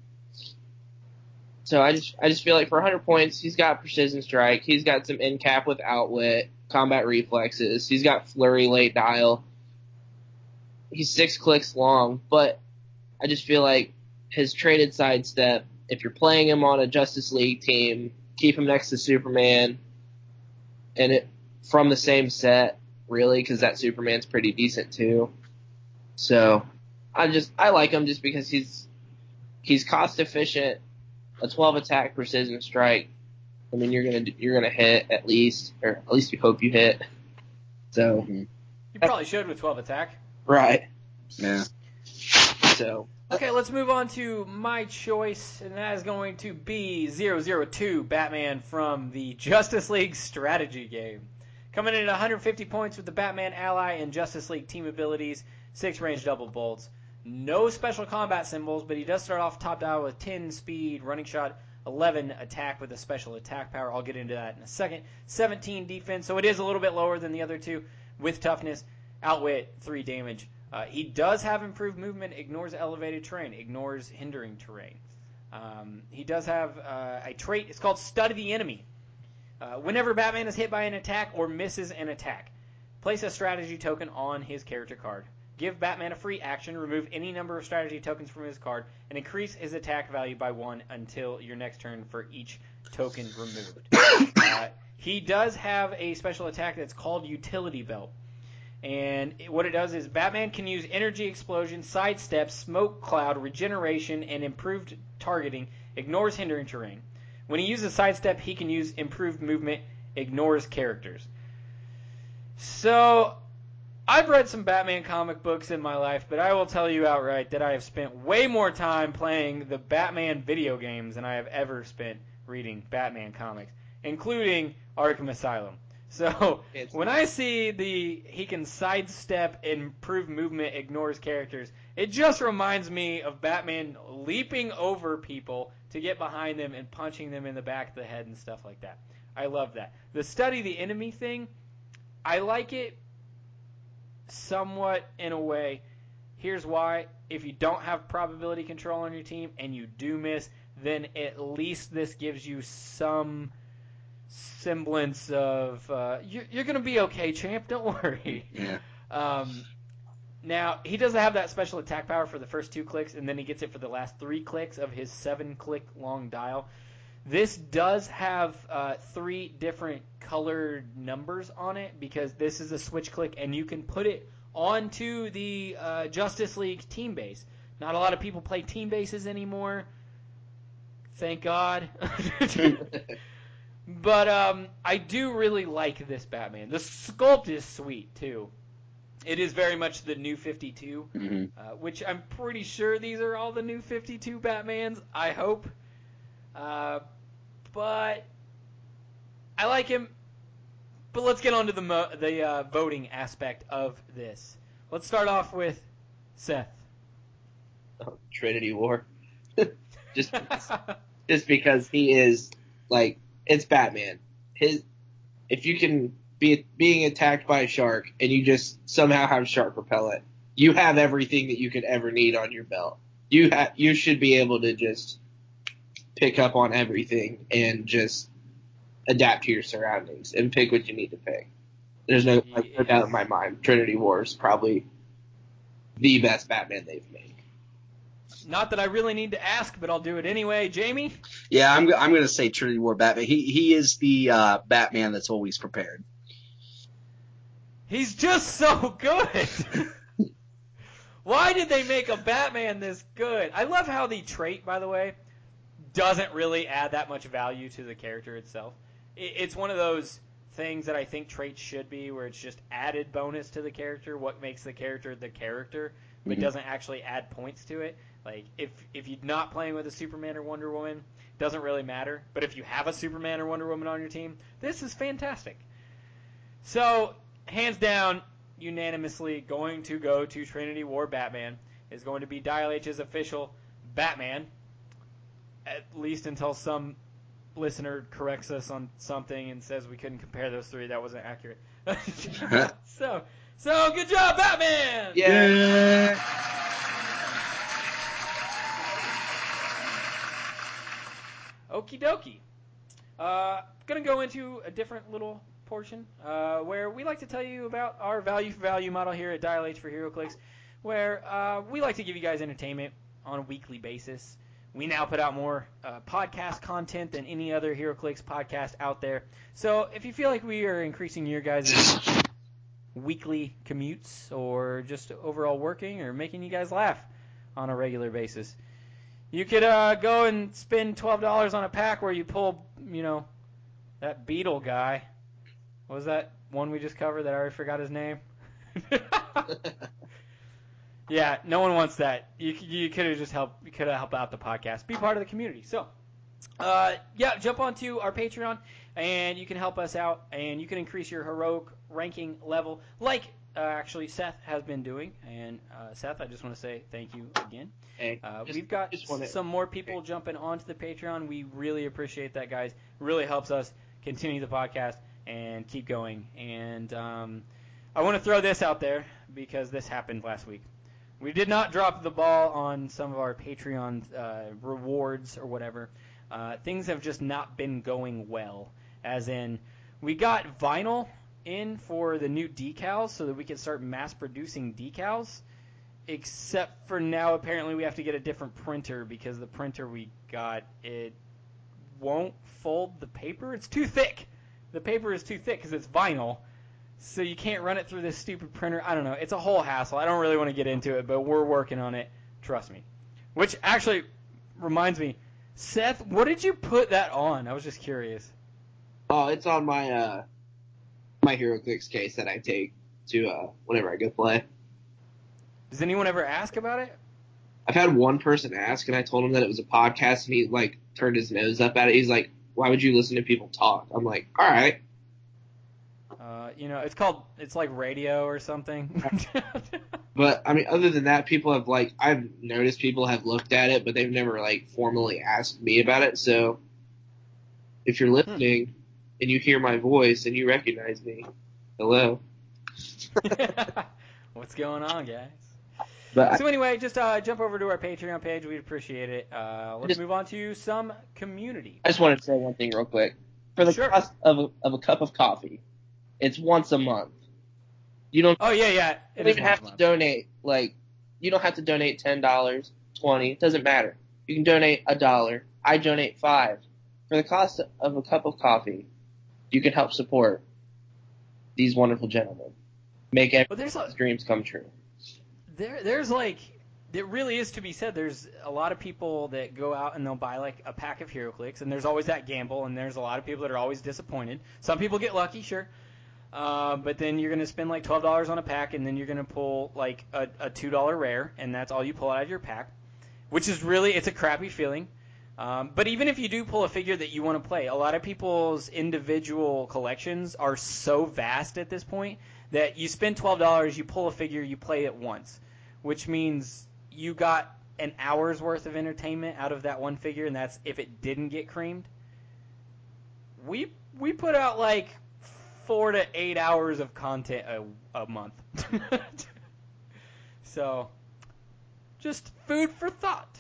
So I just I just feel like for 100 points, he's got precision strike, he's got some in cap with outwit, combat reflexes, he's got flurry late dial. He's six clicks long, but I just feel like his traded sidestep. If you're playing him on a Justice League team, keep him next to Superman, and it from the same set, really, because that Superman's pretty decent too. So I just I like him just because he's he's cost efficient, a 12 attack precision strike, I mean, you're gonna you're gonna hit at least, or at least you hope you hit. So You probably should with 12 attack. right. Yeah. So Okay, let's move on to my choice, and that is going to be 002 Batman from the Justice League strategy game. Coming in at 150 points with the Batman ally and Justice League team abilities, 6 range double bolts. No special combat symbols, but he does start off top dial with 10 speed, running shot, 11 attack with a special attack power. I'll get into that in a second. 17 defense, so it is a little bit lower than the other two with toughness, outwit, 3 damage. Uh, he does have improved movement, ignores elevated terrain, ignores hindering terrain. Um, he does have uh, a trait, it's called Study the Enemy. Uh, whenever Batman is hit by an attack or misses an attack, place a strategy token on his character card. Give Batman a free action, remove any number of strategy tokens from his card, and increase his attack value by one until your next turn for each token removed. Uh, he does have a special attack that's called Utility Belt. And it- what it does is Batman can use energy explosion, sidestep, smoke cloud, regeneration, and improved targeting, ignores hindering terrain. When he uses sidestep, he can use improved movement, ignores characters. So, I've read some Batman comic books in my life, but I will tell you outright that I have spent way more time playing the Batman video games than I have ever spent reading Batman comics, including Arkham Asylum. So It's- when I see the he can sidestep, improve movement, ignores characters, it just reminds me of Batman leaping over people to get behind them and punching them in the back of the head and stuff like that. I love that. The study the enemy thing, I like it somewhat in a way. Here's why. If you don't have probability control on your team and you do miss, then at least this gives you some semblance of uh, you, you're going to be okay, champ. Don't worry. Yeah. Um, now he doesn't have that special attack power for the first two clicks, and then he gets it for the last three clicks of his seven-click long dial. This does have uh, three different colored numbers on it because this is a switch click, and you can put it onto the uh, Justice League team base. Not a lot of people play team bases anymore. Thank God. But um, I do really like this Batman. The sculpt is sweet too. It is very much the new 52, hmm uh, which I'm pretty sure these are all the new 52 Batmans. I hope. Uh, but I like him. But let's get on to the mo- the uh, voting aspect of this. Let's start off with Seth. oh, Trinity War. just just because he is like it's Batman. His if you can be being attacked by a shark and you just somehow have shark repellent, you have everything that you could ever need on your belt. You have you should be able to just pick up on everything and just adapt to your surroundings and pick what you need to pick. There's no like, no doubt in my mind. Trinity War is probably the best Batman they've made. Not that I really need to ask, but I'll do it anyway. Jamie. Yeah, I'm I'm gonna say Trinity War Batman. He he is the uh, Batman that's always prepared. He's just so good. Why did they make a Batman this good? I love how the trait, by the way, doesn't really add that much value to the character itself. It's one of those things that I think traits should be, where it's just added bonus to the character, what makes the character the character, but Mhm. doesn't actually add points to it. Like if if you're not playing with a Superman or Wonder Woman, it doesn't really matter. But if you have a Superman or Wonder Woman on your team, this is fantastic. So hands down, unanimously going to go to Trinity War Batman is going to be Dial H's official Batman. At least until some listener corrects us on something and says we couldn't compare those three. That wasn't accurate. so, so good job, Batman. Yeah. Okie dokie. Uh, gonna go into a different little portion uh, where we like to tell you about our value for value model here at Dial H for HeroClix, where uh, we like to give you guys entertainment on a weekly basis. We now put out more uh, podcast content than any other HeroClix podcast out there. So if you feel like we are increasing your guys' weekly commutes or just overall working or making you guys laugh on a regular basis, you could uh, go and spend twelve dollars on a pack where you pull, you know, that Beetle guy. What was that one we just covered that I already forgot his name? yeah, no one wants that. You you could have just helped. You could have helped out the podcast. Be part of the community. So, uh, yeah, jump onto our Patreon and you can help us out and you can increase your heroic ranking level like uh, actually Seth has been doing. And uh, Seth, I just want to say thank you again. Hey, Uh, just- we've got some more people jumping onto the Patreon. We really appreciate that, guys. Really helps us continue the podcast and keep going. And um, I want to throw this out there because this happened last week. We did not drop the ball on some of our Patreon uh, rewards or whatever. Uh, things have just not been going well. As in, we got vinyl in for the new decals so that we can start mass producing decals except for now apparently we have to get a different printer because the printer we got it won't fold the paper. It's too thick. The paper is too thick because it's vinyl. So you can't run it through this stupid printer. I don't know. It's a whole hassle. I don't really want to get into it but we're working on it. Trust me. Which actually reminds me seth what did you put that on? I was just curious. Oh, it's on my uh my HeroClix case that I take to uh whenever I go play. does anyone ever ask about it I've had one person ask, and I told him that it was a podcast, and he like turned his nose up at it. He's like, "Why would you listen to people talk?" I'm like, "All right." uh, you know it's called it's like radio or something But I mean, other than that, people have like I've noticed people have looked at it, but they've never like formally asked me about it. So if you're listening and you hear my voice and you recognize me, hello. What's going on, guys? But So anyway, just uh, jump over to our Patreon page. We'd appreciate it. Uh, let's Just- move on to some community. I just want to say one thing real quick. For the Sure. cost of a, of a cup of coffee, it's once a month. You don't, Oh yeah, yeah. you don't even have to donate. Like, you don't have to donate ten dollars, twenty. It doesn't matter. You can donate a dollar. I donate five. For the cost of a cup of coffee, you can help support these wonderful gentlemen. Make But a, dreams come true. there there's like it really is to be said. There's a lot of people that go out and they'll buy like a pack of HeroClix, and there's always that gamble, and there's a lot of people that are always disappointed. Some people get lucky, sure. Uh, but then you're gonna spend like twelve dollars on a pack, and then you're gonna pull like a, a two dollar rare, and that's all you pull out of your pack, which is really it's a crappy feeling. Um, but even if you do pull a figure that you want to play, a lot of people's individual collections are so vast at this point that you spend twelve dollars, you pull a figure, you play it once, which means you got an hour's worth of entertainment out of that one figure, and that's if it didn't get creamed. We we put out like four to eight hours of content a, a month. so, just food for thought.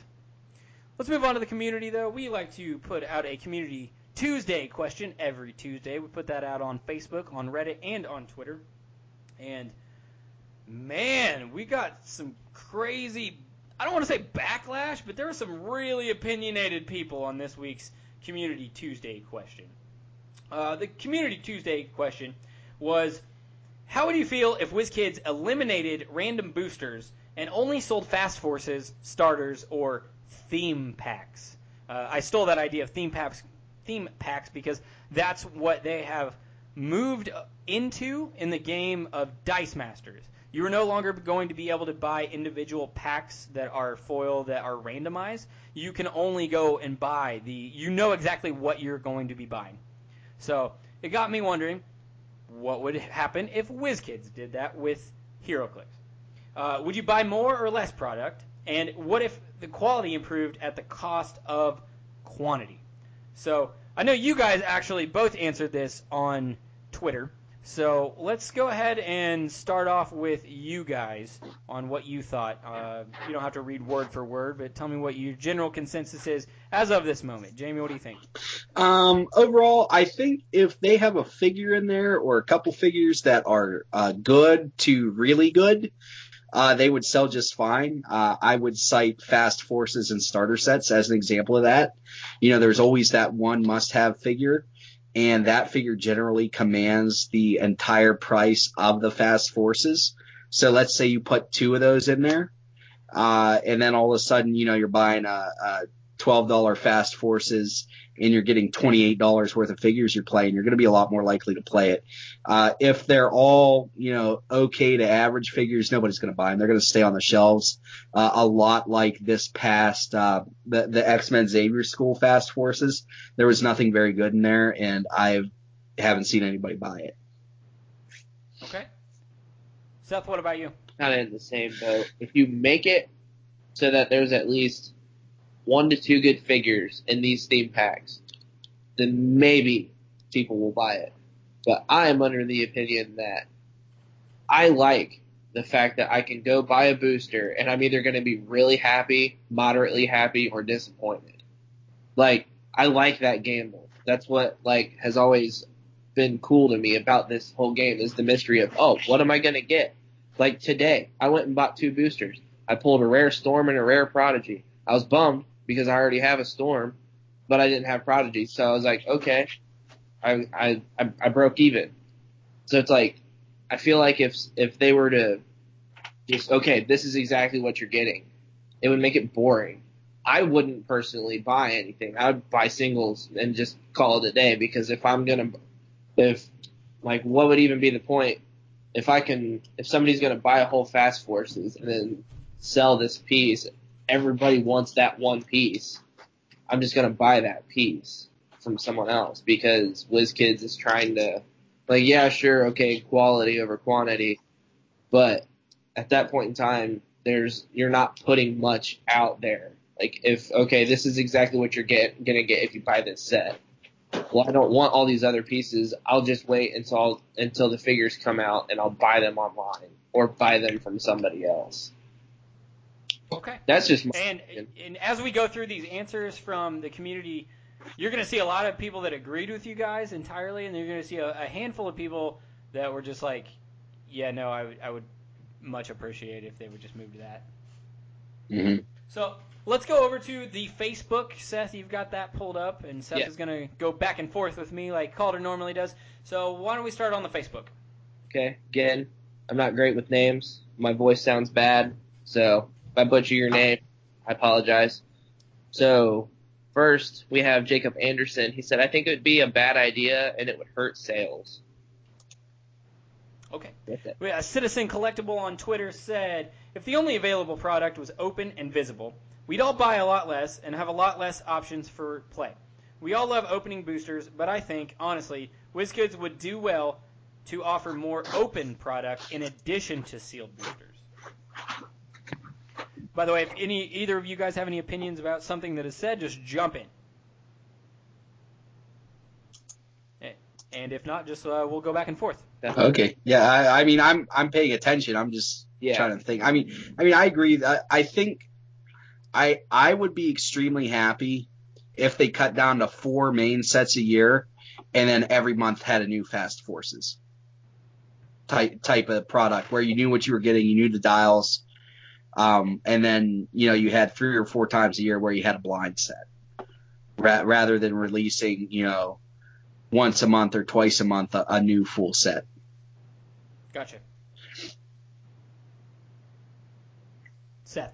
Let's move on to the community, though. We like to put out a community Tuesday question every Tuesday. We put that out on Facebook, on Reddit, and on Twitter. And man, we got some crazy. I don't want to say backlash, but there were some really opinionated people on this week's Community Tuesday question. Uh, the Community Tuesday question was How would you feel if WizKids eliminated random boosters and only sold Fast Forces, starters, or theme packs? Uh, I stole that idea of theme packs, theme packs because that's what they have moved into in the game of Dice Masters. You are no longer going to be able to buy individual packs that are foil that are randomized. You can only go and buy the. You know exactly what you're going to be buying. So it got me wondering, what would happen if WizKids did that with HeroClix? Uh, would you buy more or less product? And what if the quality improved at the cost of quantity? So I know you guys actually both answered this on Twitter. So let's go ahead and start off with you guys on what you thought. Uh, you don't have to read word for word, but tell me what your general consensus is as of this moment. Jamie, what do you think? Um, overall, I think if they have a figure in there or a couple figures that are uh, good to really good, uh, they would sell just fine. Uh, I would cite Fast Forces and starter sets as an example of that. You know, there's always that one must-have figure, and that figure generally commands the entire price of the Fast Forces. So let's say you put two of those in there, uh, and then all of a sudden, you know, you're buying a, a $12 fast forces and you're getting $28 worth of figures you're playing, you're going to be a lot more likely to play it. Uh, if they're all, you know, okay to average figures, nobody's going to buy them. They're going to stay on the shelves. Uh, a lot like this past, uh, the, the X-Men Xavier School fast forces. There was nothing very good in there and I haven't seen anybody buy it. Okay. Seth, what about you? Kind of in the same boat. If you make it so that there's at least one to two good figures in these theme packs, then maybe people will buy it. But I am under the opinion that I like the fact that I can go buy a booster and I'm either going to be really happy, moderately happy, or disappointed. Like, I like that gamble. That's what, like, has always been cool to me about this whole game is the mystery of, oh, what am I going to get? Like today, I went and bought two boosters. I pulled a rare Storm and a rare Prodigy. I was bummed because I already have a Storm, but I didn't have Prodigy. So I was like, okay, I, I, I, broke even. So it's like, I feel like if, if they were to just, okay, this is exactly what you're getting, it would make it boring. I wouldn't personally buy anything. I would buy singles and just call it a day because if I'm gonna, if, like, what would even be the point if I can, if somebody's gonna buy a whole Fast Forces and then sell this piece, everybody wants that one piece. I'm just gonna buy that piece from someone else because WizKids is trying to, like, yeah, sure, okay, quality over quantity, but at that point in time, there's you're not putting much out there. Like, if okay, this is exactly what you're get gonna get if you buy this set. Well, I don't want all these other pieces. I'll just wait until until the figures come out and I'll buy them online or buy them from somebody else. Okay. That's just And, opinion. and as we go through these answers from the community, you're going to see a lot of people that agreed with you guys entirely, and you're going to see a, a handful of people that were just like, yeah, no, I would, I would much appreciate if they would just move to that. Mm-hmm. So let's go over to the Facebook. Seth, you've got that pulled up, and Seth Yeah. is going to go back and forth with me like Calder normally does. So why don't we start on the Facebook? Okay, again, I'm not great with names. My voice sounds bad, so if I butcher your ah. name, I apologize. So, first, we have Jacob Anderson. He said, I think it would be a bad idea and it would hurt sales. Okay. A Citizen Collectible on Twitter said, if the only available product was open and visible, we'd all buy a lot less and have a lot less options for play. We all love opening boosters, but I think, honestly, WizKids would do well to offer more open product in addition to sealed boosters. By the way, if any either of you guys have any opinions about something that is said, just jump in. And if not, just uh, we'll go back and forth. Okay. Yeah. I, I mean, I'm I'm paying attention. I'm just Yeah. trying to think. I mean, I mean, I agree. That I think I I would be extremely happy if they cut down to four main sets a year, and then every month had a new Fast Forces type type of product where you knew what you were getting, you knew the dials, um, and then you know you had three or four times a year where you had a blind set, ra- rather than releasing you know once a month or twice a month a, a new full set. Gotcha. Seth.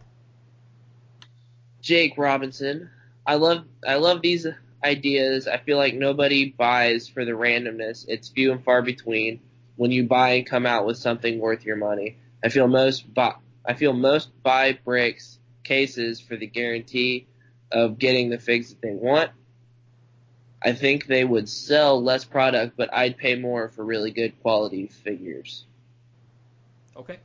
Jake Robinson. I love I love these ideas. I feel like nobody buys for the randomness. It's few and far between when you buy and come out with something worth your money. I feel most buy I feel most buy bricks cases for the guarantee of getting the figs that they want. I think they would sell less product, but I'd pay more for really good quality figures. Okay.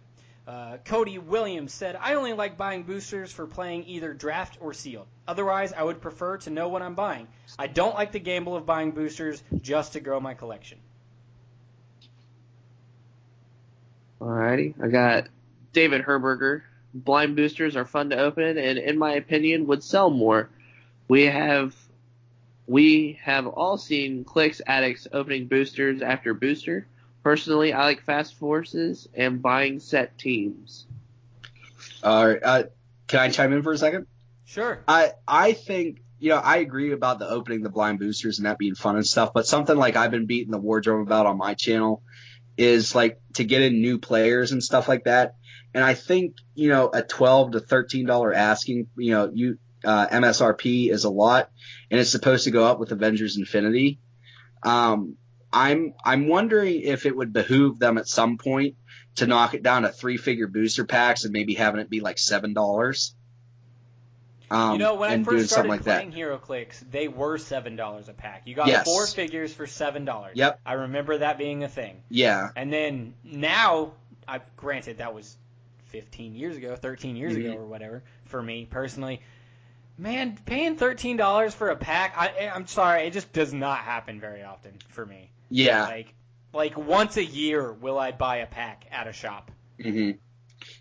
Uh, Cody Williams said, I only like buying boosters for playing either draft or sealed. Otherwise, I would prefer to know what I'm buying. I don't like the gamble of buying boosters just to grow my collection. Alrighty, I got David Herberger. Blind boosters are fun to open, and in my opinion, would sell more. We have we have all seen clicks addicts opening boosters after booster. Personally, I like fast forces and buying set teams. All right. Uh, can I chime in for a second? Sure. I I think you know I agree about the opening the blind boosters and that being fun and stuff. But something like I've been beating the wardrobe about on my channel is like to get in new players and stuff like that. And I think you know a twelve to thirteen dollar asking you know you uh, MSRP is a lot, and it's supposed to go up with Avengers Infinity. Um, I'm I'm wondering if it would behoove them at some point to knock it down to three figure booster packs and maybe having it be like seven dollars. Um, you know, when I first started like playing HeroClix, they were seven dollars a pack. You got Yes. four figures for seven dollars. Yep. I remember that being a thing. Yeah. And then now, I granted that was 15 years ago, 13 years Mhm. ago, or whatever. For me personally, man, paying 13 dollars for a pack, I, I'm sorry, it just does not happen very often for me. Yeah. Like, like once a year will I buy a pack at a shop. hmm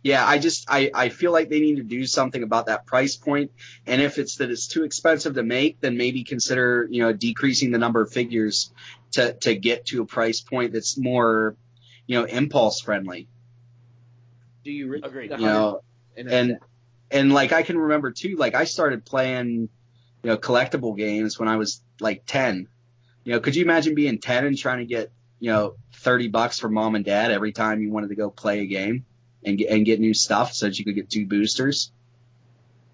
Yeah, I just I, I feel like they need to do something about that price point. point, and if it's that it's too expensive to make, then maybe consider you know decreasing the number of figures to to get to a price point that's more you know impulse friendly. Do you really Agreed. need a You know, hundred and uh, and like I can remember too, like I started playing you know collectible games when I was like ten. You know, could you imagine being ten and trying to get you know thirty bucks from mom and dad every time you wanted to go play a game and get and get new stuff so that you could get two boosters?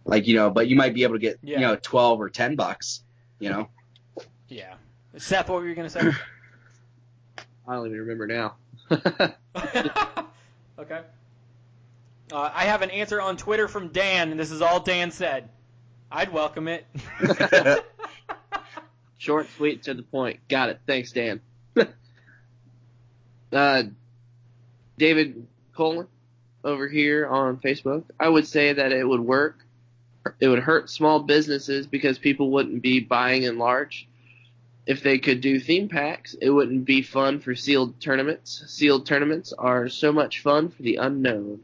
Like you know, but you might be able to get Yeah. you know twelve or ten bucks. You know, Yeah. Seth, what were you gonna say? I don't even remember now. okay. Uh, I have an answer on Twitter from Dan, and this is all Dan said. I'd welcome it. Short, sweet, to the point. Got it. Thanks, Dan. uh, David Coleman over here on Facebook. I would say that it would work. It would hurt small businesses because people wouldn't be buying in large. If they could do theme packs, it wouldn't be fun for sealed tournaments. Sealed tournaments are so much fun for the unknown.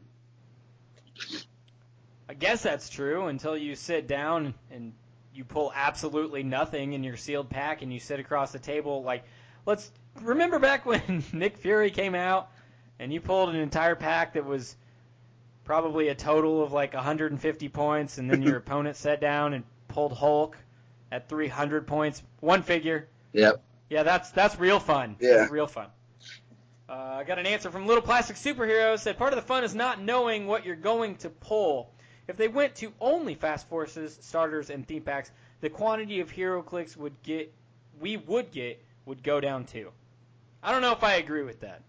I guess that's true until you sit down and you pull absolutely nothing in your sealed pack and you sit across the table. Like, let's remember back when Nick Fury came out and you pulled an entire pack that was probably a total of like 150 points, and then your opponent sat down and pulled Hulk at 300 points, one figure. yep. Yeah, that's that's real fun. Yeah. That's real fun. Uh, I got an answer from Little Plastic Superhero. Said part of the fun is not knowing what you're going to pull. If they went to only Fast Forces starters and theme packs, the quantity of HeroClix would get we would get would go down too. I don't know if I agree with that.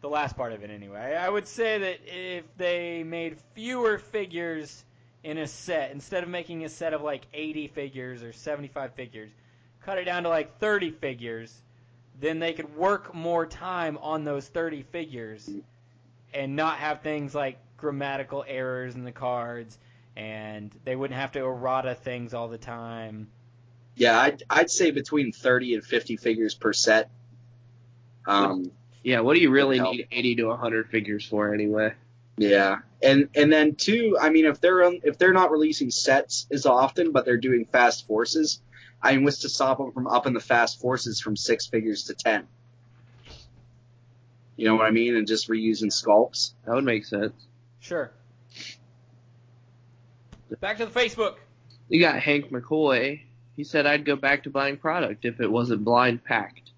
The last part of it, anyway. I would say that if they made fewer figures in a set, instead of making a set of like 80 figures or 75 figures, cut it down to like 30 figures, then they could work more time on those 30 figures and not have things like grammatical errors in the cards and they wouldn't have to errata things all the time. Yeah, I'd I'd say between thirty and fifty figures per set. Um, Yeah, what do you really Help. need 80 to 100 figures for anyway? Yeah, and and then two, I mean, if they're if they're not releasing sets as often, but they're doing fast forces, I mean, what's to stop them from upping the fast forces from six figures to ten? You know what I mean? And just reusing sculpts. That would make sense. Sure. Back to the Facebook. You got Hank McCoy. He said I'd go back to buying product if it wasn't blind packed.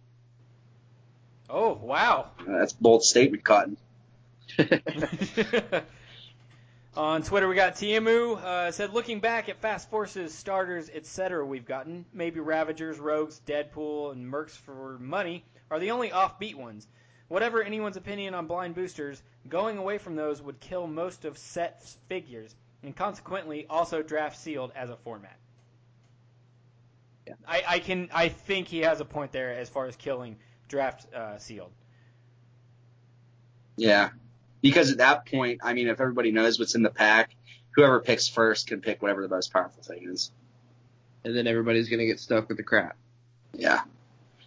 Oh, wow. Uh, that's bold statement, Cotton. On Twitter, we got Tiamu uh, said, looking back at Fast Forces, starters, etc., we've gotten, maybe Ravagers, Rogues, Deadpool, and Mercs for money are the only offbeat ones. Whatever anyone's opinion on blind boosters, going away from those would kill most of sets figures, and consequently also draft sealed as a format. Yeah. I, I can I think he has a point there as far as killing draft uh, sealed. Yeah, because at that point, I mean, if everybody knows what's in the pack, whoever picks first can pick whatever the most powerful thing is. and then everybody's gonna get stuck with the crap. Yeah,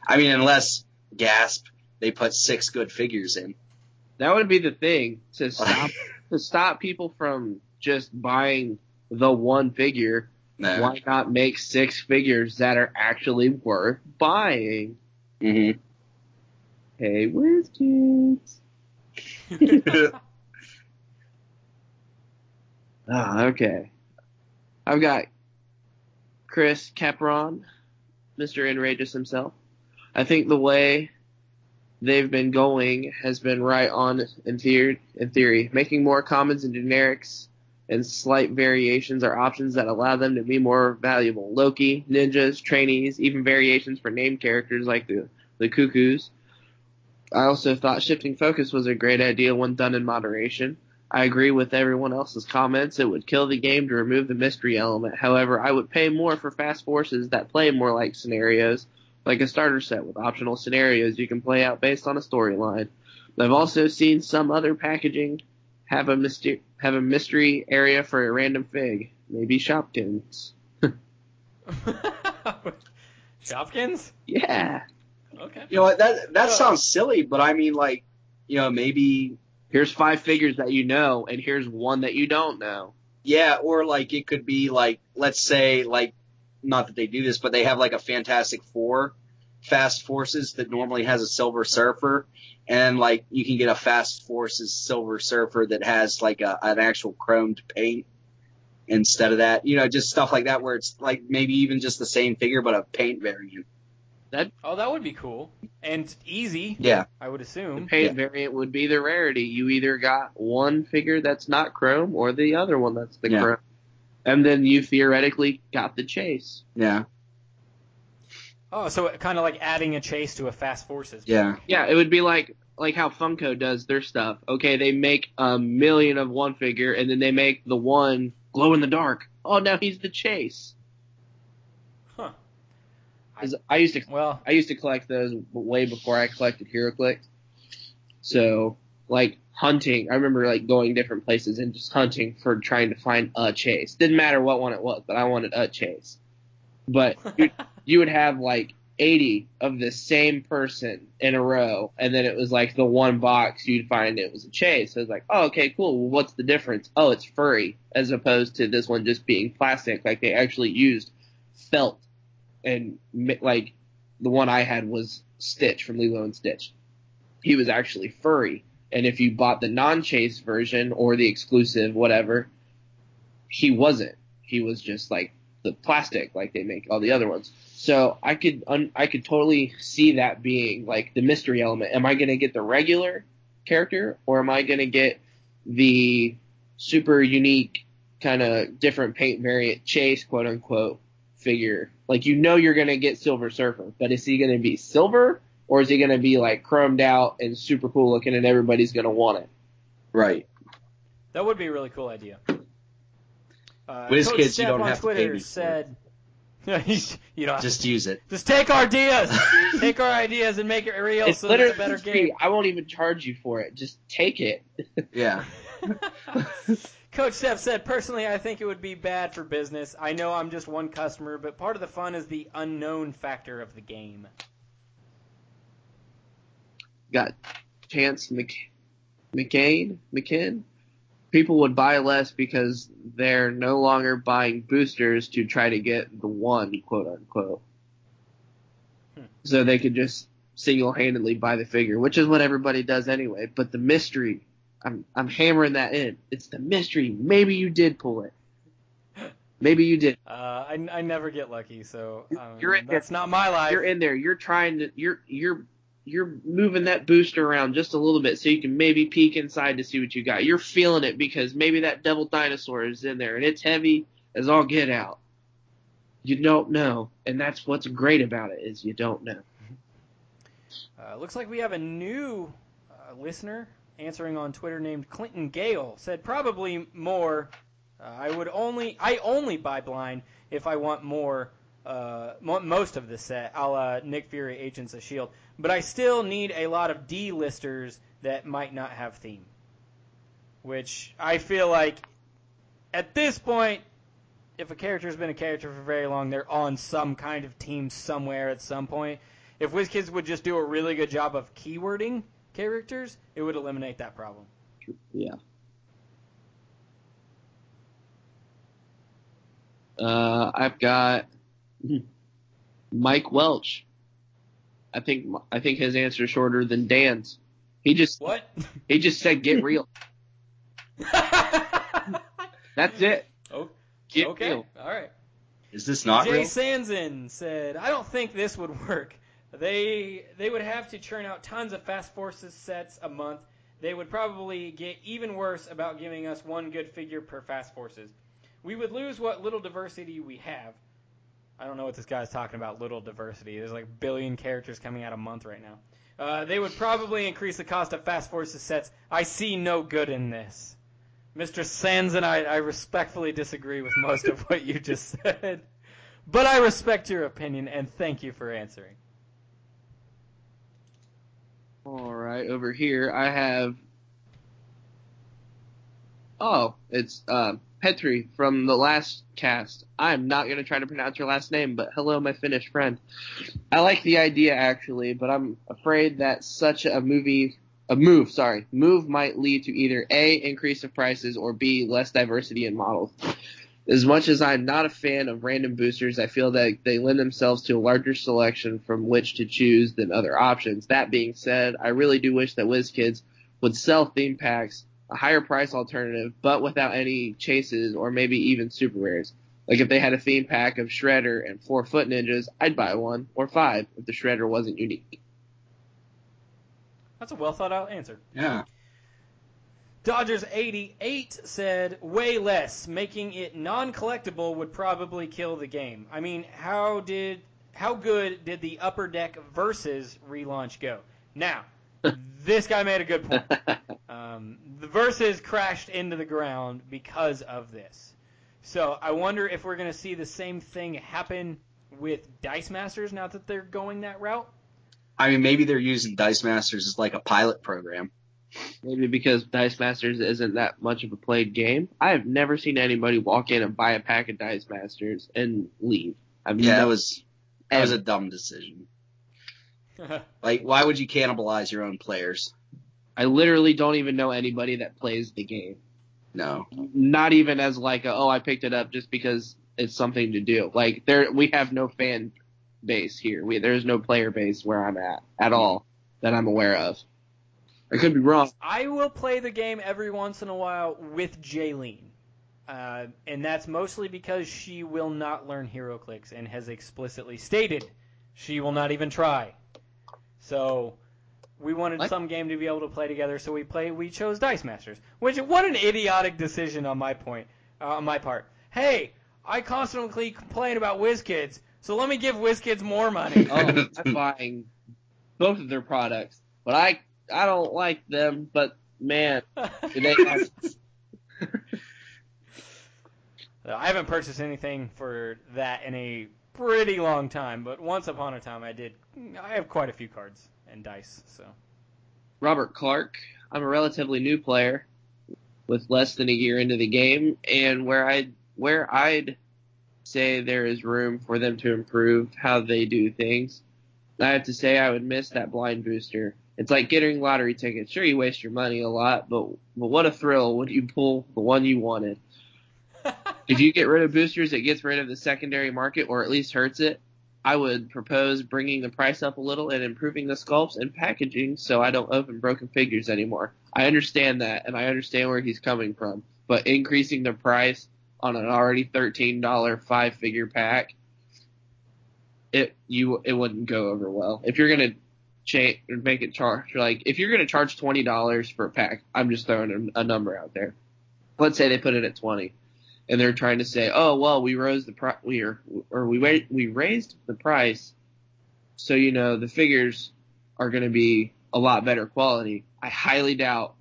I mean, unless gasp, they put six good figures in. That would be the thing to stop to stop people from just buying the one figure. No. Why not make six figures that are actually worth buying? hmm Hey, whiz kids. Ah, okay. I've got Chris Capron, Mr. Enrageous himself. I think the way they've been going has been right on in theory, in theory. Making more commons and generics and slight variations are options that allow them to be more valuable. Loki, ninjas, trainees, even variations for named characters like the, the cuckoos. I also thought shifting focus was a great idea when done in moderation. I agree with everyone else's comments. It would kill the game to remove the mystery element. However, I would pay more for fast forces that play more like scenarios, like a starter set with optional scenarios you can play out based on a storyline. I've also seen some other packaging have a mystery have a mystery area for a random fig, maybe Shopkins. Shopkins? Yeah. Okay. You know? That that sounds silly, but I mean, like, you know, maybe Here's five figures that you know, and here's one that you don't know. yeah, or like it could be like, let's say, like, not that they do this, but they have like a Fantastic Four Fast Forces that normally has a Silver Surfer, and like you can get a Fast Forces Silver Surfer that has like a, an actual chromed paint instead of that. You know, just stuff like that where it's like maybe even just the same figure but a paint variant. Oh, that would be cool and easy. Yeah. I would The assume. paint variant would be the rarity. You either got one figure that's not chrome or the other one that's the Yeah. chrome. And then you theoretically got the chase. Yeah. Oh, so kind of like adding a chase to a Fast Forces. Yeah. Yeah, it would be like like how Funko does their stuff. Okay, they make a million of one figure and then they make the one glow in the dark. Oh, now he's the chase. I used to Well, I used to collect those way before I collected HeroClix. So, like hunting, I remember like going different places and just hunting for trying to find a chase. Didn't matter what one it was, but I wanted a chase. But you, you would have like 80 of the same person in a row, and then it was like the one box you'd find it was a chase. So it was like, oh, okay, cool. Well, what's the difference? Oh, it's furry, as opposed to this one just being plastic. Like they actually used felt and like the one I had was Stitch from Lilo and Stitch. He was actually furry, and if you bought the non-chase version or the exclusive, whatever, he wasn't. He was just like the plastic, like they make all the other ones. So I could un- I could totally see that being like the mystery element. Am I gonna get the regular character, or am I gonna get the super unique kind of different paint variant chase, quote unquote, figure. Like you know you're gonna get Silver Surfer, but is he gonna be silver or is he gonna be like chromed out and super cool looking and everybody's gonna want it? Right. that would be a really cool idea. Uh, WizKids, Coach you Steph don't on have to pay Twitter me for said, you know, just, Just use it. just take our ideas, take our ideas and make it real, It's so it's a literally better free. game. I won't even charge you for it. Just take it. Yeah. Coach Steph said, personally, I think it would be bad for business. I know I'm just one customer, but part of the fun is the unknown factor of the game. Got Chance Mc- McCain, McKinn. People would buy less because they're no longer buying boosters to try to get the one, quote unquote. Hmm. So they could just single-handedly buy the figure, which is what everybody does anyway. But the mystery, I'm I'm hammering that in. It's the mystery. Maybe you did pull it. Maybe you did. Uh, I, I never get lucky, so um, You're in that's not my life. You're in there. You're trying to. You're you're you're moving that booster around just a little bit so you can maybe peek inside to see what you got. You're feeling it because maybe that devil dinosaur is in there and it's heavy as all get out. You don't know, and that's what's great about it is you don't know. Uh, looks like we have a new uh, listener answering on Twitter named Clinton Gale. Said probably more. Uh, I would only I only buy blind if I want more. Uh, mo- most of the set, a la Nick Fury, Agents of Shield, but I still need a lot of D-listers that might not have theme. Which I feel like, at this point, if a character's been a character for very long, they're on some kind of team somewhere at some point if WizKids would just do a really good job of keywording characters, it would eliminate that problem. Yeah. Uh, I've got Mike Welch. I think I think his answer is shorter than Dan's. He just What? he just said get real. That's it. Oh, Get okay. real. All right. Is this not real? Jay real? Sanson said, "I don't think this would work. They they would have to churn out tons of Fast Forces sets a month. they would probably get even worse about giving us one good figure per Fast Forces. We would lose what little diversity we have. I don't know what this guy's talking about, little diversity. There's like a billion characters coming out a month right now. Uh, they would probably increase the cost of Fast Forces sets. I see no good in this. Mr. Sands and I, I respectfully disagree with most of what you just said. But I respect your opinion and thank you for answering. All right, over here I have. Oh, it's uh, Petri from the last cast. I'm not gonna try to pronounce your last name, but hello, my Finnish friend. I like the idea actually, but I'm afraid that such a movie, a move, sorry, move might lead to either a increase of prices or b less diversity in models. As much as I'm not a fan of random boosters, I feel that they lend themselves to a larger selection from which to choose than other options. That being said, I really do wish that WizKids would sell theme packs, a higher price alternative, but without any chases or maybe even super rares. Like if they had a theme pack of Shredder and four Foot Ninjas, I'd buy one, or five if the Shredder wasn't unique. That's a well thought out answer. Yeah. Dodgers 88 said way less. Making it non-collectible would probably kill the game. I mean, how did how good did the Upper Deck versus relaunch go? Now, this guy made a good point. Um, the verses crashed into the ground because of this. So I wonder if we're going to see the same thing happen with Dice Masters now that they're going that route. I mean, maybe they're using Dice Masters as like a pilot program. Maybe because Dice Masters isn't that much of a played game. I have never seen anybody walk in and buy a pack of Dice Masters and leave. I've Yeah, that was that was a dumb decision. Like, why would you cannibalize your own players? I literally don't even know anybody that plays the game. No. Not even as like a, oh I picked it up just because it's something to do. Like there we have no fan base here. We there's no player base where I'm at at all that I'm aware of. I could be wrong. I will play the game every once in a while with Jaylene. Uh, and that's mostly because she will not learn HeroClix and has explicitly stated she will not even try. So we wanted What? some game to be able to play together, so we play. We chose Dice Masters, which what an idiotic decision on my point, uh, on my part. Hey, I constantly complain about WizKids, so let me give WizKids more money. Oh, I'm buying both of their products, but I I don't like them. But man, do they have I haven't purchased anything for that in a pretty long time, but once upon a time I did. I have quite a few cards and dice, so. Robert Clark. I'm a relatively new player with less than a year into the game, and where I where I'd say there is room for them to improve how they do things. I have to say I would miss that blind booster. It's like getting lottery tickets. Sure, you waste your money a lot, but but what a thrill when you pull the one you wanted. If you get rid of boosters, it gets rid of the secondary market, or at least hurts it. I would propose bringing the price up a little and improving the sculpts and packaging so I don't open broken figures anymore. I understand that, and I understand where he's coming from, but increasing the price on an already $13 five figure pack, it you it wouldn't go over well. If you're gonna change make it charge like if you're gonna charge twenty dollars for a pack, I'm just throwing a, a number out there. Let's say they put it at twenty and they're trying to say, "Oh, well, we rose the price, we are, or we we raised the price, so you know the figures are going to be a lot better quality." I highly doubt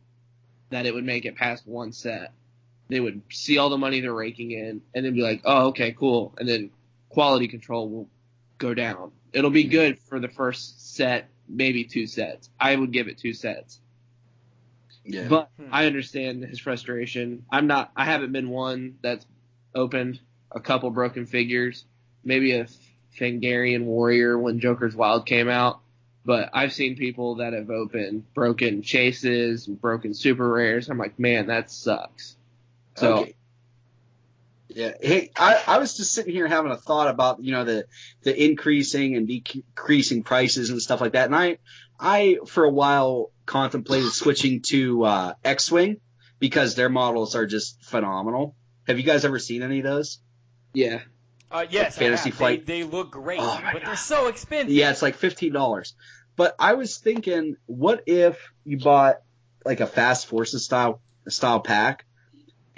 that it would make it past one set. They would see all the money they're raking in, and then be like, "Oh, okay, cool," and then quality control will go down. It'll be mm-hmm. good for the first set, maybe two sets. I would give it two sets. Yeah. But Hmm. I understand his frustration. I'm not. I haven't been one that's opened a couple broken figures, maybe a Fangarian warrior when Joker's Wild came out. But I've seen people that have opened broken chases, and broken super rares. I'm like, man, that sucks. So Okay. Yeah. Hey, I, I was just sitting here having a thought about, you know, the, the increasing and decreasing prices and stuff like that. And I, I, for a while contemplated switching to, uh, X-Wing because their models are just phenomenal. Have you guys ever seen any of those? yeah, Uh, yes, I Fantasy have. Flight. They, they look great, Oh my but they're so expensive. Yeah, it's like fifteen dollars. But I was thinking, what if you bought like a fast forces style style pack,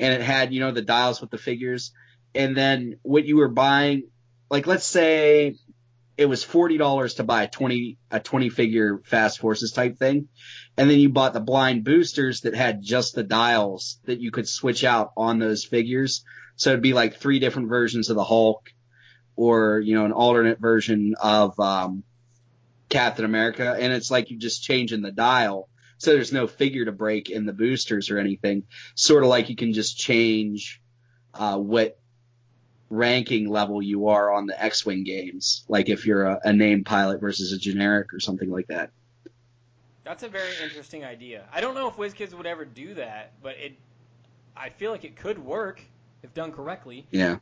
and it had you know the dials with the figures, and then what you were buying, like let's say it was forty dollars to buy a twenty a twenty figure fast forces type thing, and then you bought the blind boosters that had just the dials that you could switch out on those figures. So it'd be like three different versions of the Hulk, or you know an alternate version of um, Captain America, and it's like you're just changing the dial. So there's no figure to break in the boosters or anything. Sort of like you can just change uh, what ranking level you are on the X-wing games. Like if you're a, a named pilot versus a generic or something like that. That's a very interesting idea. I don't know if WizKids would ever do that, but it, I feel like it could work if done correctly. Yeah.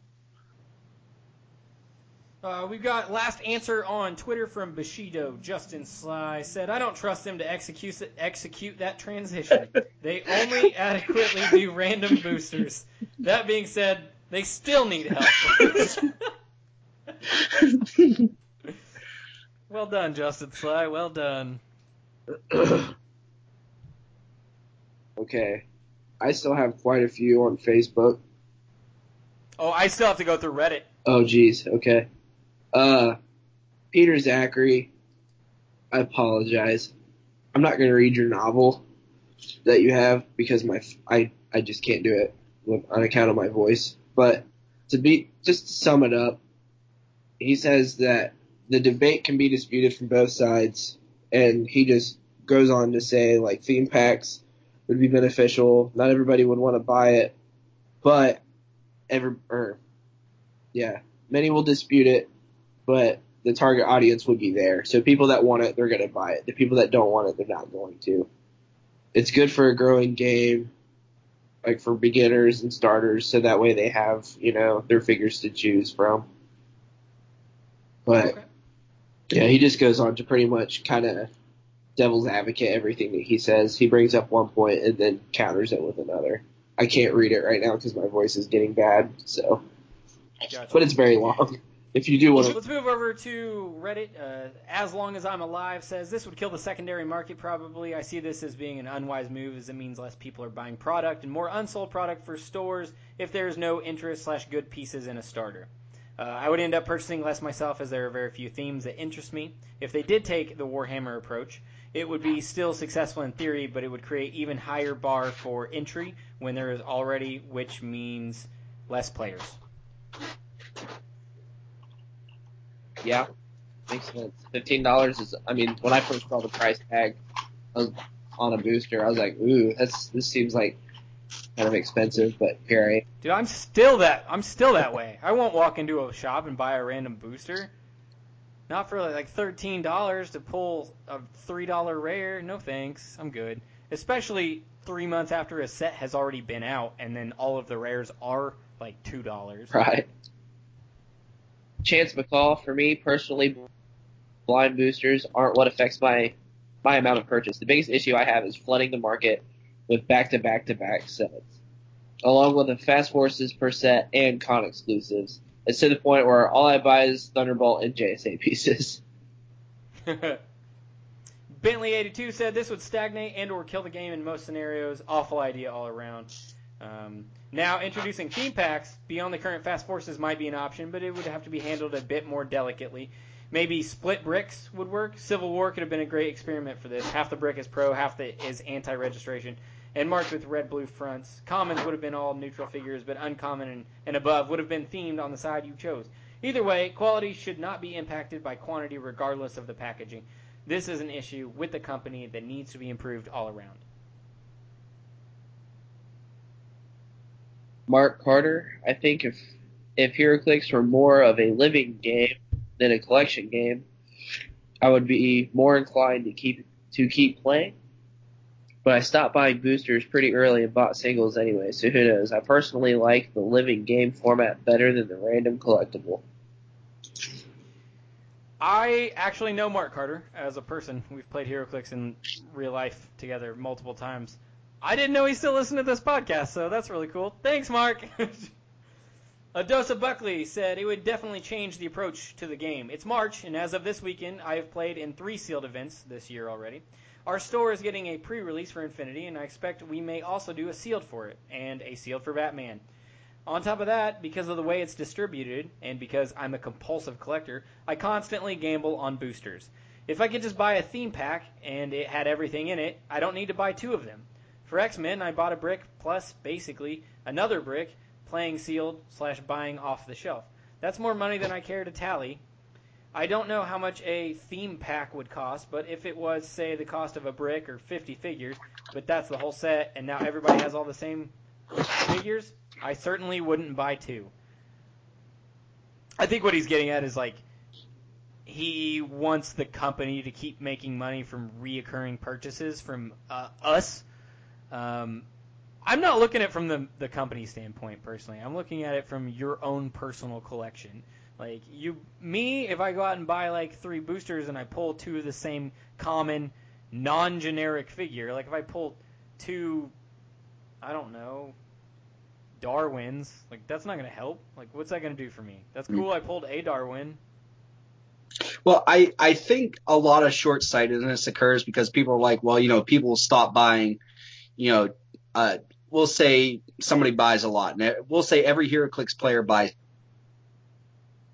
Uh, we've got last answer on Twitter from Bushido. Justin Sly said, "I don't trust them to execute execute that transition. they only adequately do random boosters. That being said, they still need help." well done, Justin Sly. Well done. okay. I still have quite a few on Facebook. Oh, I still have to go through Reddit. Oh, geez. Okay. Uh, Peter Zachary, I apologize. I'm not going to read your novel that you have because my I I just can't do it on account of my voice. But to be just to sum it up, he says that the debate can be disputed from both sides, and he just goes on to say like theme packs would be beneficial. Not everybody would want to buy it, but every or yeah, many will dispute it, but the target audience would be there. So people that want it, they're going to buy it. The people that don't want it, they're not going to. It's good for a growing game, like for beginners and starters, so that way they have, you know, their figures to choose from. But Okay. yeah, he just goes on to pretty much kind of devil's advocate everything that he says. He brings up one point and then counters it with another. I can't read it right now because my voice is getting bad. So, Gotcha. but it's very long. If you do want to, Let's move over to Reddit. Uh, as long as I'm alive says this would kill the secondary market probably. I see this as being an unwise move as it means less people are buying product and more unsold product for stores if there is no interest slash good pieces in a starter. Uh, I would end up purchasing less myself as there are very few themes that interest me. If they did take the Warhammer approach, it would be still successful in theory, but it would create even higher bar for entry when there is already, which means less players. Yeah, makes sense. Fifteen dollars is. I mean, when I first saw the price tag was on a booster, I was like, ooh, that's this seems like kind of expensive. But here I Dude, I'm still that I'm still that way. I won't walk into a shop and buy a random booster. Not for like thirteen dollars to pull a three dollar rare. No thanks. I'm good. Especially three months after a set has already been out, and then all of the rares are like two dollars. Right. Chance McCall, for me personally, blind boosters aren't what affects my my amount of purchase. The biggest issue I have is flooding the market with back to back to back sets, along with the fast forces per set and con exclusives. It's to the point where all I buy is Thunderbolt and JSA pieces. Bentley82 said this would stagnate and or kill the game in most scenarios. Awful idea all around. Um, now, introducing theme packs beyond the current fast forces might be an option, but it would have to be handled a bit more delicately. Maybe split bricks would work. Civil War could have been a great experiment for this. Half the brick is pro, half the is anti-registration, and marked with red-blue fronts. Commons would have been all neutral figures, but uncommon and, and above would have been themed on the side you chose. Either way, quality should not be impacted by quantity regardless of the packaging. This is an issue with the company that needs to be improved all around. Mark Carter, I think if if HeroClix were more of a living game than a collection game, I would be more inclined to keep to keep playing. But I stopped buying boosters pretty early and bought singles anyway, so who knows? I personally like the living game format better than the random collectible. I actually know Mark Carter as a person. We've played HeroClix in real life together multiple times. I didn't know he still listened to this podcast, so that's really cool. Thanks, Mark. Adosa Buckley said it would definitely change the approach to the game. It's March, and as of this weekend, I have played in three sealed events this year already. Our store is getting a pre-release for Infinity, and I expect we may also do a sealed for it and a sealed for Batman. On top of that, because of the way it's distributed, and because I'm a compulsive collector, I constantly gamble on boosters. If I could just buy a theme pack and it had everything in it, I don't need to buy two of them. For X Men, I bought a brick plus basically another brick, playing sealed slash buying off the shelf. That's more money than I care to tally. I don't know how much a theme pack would cost, but if it was, say, the cost of a brick or 50 figures, but that's the whole set, and now everybody has all the same figures, I certainly wouldn't buy two. I think what he's getting at is like he wants the company to keep making money from reoccurring purchases from uh, us. Um, I'm not looking at it from the the company standpoint personally. I'm looking at it from your own personal collection. Like you, me, if I go out and buy like three boosters and I pull two of the same common, non-generic figure, like if I pull two, I don't know, Darwins, like that's not gonna help. Like what's that gonna do for me? That's cool. I pulled a Darwin. Well, I, I think a lot of short sightedness occurs because people are like, well, you know, people stop buying, you know, uh, we'll say somebody buys a lot, and we'll say every HeroClix player buys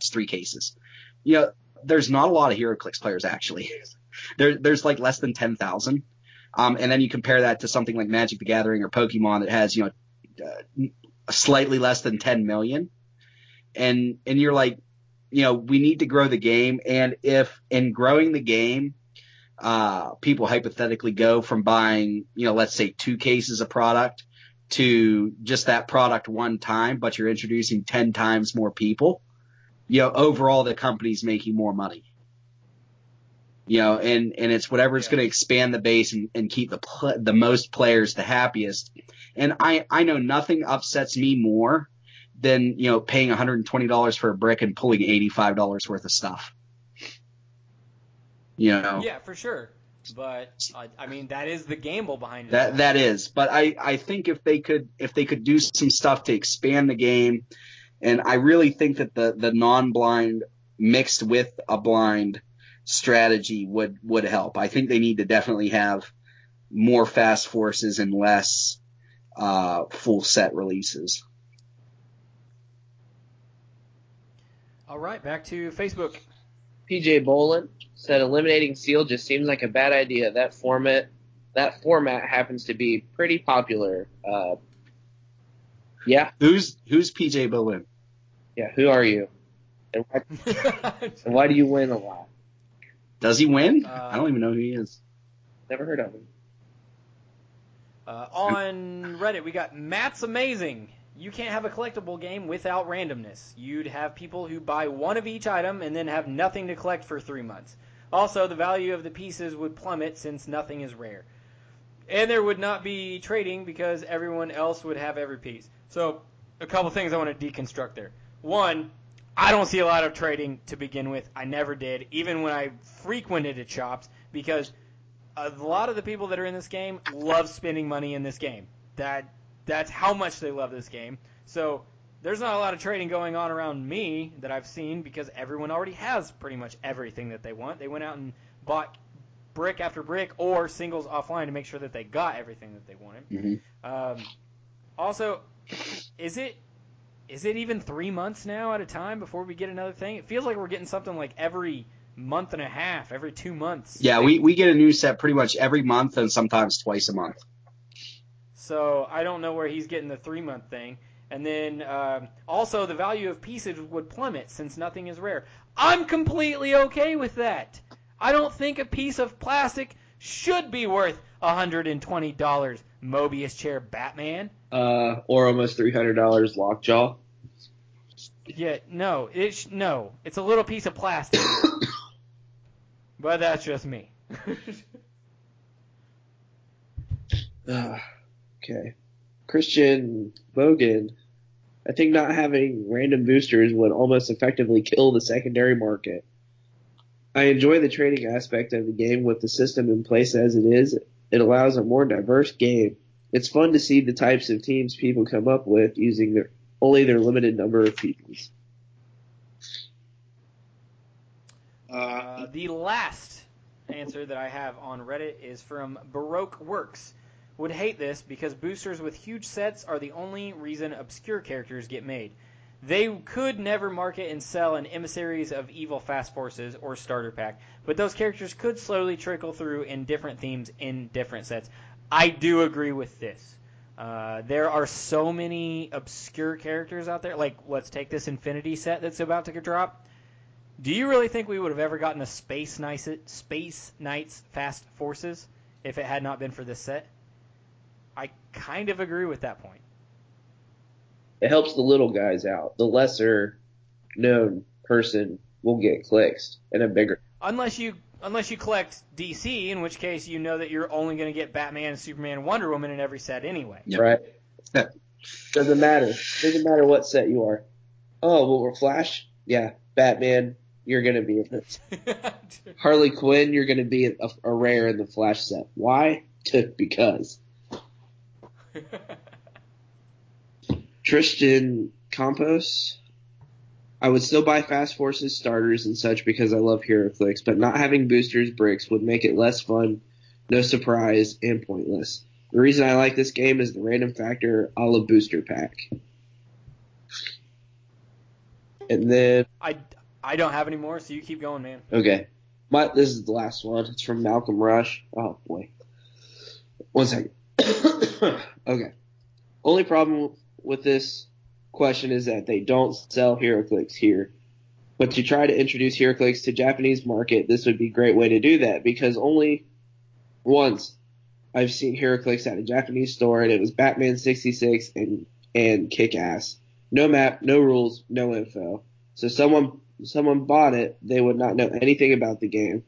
three cases. You know, there's not a lot of HeroClix players actually. there, there's like less than 10,000. Um, and then you compare that to something like Magic the Gathering or Pokemon that has, you know, uh, slightly less than 10 million. And, and you're like, you know, we need to grow the game. And if in growing the game, uh, people hypothetically go from buying, you know, let's say two cases of product to just that product one time, but you're introducing 10 times more people, you know, overall the company's making more money. You know, and, and it's whatever's Yeah. going to expand the base and, and keep the pl- the most players the happiest. And I, I know nothing upsets me more than, you know, paying $120 for a brick and pulling $85 worth of stuff. You know, Yeah, for sure. But I, I mean, that is the gamble behind it. That that is, but I I think if they could if they could do some stuff to expand the game, and I really think that the the non-blind mixed with a blind strategy would would help. I think they need to definitely have more fast forces and less uh, full set releases. All right, back to Facebook. PJ Bolin said eliminating Seal just seems like a bad idea. That format that format happens to be pretty popular. Uh, yeah, Who's who's PJ Bowen? yeah. Who are you? And why, and why do you win a lot? Does he win? Uh, I don't even know who he is. Never heard of him. Uh, on Reddit, we got Matt's amazing. You can't have a collectible game without randomness. You'd have people who buy one of each item and then have nothing to collect for three months. Also, the value of the pieces would plummet since nothing is rare. And there would not be trading because everyone else would have every piece. So, a couple things I want to deconstruct there. One, I don't see a lot of trading to begin with. I never did, even when I frequented at shops, because a lot of the people that are in this game love spending money in this game. That that's how much they love this game. So there's not a lot of trading going on around me that I've seen because everyone already has pretty much everything that they want. They went out and bought brick after brick or singles offline to make sure that they got everything that they wanted. Mhm. Um, also, is it is it even three months now at a time before we get another thing? It feels like we're getting something like every month and a half, every two months. Yeah, we we get a new set pretty much every month and sometimes twice a month. So I don't know where he's getting the three month thing. And then um, also the value of pieces would plummet since nothing is rare. I'm completely okay with that. I don't think a piece of plastic should be worth $120. Mobius chair Batman. Uh, or almost three hundred dollars Lockjaw. Yeah, no, it sh- no, it's a little piece of plastic. but that's just me. Okay. Christian Bogan. I think not having random boosters would almost effectively kill the secondary market. I enjoy the trading aspect of the game with the system in place as it is. It allows a more diverse game. It's fun to see the types of teams people come up with using their only their limited number of pieces. Uh, the last answer that I have on Reddit is from Baroque Works. Would hate this because boosters with huge sets are the only reason obscure characters get made. They could never market and sell an Emissaries of Evil Fast Forces or starter pack, but those characters could slowly trickle through in different themes in different sets. I do agree with this. Uh, there are so many obscure characters out there. Like, let's take this Infinity set that's about to drop. Do you really think we would have ever gotten a Space Knights, Space Knights Fast Forces if it had not been for this set? I kind of agree with that point. It helps the little guys out. The lesser known person will get clicks and a bigger. Unless you unless you collect DC, in which case you know that you're only going to get Batman, Superman, Wonder Woman in every set anyway. Yep. Right? Doesn't matter. Doesn't matter what set you are. Oh, well, we're Flash? Yeah. Batman, you're going to be in this. Harley Quinn, you're going to be a, a rare in the Flash set. Why? because. Tristan Campos. I would still buy Fast Forces starters and such because I love HeroClix, but not having boosters bricks would make it less fun, no surprise, and pointless. The reason I like this game is the random factor a la booster pack. And then, I, I don't have any more, so you keep going, man. okay, my, this is the last one. It's from Malcolm Rush. Oh boy. One second. okay. Only problem with this question is that they don't sell HeroClix here. But to try to introduce HeroClix to Japanese market, this would be a great way to do that because only once I've seen HeroClix at a Japanese store and it was Batman 66 and and Kick-Ass. No map, no rules, no info. So someone someone bought it, they would not know anything about the game.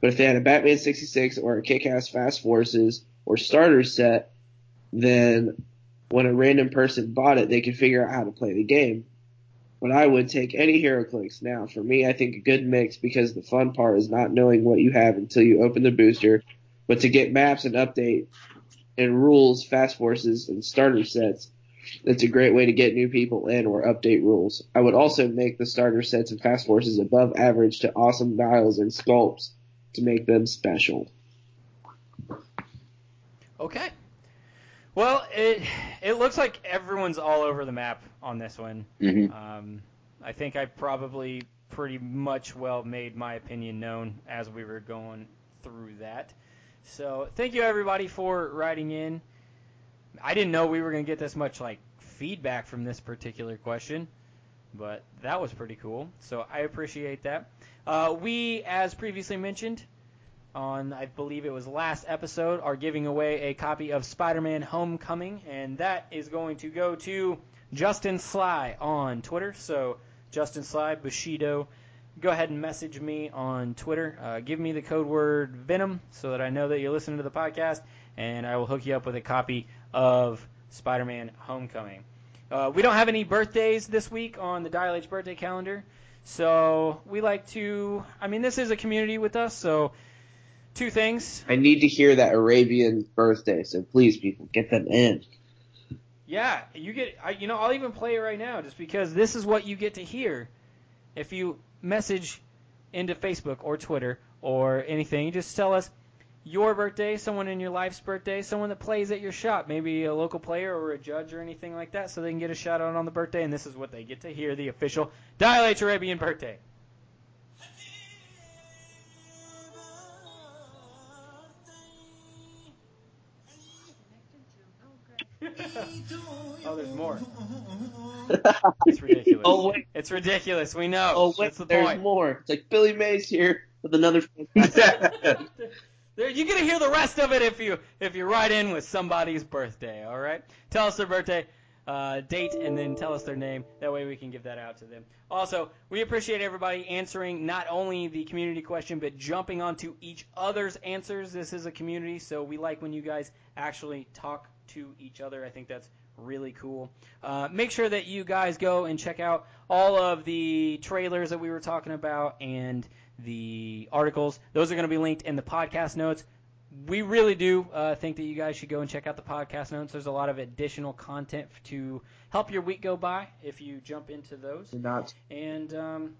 But if they had a Batman 66 or a Kick-Ass Fast Forces or starter set, then when a random person bought it, they could figure out how to play the game. But I would take any HeroClix now. For me, I think a good mix because the fun part is not knowing what you have until you open the booster. But to get maps and update and rules, fast forces, and starter sets, it's a great way to get new people in or update rules. I would also make the starter sets and fast forces above average to awesome dials and sculpts to make them special. Okay. Well, it it looks like everyone's all over the map on this one. Mhm. Um, I think I probably pretty much well made my opinion known as we were going through that. So thank you everybody for writing in. I didn't know we were going to get this much like feedback from this particular question, but that was pretty cool. So I appreciate that. Uh, we, as previously mentioned, on I believe it was last episode, are giving away a copy of Spider-Man: Homecoming, and that is going to go to Justin Sly on Twitter. So Justin Sly Bushido, go ahead and message me on Twitter. Uh, give me the code word Venom so that I know that you're listening to the podcast, and I will hook you up with a copy of Spider-Man: Homecoming. Uh, we don't have any birthdays this week on the Dial H birthday calendar, so we like to. I mean, this is a community with us, so two things. I need to hear that Arabian birthday, so please, people, get them in. Yeah, you get. I, you know, I'll even play it right now, just because this is what you get to hear if you message into Facebook or Twitter or anything. Just tell us your birthday, someone in your life's birthday, someone that plays at your shop, maybe a local player or a judge or anything like that, so they can get a shout out on the birthday. And this is what they get to hear: the official Dial H Arabian birthday. Oh, there's more. It's ridiculous. Oh wait, It's ridiculous. We know. oh wait, the there's point. more. It's like Billy Mays here with another. There, you're gonna hear the rest of it if you if you write in with somebody's birthday. All right, tell us their birthday uh, date and then tell us their name. That way we can give that out to them. Also, we appreciate everybody answering not only the community question but jumping onto each other's answers. This is a community, so we like when you guys actually talk to each other. I think that's really cool. Uh, make sure that you guys go and check out all of the trailers that we were talking about and the articles. Those are going to be linked in the podcast notes. We really do uh, think that you guys should go and check out the podcast notes. There's a lot of additional content to help your week go by if you jump into those. Not And um,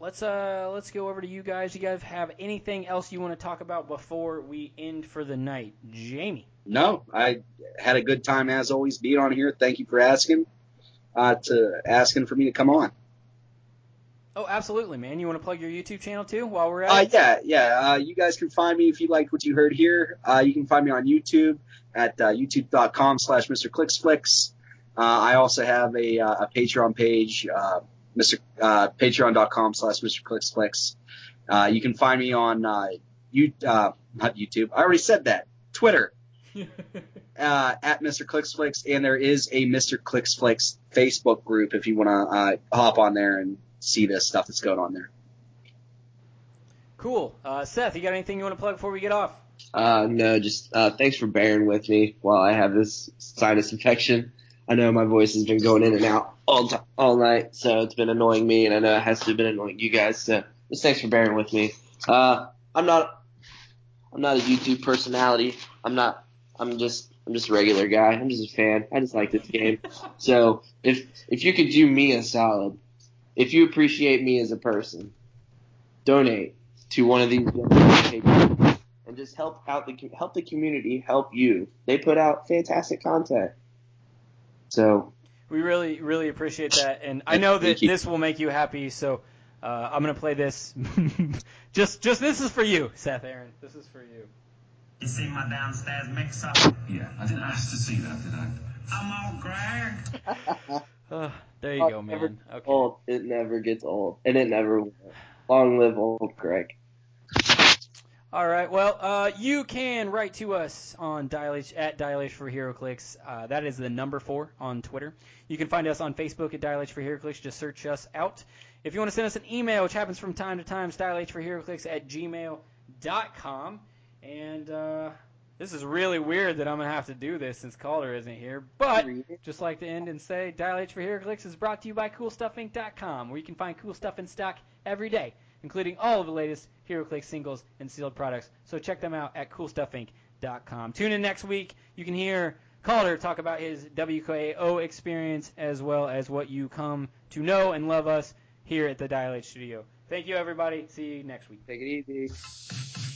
let's uh let's go over to you guys. You guys have anything else you want to talk about before we end for the night? Jamie. No, I had a good time as always being on here. Thank you for asking, uh, to asking for me to come on. Oh, absolutely, man. You want to plug your YouTube channel too while we're at Uh, it? yeah, yeah. Uh, you guys can find me if you liked what you heard here. Uh, you can find me on YouTube at uh, youtube.com slash Mr. Clicksflix. Uh, I also have a, uh, a Patreon page, uh, Mr. Uh, patreon.com slash Mr. Clicksflix. Uh, you can find me on, uh, you, not YouTube. I already said that. Twitter, uh, at Mr. Clicksflix, and there is a Mr. Clicksflix Facebook group if you want to, uh, hop on there and see the stuff that's going on there. Cool. Uh, Seth, you got anything you want to plug before we get off? Uh, no, just uh, thanks for bearing with me while I have this sinus infection. I know my voice has been going in and out all t- all night, so it's been annoying me, and I know it has to have been annoying you guys. So just thanks for bearing with me. Uh, I'm not I'm not a YouTube personality. I'm not. I'm just I'm just a regular guy. I'm just a fan. I just like this game. So if if you could do me a solid, if you appreciate me as a person, donate to one of these and just help out the help the community help you. They put out fantastic content. So We really, really appreciate that, and I know that this will make you happy. So uh, I'm gonna play this. just, just this is for you, Seth Aaron. This is for you. You see my downstairs mixer? Yeah, I didn't ask to see that, did I? I'm Old Greg. Uh, there you Oh, go, never man. Okay. old. It never gets old, and it never will. Long live old Greg. All right. Well, uh, you can write to us on Dial H, at Dial H for HeroClix. Uh, that is the number four on Twitter. You can find us on Facebook at Dial H for HeroClix. Just search us out. If you want to send us an email, which happens from time to time, it's Dial H for HeroClix at gmail.com. And uh, this is really weird that I'm going to have to do this since Calder isn't here. But just like to end and say, Dial H for HeroClix is brought to you by CoolStuffInc.com, where you can find cool stuff in stock every day, including all of the latest HeroClix singles and sealed products. So check them out at CoolStuffInc.com. Tune in next week. You can hear Calder talk about his WKO experience as well as what you come to know and love us here at the Dial H Studio. Thank you, everybody. See you next week. Take it easy.